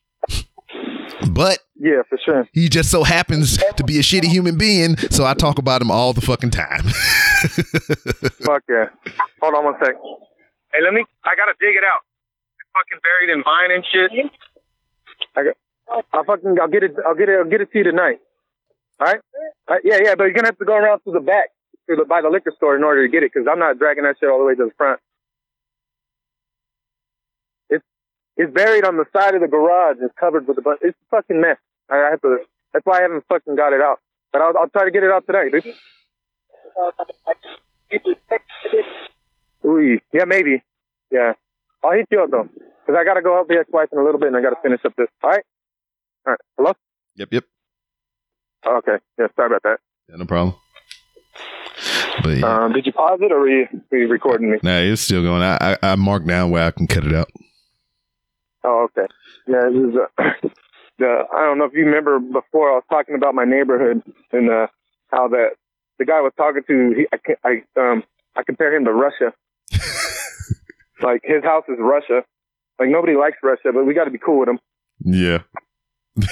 But Yeah, for sure. he just so happens to be a shitty human being, so I talk about him all the fucking time. Fuck yeah. Hold on one sec. Hey, let me. I gotta dig it out. It's fucking buried in vine and shit. I got. I'll fucking. I'll get it. I'll get it. I'll get it to you tonight. All right. Uh, yeah, yeah. But you're gonna have to go around to the back to the by the liquor store in order to get it because I'm not dragging that shit all the way to the front. It's it's buried on the side of the garage. It's covered with a bunch. It's a fucking mess. I have to. That's why I haven't fucking got it out. But I'll, I'll try to get it out tonight, dude. Ooh, yeah, maybe. Yeah, I'll hit you up though, because I gotta go help the ex-wife in a little bit, and I gotta finish up this. All right. All right. Hello. Yep, yep. Okay. Yeah. Sorry about that. Yeah, no problem. But yeah, Um, did you pause it, or were you, were you recording me? nah, it's still going. I, I I marked down where I can cut it out. Oh, okay. Yeah, this is, uh, the, I don't know if you remember before I was talking about my neighborhood and uh, how that the guy I was talking to, he, I, I, um, I compare him to Russia. like his house is Russia. Like nobody likes Russia, but we got to be cool with him. Yeah.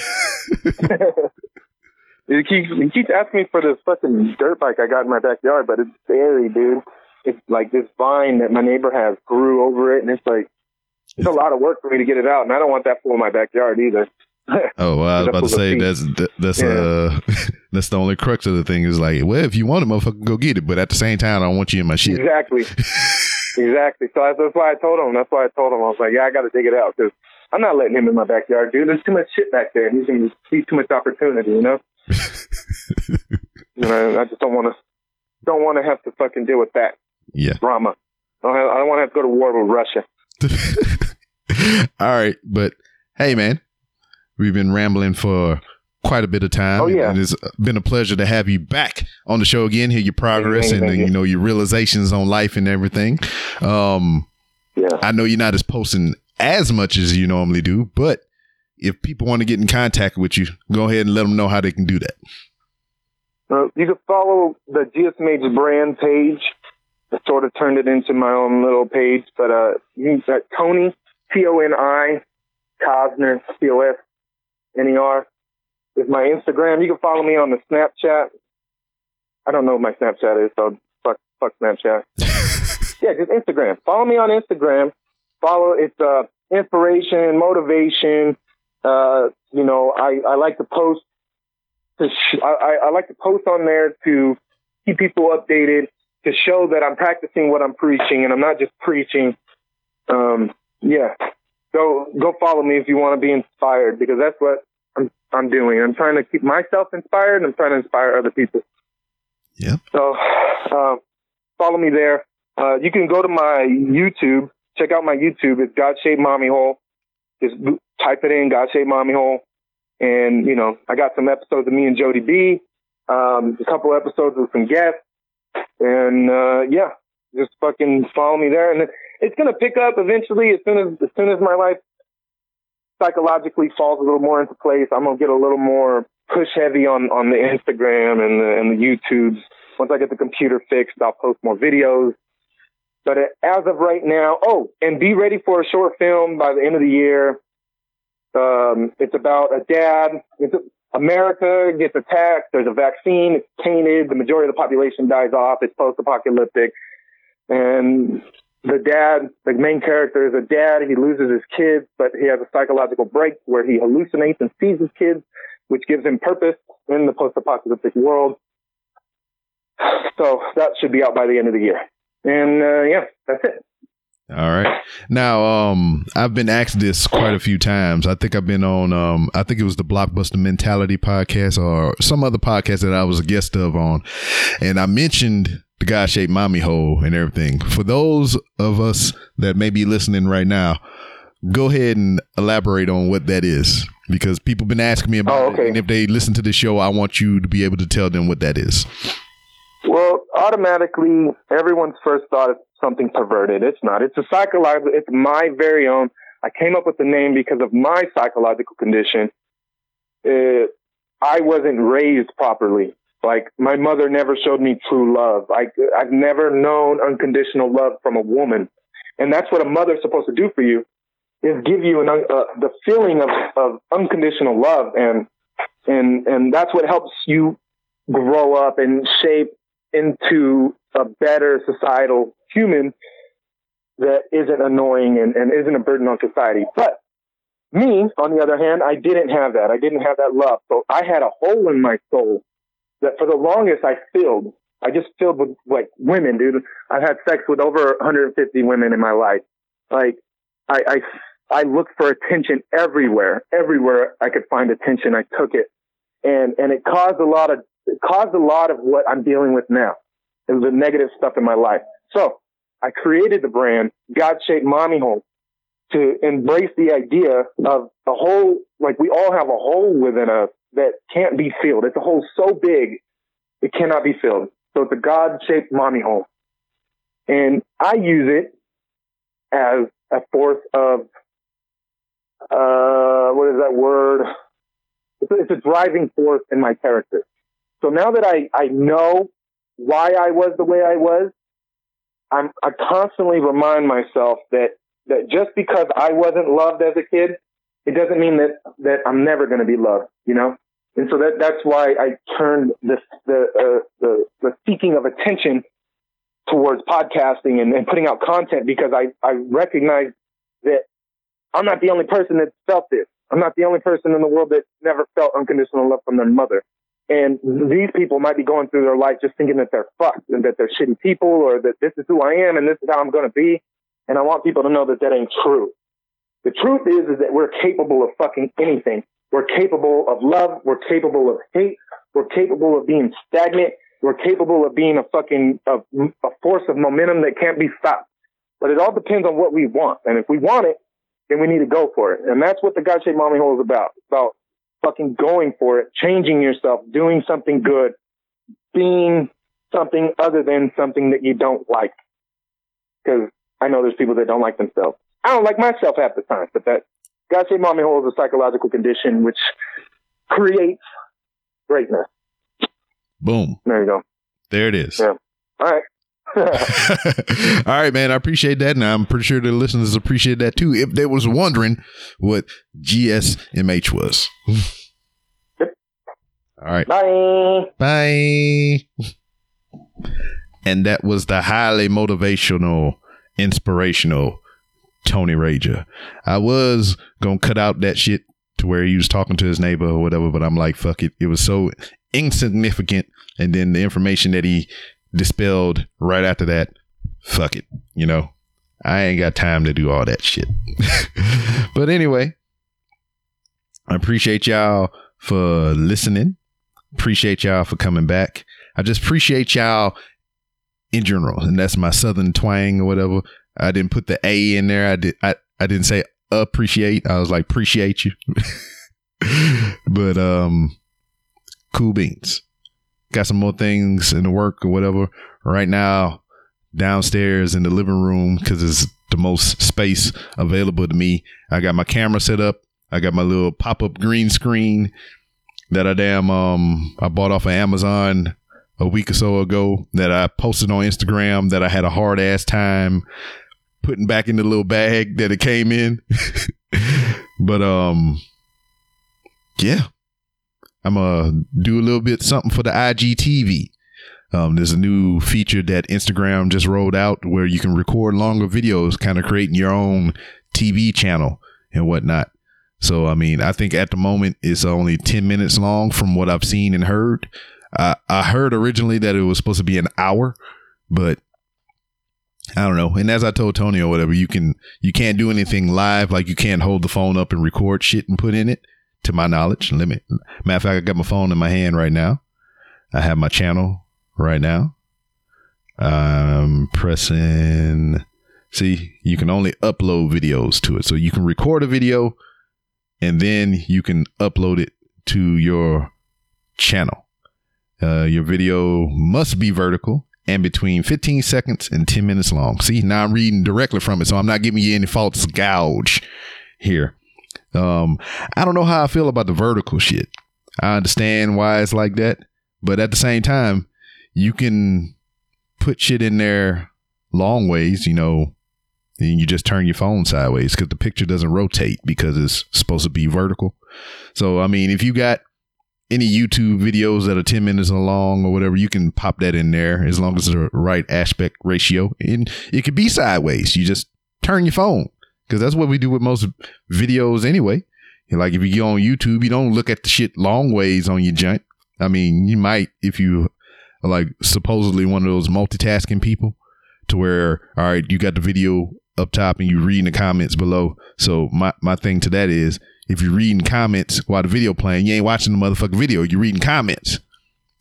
he keeps he keeps asking me for this fucking dirt bike I got in my backyard, but it's buried, dude. It's like this vine that my neighbor has grew over it, and it's like it's a lot of work for me to get it out, and I don't want that fool in my backyard either. Oh, well, I was about to say that's that's Yeah. uh that's the only crux of the thing is like, well, if you want it, motherfucker, go get it. But at the same time, I don't want you in my shit. Exactly. exactly. So that's, that's why I told him. That's why I told him. I was like, yeah, I got to dig it out because I'm not letting him in my backyard, dude. There's too much shit back there. and He's to see too much opportunity, you know? you know, I just don't want to, don't want to have to fucking deal with that Yeah. drama. I don't, have, I don't want to have to go to war with Russia. All right, but hey, man, we've been rambling for quite a bit of time. Oh, yeah. and it's been a pleasure to have you back on the show again. Hear your progress Thank you, and you you. know your realizations on life and everything. Um, Yeah. I know you're not as posting as much as you normally do, but if people want to get in contact with you, go ahead and let them know how they can do that. Uh, you can follow the GSMH brand page. I sort of turned it into my own little page, but uh, you can uh, Toni T O N I Cosner C O S N E R is my Instagram. You can follow me on the Snapchat. I don't know what my Snapchat is, so fuck fuck Snapchat. yeah, just Instagram. Follow me on Instagram. Follow it's uh inspiration, motivation. Uh, you know, I, I like to post to sh- I, I- like to post on there to keep people updated, to show that I'm practicing what I'm preaching and I'm not just preaching. Um, yeah. Go go follow me if you want to be inspired because that's what I'm I'm doing. I'm trying to keep myself inspired and I'm trying to inspire other people. Yep. So uh, follow me there. Uh, you can go to my YouTube. Check out my YouTube. It's God Shaped Mommy Hole. Just type it in, God Shaped Mommy Hole. And, you know, I got some episodes of me and Jody B, um, a couple episodes with some guests. And, uh, yeah, just fucking follow me there. And it's going to pick up eventually as soon as, as soon as my life psychologically falls a little more into place. I'm going to get a little more push heavy on, on the Instagram and the, and the YouTubes. Once I get the computer fixed, I'll post more videos. But as of right now, oh, and be ready for a short film by the end of the year. Um, it's about a dad. It's America gets attacked. There's a vaccine. It's tainted. The majority of the population dies off. It's post-apocalyptic. And the dad, the main character is a dad. He loses his kids, but he has a psychological break where he hallucinates and sees his kids, which gives him purpose in the post-apocalyptic world. So that should be out by the end of the year. And uh, yeah, that's it. All right. Now, um, I've been asked this quite a few times. I think I've been on, um, I think it was the Blockbuster Mentality podcast or some other podcast that I was a guest of on, and I mentioned the God shaped mommy hole and everything. For those of us that may be listening right now, go ahead and elaborate on what that is because people been asking me about Oh, it, okay. and if they listen to the show, I want you to be able to tell them what that is. Well, automatically, everyone's first thought is something perverted. It's not. It's a psychological. It's my very own. I came up with the name because of my psychological condition. Uh, I wasn't raised properly. Like my mother never showed me true love. I, I've never known unconditional love from a woman, and that's what a mother's supposed to do for you, is give you an uh, the feeling of, of unconditional love, and and and that's what helps you grow up and shape into a better societal human that isn't annoying and, and isn't a burden on society. But me, on the other hand, I didn't have that. I didn't have that love. So I had a hole in my soul that for the longest I filled. I just filled with like women, dude. I've had sex with over 150 women in my life. Like I, I, I looked for attention everywhere. Everywhere I could find attention, I took it. And, and it caused a lot of, it caused a lot of what I'm dealing with now. It was the negative stuff in my life. So I created the brand God Shaped Mommy Hole to embrace the idea of a hole, like we all have a hole within us that can't be filled. It's a hole so big, it cannot be filled. So it's a God shaped mommy hole. And I use it as a force of, uh, what is that word? It's a, it's a driving force in my character. So now that I, I know why I was the way I was, I'm, I constantly remind myself that, that just because I wasn't loved as a kid, it doesn't mean that, that I'm never going to be loved, you know? And so that, that's why I turned this, the, uh, the, the seeking of attention towards podcasting and, and putting out content because I, I recognize that I'm not the only person that felt this. I'm not the only person in the world that never felt unconditional love from their mother. And mm-hmm. these people might be going through their life just thinking that they're fucked and that they're shitty people or that this is who I am and this is how I'm going to be. And I want people to know that that ain't true. The truth is, is that we're capable of fucking anything. We're capable of love. We're capable of hate. We're capable of being stagnant. We're capable of being a fucking, a, a force of momentum that can't be stopped. But it all depends on what we want. And if we want it, then we need to go for it. And that's what the God Shaped Mommy Hole is about. It's about fucking going for it, changing yourself, doing something good, being something other than something that you don't like. Because I know there's people that don't like themselves. I don't like myself half the time, but that God Shaped Mommy Hole is a psychological condition which creates greatness. Boom. There you go. There it is. Yeah. All right. All right, man. I appreciate that. And I'm pretty sure the listeners appreciate that too. If they was wondering what GSMH was. Yep. All right. Bye. Bye. And that was the highly motivational, inspirational Toni Rager. I was gonna cut out that shit to where he was talking to his neighbor or whatever, but I'm like, fuck it. It was so insignificant. And then the information that he dispelled right after that, fuck it. You know, I ain't got time to do all that shit. but anyway, I appreciate y'all for listening. Appreciate y'all for coming back. I just appreciate y'all in general. And that's my southern twang or whatever. I didn't put the A in there. I did I, I didn't say appreciate. I was like appreciate you. but um cool beans. Got some more things in the work or whatever. Right now, downstairs in the living room, because it's the most space available to me. I got my camera set up. I got my little pop up green screen that I damn um I bought off of Amazon a week or so ago that I posted on Instagram that I had a hard ass time putting back in the little bag that it came in. but um yeah. I'm gonna do a little bit something for the IGTV. Um, there's a new feature that Instagram just rolled out where you can record longer videos, kind of creating your own TV channel and whatnot. So, I mean, I think at the moment it's only 10 minutes long from what I've seen and heard. Uh, I heard originally that it was supposed to be an hour, but I don't know. And as I told Toni or whatever, you can, you can't do anything live. Like you can't hold the phone up and record shit and put in it to my knowledge. Let me, matter of fact, I got my phone in my hand right now. I have my channel right now. I'm pressing, see, you can only upload videos to it. So you can record a video and then you can upload it to your channel. Uh, your video must be vertical and between 15 seconds and 10 minutes long. See, now I'm reading directly from it, so I'm not giving you any false gouge here. Um, I don't know how I feel about the vertical shit. I understand why it's like that, but at the same time, you can put shit in there long ways, you know, and you just turn your phone sideways because the picture doesn't rotate because it's supposed to be vertical. So, I mean, if you got any YouTube videos that are 10 minutes long or whatever, you can pop that in there as long as it's the right aspect ratio. And it could be sideways. You just turn your phone because that's what we do with most videos anyway. Like if you go on YouTube, you don't look at the shit long ways on your junk. I mean, you might if you like supposedly one of those multitasking people to where, all right, you got the video up top and you reading the comments below. So my, my thing to that is if you're reading comments while the video playing, you ain't watching the motherfucking video. You're reading comments.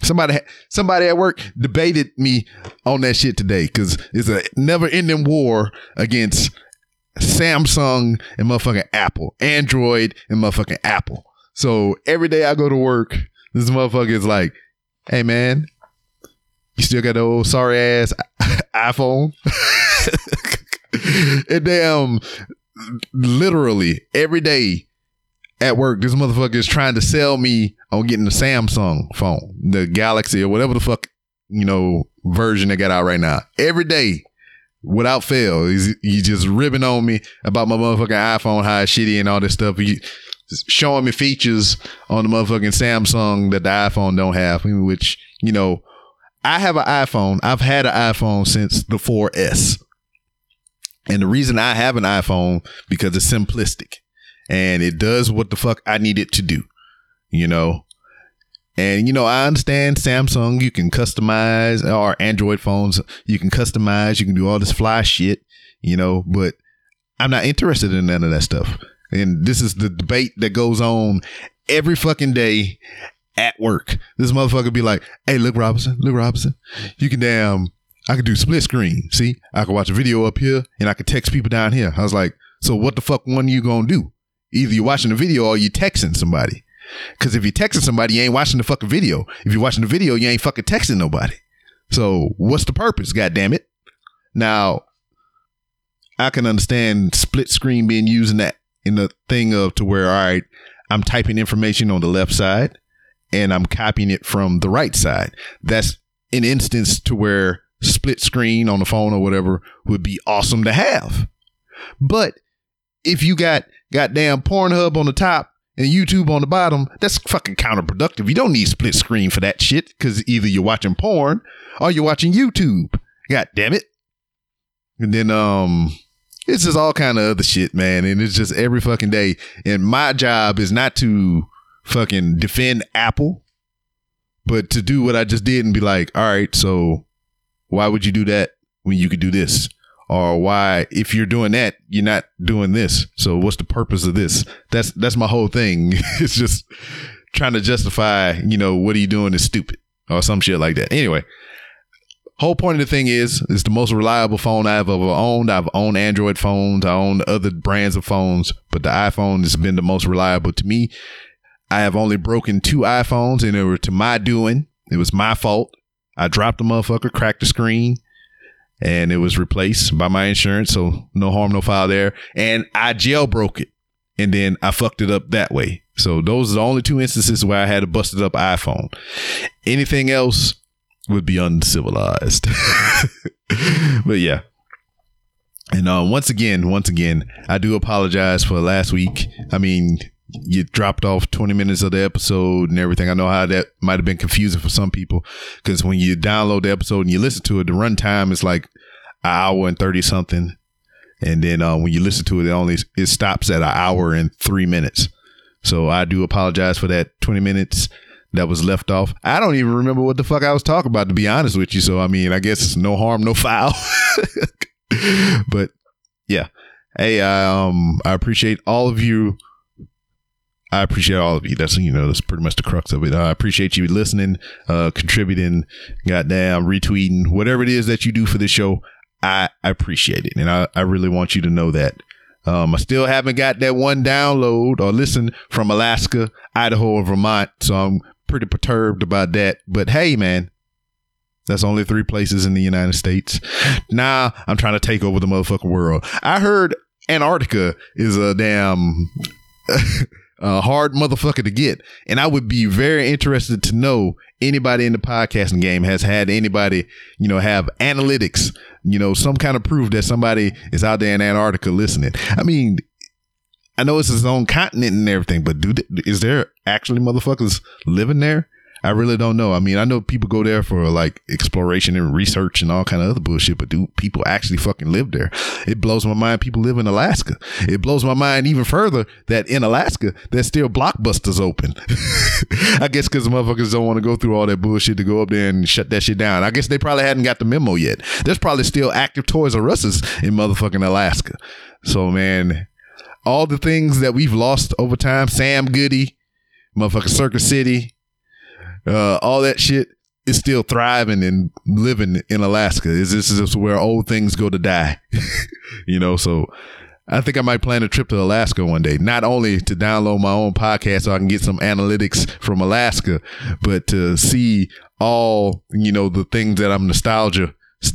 Somebody, somebody at work debated me on that shit today because it's a never ending war against Samsung and motherfucking Apple, Android and motherfucking Apple. So every day I go to work, this motherfucker is like, "Hey man, you still got the old sorry ass iPhone?" and damn, literally every day at work, this motherfucker is trying to sell me on getting the Samsung phone, the Galaxy or whatever the fuck, you know, version they got out right now. Every day, without fail, he's, he's just ribbing on me about my motherfucking iPhone, how it's shitty and all this stuff. He, showing me features on the motherfucking Samsung that the iPhone don't have, which, you know, I have an iPhone. I've had an iPhone since the 4S. And the reason I have an iPhone because it's simplistic and it does what the fuck I need it to do, you know. And you know, I understand Samsung, you can customize or Android phones, you can customize, you can do all this fly shit, you know, but I'm not interested in none of that stuff. And this is the debate that goes on every fucking day at work. This motherfucker be like, hey, look, Robinson, look, Robinson, you can damn, I can do split screen. See, I can watch a video up here and I can text people down here. I was like, so what the fuck one you gonna do? Either you're watching the video or you texting somebody. Cause if you're texting somebody, you ain't watching the fucking video. If you're watching the video, you ain't fucking texting nobody. So what's the purpose? God damn it. Now, I can understand split screen being used in that in the thing of to where, all right, I'm typing information on the left side and I'm copying it from the right side. That's an instance to where split screen on the phone or whatever would be awesome to have. But if you got goddamn Pornhub on the top and YouTube on the bottom, that's fucking counterproductive. You don't need split screen for that shit because either you're watching porn or you're watching YouTube. God damn it. And then um it's just all kind of other shit, man. And it's just every fucking day. And my job is not to fucking defend Apple, but to do what I just did and be like, all right, so why would you do that when you could do this? Or why, if you're doing that, you're not doing this. So what's the purpose of this? That's that's my whole thing. it's just trying to justify, you know, what are you doing is stupid or some shit like that. Anyway, whole point of the thing is it's the most reliable phone I've ever owned. I've owned Android phones, I own other brands of phones, but the iPhone has been the most reliable to me. I have only broken two iPhones and they were to my doing. It was my fault. I dropped the motherfucker, cracked the screen, and it was replaced by my insurance. So no harm, no foul there. And I jailbroke it and then I fucked it up that way. So those are the only two instances where I had a busted up iPhone. Anything else would be uncivilized. but yeah. And uh, once again, once again, I do apologize for last week. I mean, you dropped off 20 minutes of the episode and everything. I know how that might have been confusing for some people because when you download the episode and you listen to it, the runtime is like an hour and 30 something. And then uh, when you listen to it, it only it stops at an hour and three minutes. So I do apologize for that 20 minutes that was left off. I don't even remember what the fuck I was talking about, to be honest with you. So, I mean, I guess no harm, no foul. but yeah. Hey, um, I appreciate all of you I appreciate all of you. That's you know that's pretty much the crux of it. I appreciate you listening, uh, contributing, goddamn, retweeting, whatever it is that you do for this show. I, I appreciate it, and I, I really want you to know that. Um, I still haven't got that one download or listen from Alaska, Idaho, or Vermont, so I'm pretty perturbed about that. But hey, man, that's only three places in the United States. Now I'm trying to take over the motherfucking world. I heard Antarctica is a damn a hard motherfucker to get. And I would be very interested to know anybody in the podcasting game has had anybody, you know, have analytics, you know, some kind of proof that somebody is out there in Antarctica listening. I mean, I know it's its own continent and everything, but do is there actually motherfuckers living there? I really don't know. I mean, I know people go there for like exploration and research and all kind of other bullshit, but do people actually fucking live there? It blows my mind. People live in Alaska. It blows my mind even further that in Alaska there's still blockbusters open. I guess because motherfuckers don't want to go through all that bullshit to go up there and shut that shit down. I guess they probably hadn't got the memo yet. There's probably still active Toys R Us's in motherfucking Alaska. So man, all the things that we've lost over time, Sam Goody, motherfucking Circuit City, uh, all that shit is still thriving and living in Alaska. Is this is where old things go to die? you know, so I think I might plan a trip to Alaska one day, not only to download my own podcast so I can get some analytics from Alaska, but to see all, you know, the things that I'm nostalgia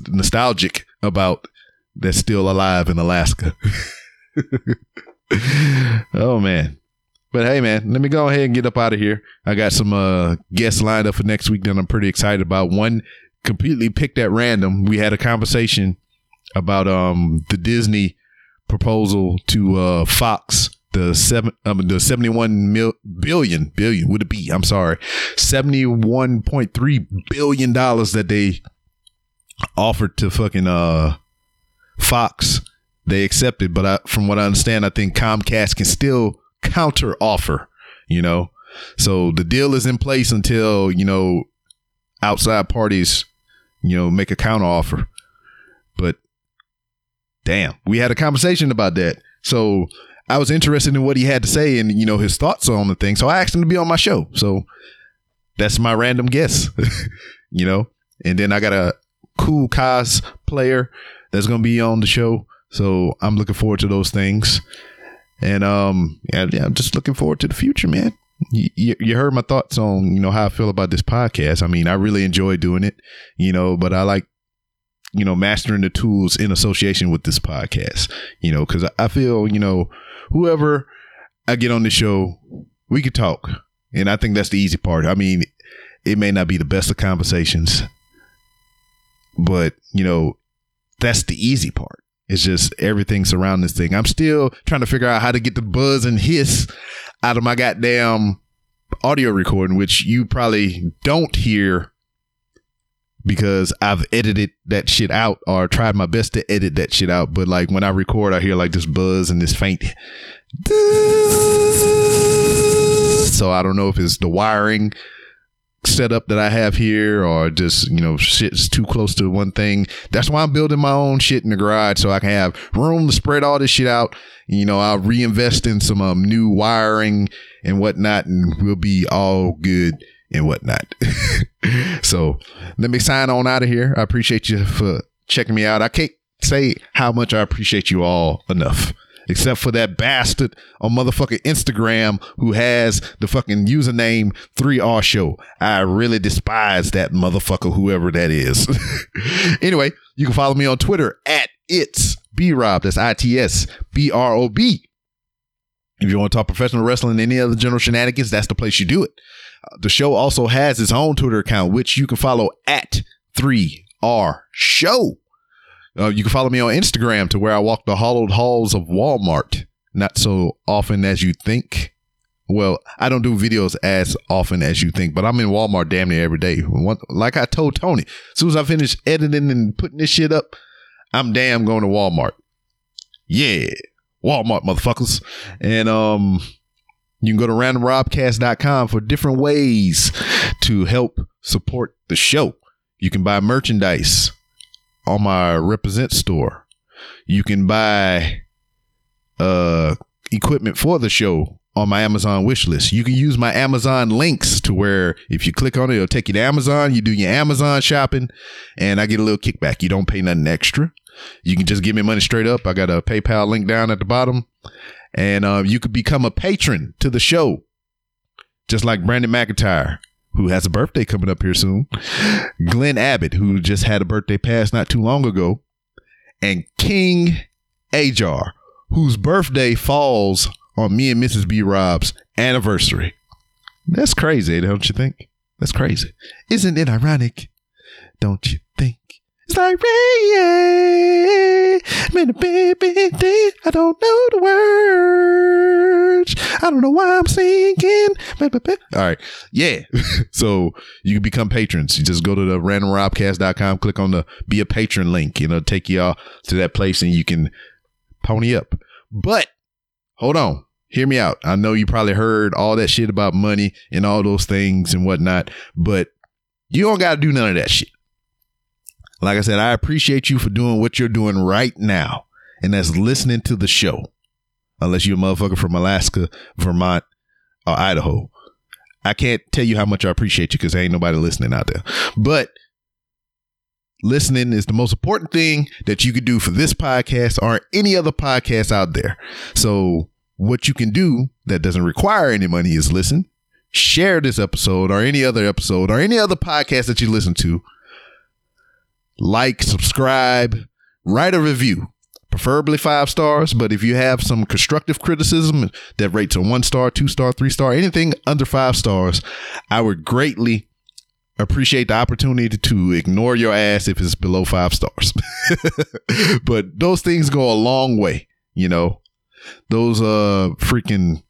nostalgic about that's still alive in Alaska. oh man. But hey, man, let me go ahead and get up out of here. I got some uh, guests lined up for next week that I'm pretty excited about. One completely picked at random. We had a conversation about um, the Disney proposal to uh, Fox, the seven, um, the seventy one mil, billion billion would it be? I'm sorry, seventy one point three billion dollars that they offered to fucking uh, Fox. They accepted, but I, from what I understand, I think Comcast can still counter offer, you know. So the deal is in place until, you know, outside parties, you know, make a counter offer. But damn, we had a conversation about that. So I was interested in what he had to say and, you know, his thoughts on the thing. So I asked him to be on my show. So that's my random guess, you know. And then I got a cool cos player that's going to be on the show. So I'm looking forward to those things. And um, yeah, I'm just looking forward to the future, man. You, you heard my thoughts on you know how I feel about this podcast. I mean, I really enjoy doing it, you know, but I like you know mastering the tools in association with this podcast, you know, because I feel you know whoever I get on the show, we could talk, and I think that's the easy part. I mean, it may not be the best of conversations, but you know that's the easy part it's just everything surrounding this thing. I'm still trying to figure out how to get the buzz and hiss out of my goddamn audio recording, which you probably don't hear because I've edited that shit out or tried my best to edit that shit out. But like when I record, I hear like this buzz and this faint. So I don't know if it's the wiring setup that I have here or just, you know, shit's too close to one thing. That's why I'm building my own shit in the garage so I can have room to spread all this shit out. You know, I'll reinvest in some um, new wiring and whatnot and we'll be all good and whatnot. so let me sign on out of here. I appreciate you for checking me out. I can't say how much I appreciate you all enough except for that bastard on motherfucking Instagram who has the fucking username 3R Show. I really despise that motherfucker, whoever that is. anyway, you can follow me on Twitter at it's B Rob. That's I T S B R O B. If you want to talk professional wrestling and any other general shenanigans, that's the place you do it. Uh, the show also has its own Twitter account, which you can follow at 3R Show. Uh, you can follow me on Instagram to where I walk the hollowed halls of Walmart. Not so often as you think. Well, I don't do videos as often as you think, but I'm in Walmart damn near every day. Like I told Toni, as soon as I finish editing and putting this shit up, I'm damn going to Walmart. Yeah, Walmart motherfuckers. And um, you can go to randomrobcast.com for different ways to help support the show. You can buy merchandise on my represent store. You can buy uh equipment for the show on my Amazon wish list. You can use my Amazon links to where if you click on it, it'll take you to Amazon. You do your Amazon shopping, and I get a little kickback. You don't pay nothing extra. You can just give me money straight up. I got a PayPal link down at the bottom, and uh, you could become a patron to the show, just like Brandon McIntyre who has a birthday coming up here soon, Glenn Abbott, who just had a birthday pass not too long ago, and King Ajar, whose birthday falls on me and Mrs. B Rob's anniversary. That's crazy, don't you think? That's crazy. Isn't it ironic? Don't you? It's like rain, day. I don't know the words. I don't know why I'm singing. All right. Yeah. so you can become patrons. You just go to the randomrobcast.com, click on the be a patron link. You know, take y'all to that place and you can pony up. But hold on. Hear me out. I know you probably heard all that shit about money and all those things and whatnot, but you don't got to do none of that shit. Like I said, I appreciate you for doing what you're doing right now, and that's listening to the show. Unless you're a motherfucker from Alaska, Vermont, or Idaho. I can't tell you how much I appreciate you because ain't nobody listening out there. But listening is the most important thing that you could do for this podcast or any other podcast out there. So what you can do that doesn't require any money is listen, share this episode or any other episode or any other podcast that you listen to. Like, subscribe, write a review. Preferably five stars, but if you have some constructive criticism that rates a one star, two star, three star, anything under five stars, I would greatly appreciate the opportunity to ignore your ass if it's below five stars. but those things go a long way, you know. Those uh freaking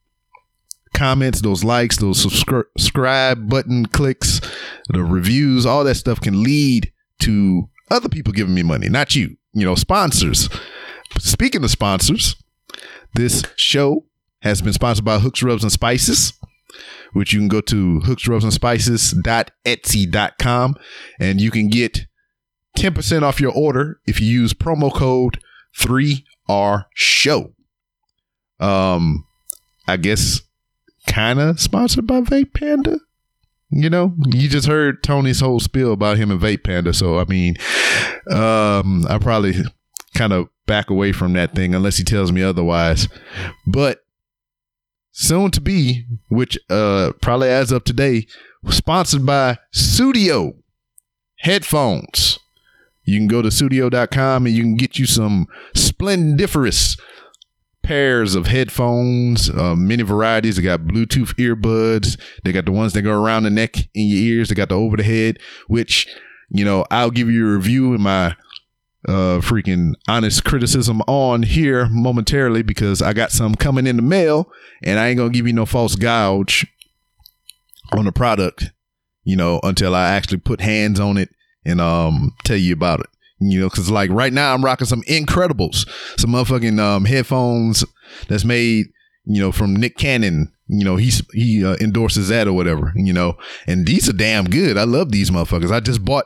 comments, those likes, those subscribe button clicks, the reviews, all that stuff can lead to other people giving me money, not you. You know, sponsors. Speaking of sponsors, this show has been sponsored by Hooks, Rubs, and Spices which you can go to hooks hooksrubsandspices.etsy.com and you can get 10% off your order if you use promo code 3R show. Um I guess kind of sponsored by Vape Panda. You know, you just heard Toni's whole spiel about him and Vape Panda, so I mean, um I probably kind of back away from that thing unless he tells me otherwise. But soon to be, which uh probably as of today, sponsored by Studio headphones. You can go to studio.com and you can get you some splendiferous pairs of headphones, uh, many varieties. They got Bluetooth earbuds. They got the ones that go around the neck in your ears. They got the over the head, which, you know, I'll give you a review in my uh freaking honest criticism on here momentarily because I got some coming in the mail and I ain't gonna give you no false gouge on the product, you know, until I actually put hands on it and um tell you about it. You know, cause like right now I'm rocking some Ncredibles, some motherfucking um headphones that's made, you know, from Nick Cannon. You know, he's he uh, endorses that or whatever, you know, and these are damn good. I love these motherfuckers. I just bought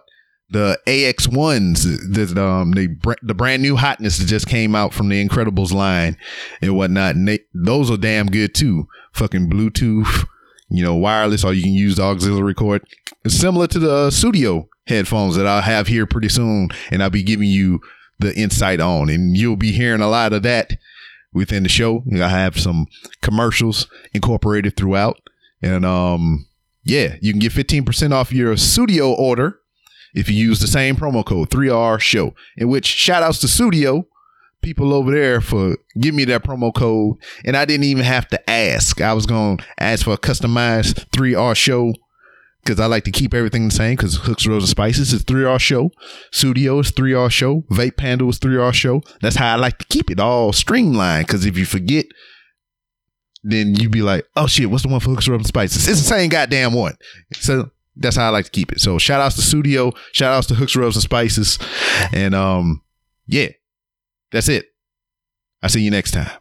the AX ones, the um the the brand new hotness that just came out from the Ncredibles line and whatnot. And they, those are damn good too. Fucking Bluetooth, you know, wireless, or you can use the auxiliary cord. It's similar to the uh, studio headphones that I'll have here pretty soon, and I'll be giving you the insight on, and you'll be hearing a lot of that within the show. I have some commercials incorporated throughout, and um, yeah, you can get fifteen percent off your studio order if you use the same promo code 3R show in which shout outs to studio people over there for giving me that promo code and I didn't even have to ask. I was going to ask for a customized 3R show because I like to keep everything the same because Hooks, Rubs, and Spices is 3R show. Studio is 3R show. Vape Panda is 3R show. That's how I like to keep it all streamlined because if you forget, then you'd be like, oh shit, what's the one for Hooks, Rubs, and Spices? It's the same goddamn one. So that's how I like to keep it. So shout outs to Studio, shout outs to Hooks, Rubs, and Spices. And um, yeah, that's it. I'll see you next time.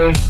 Bye.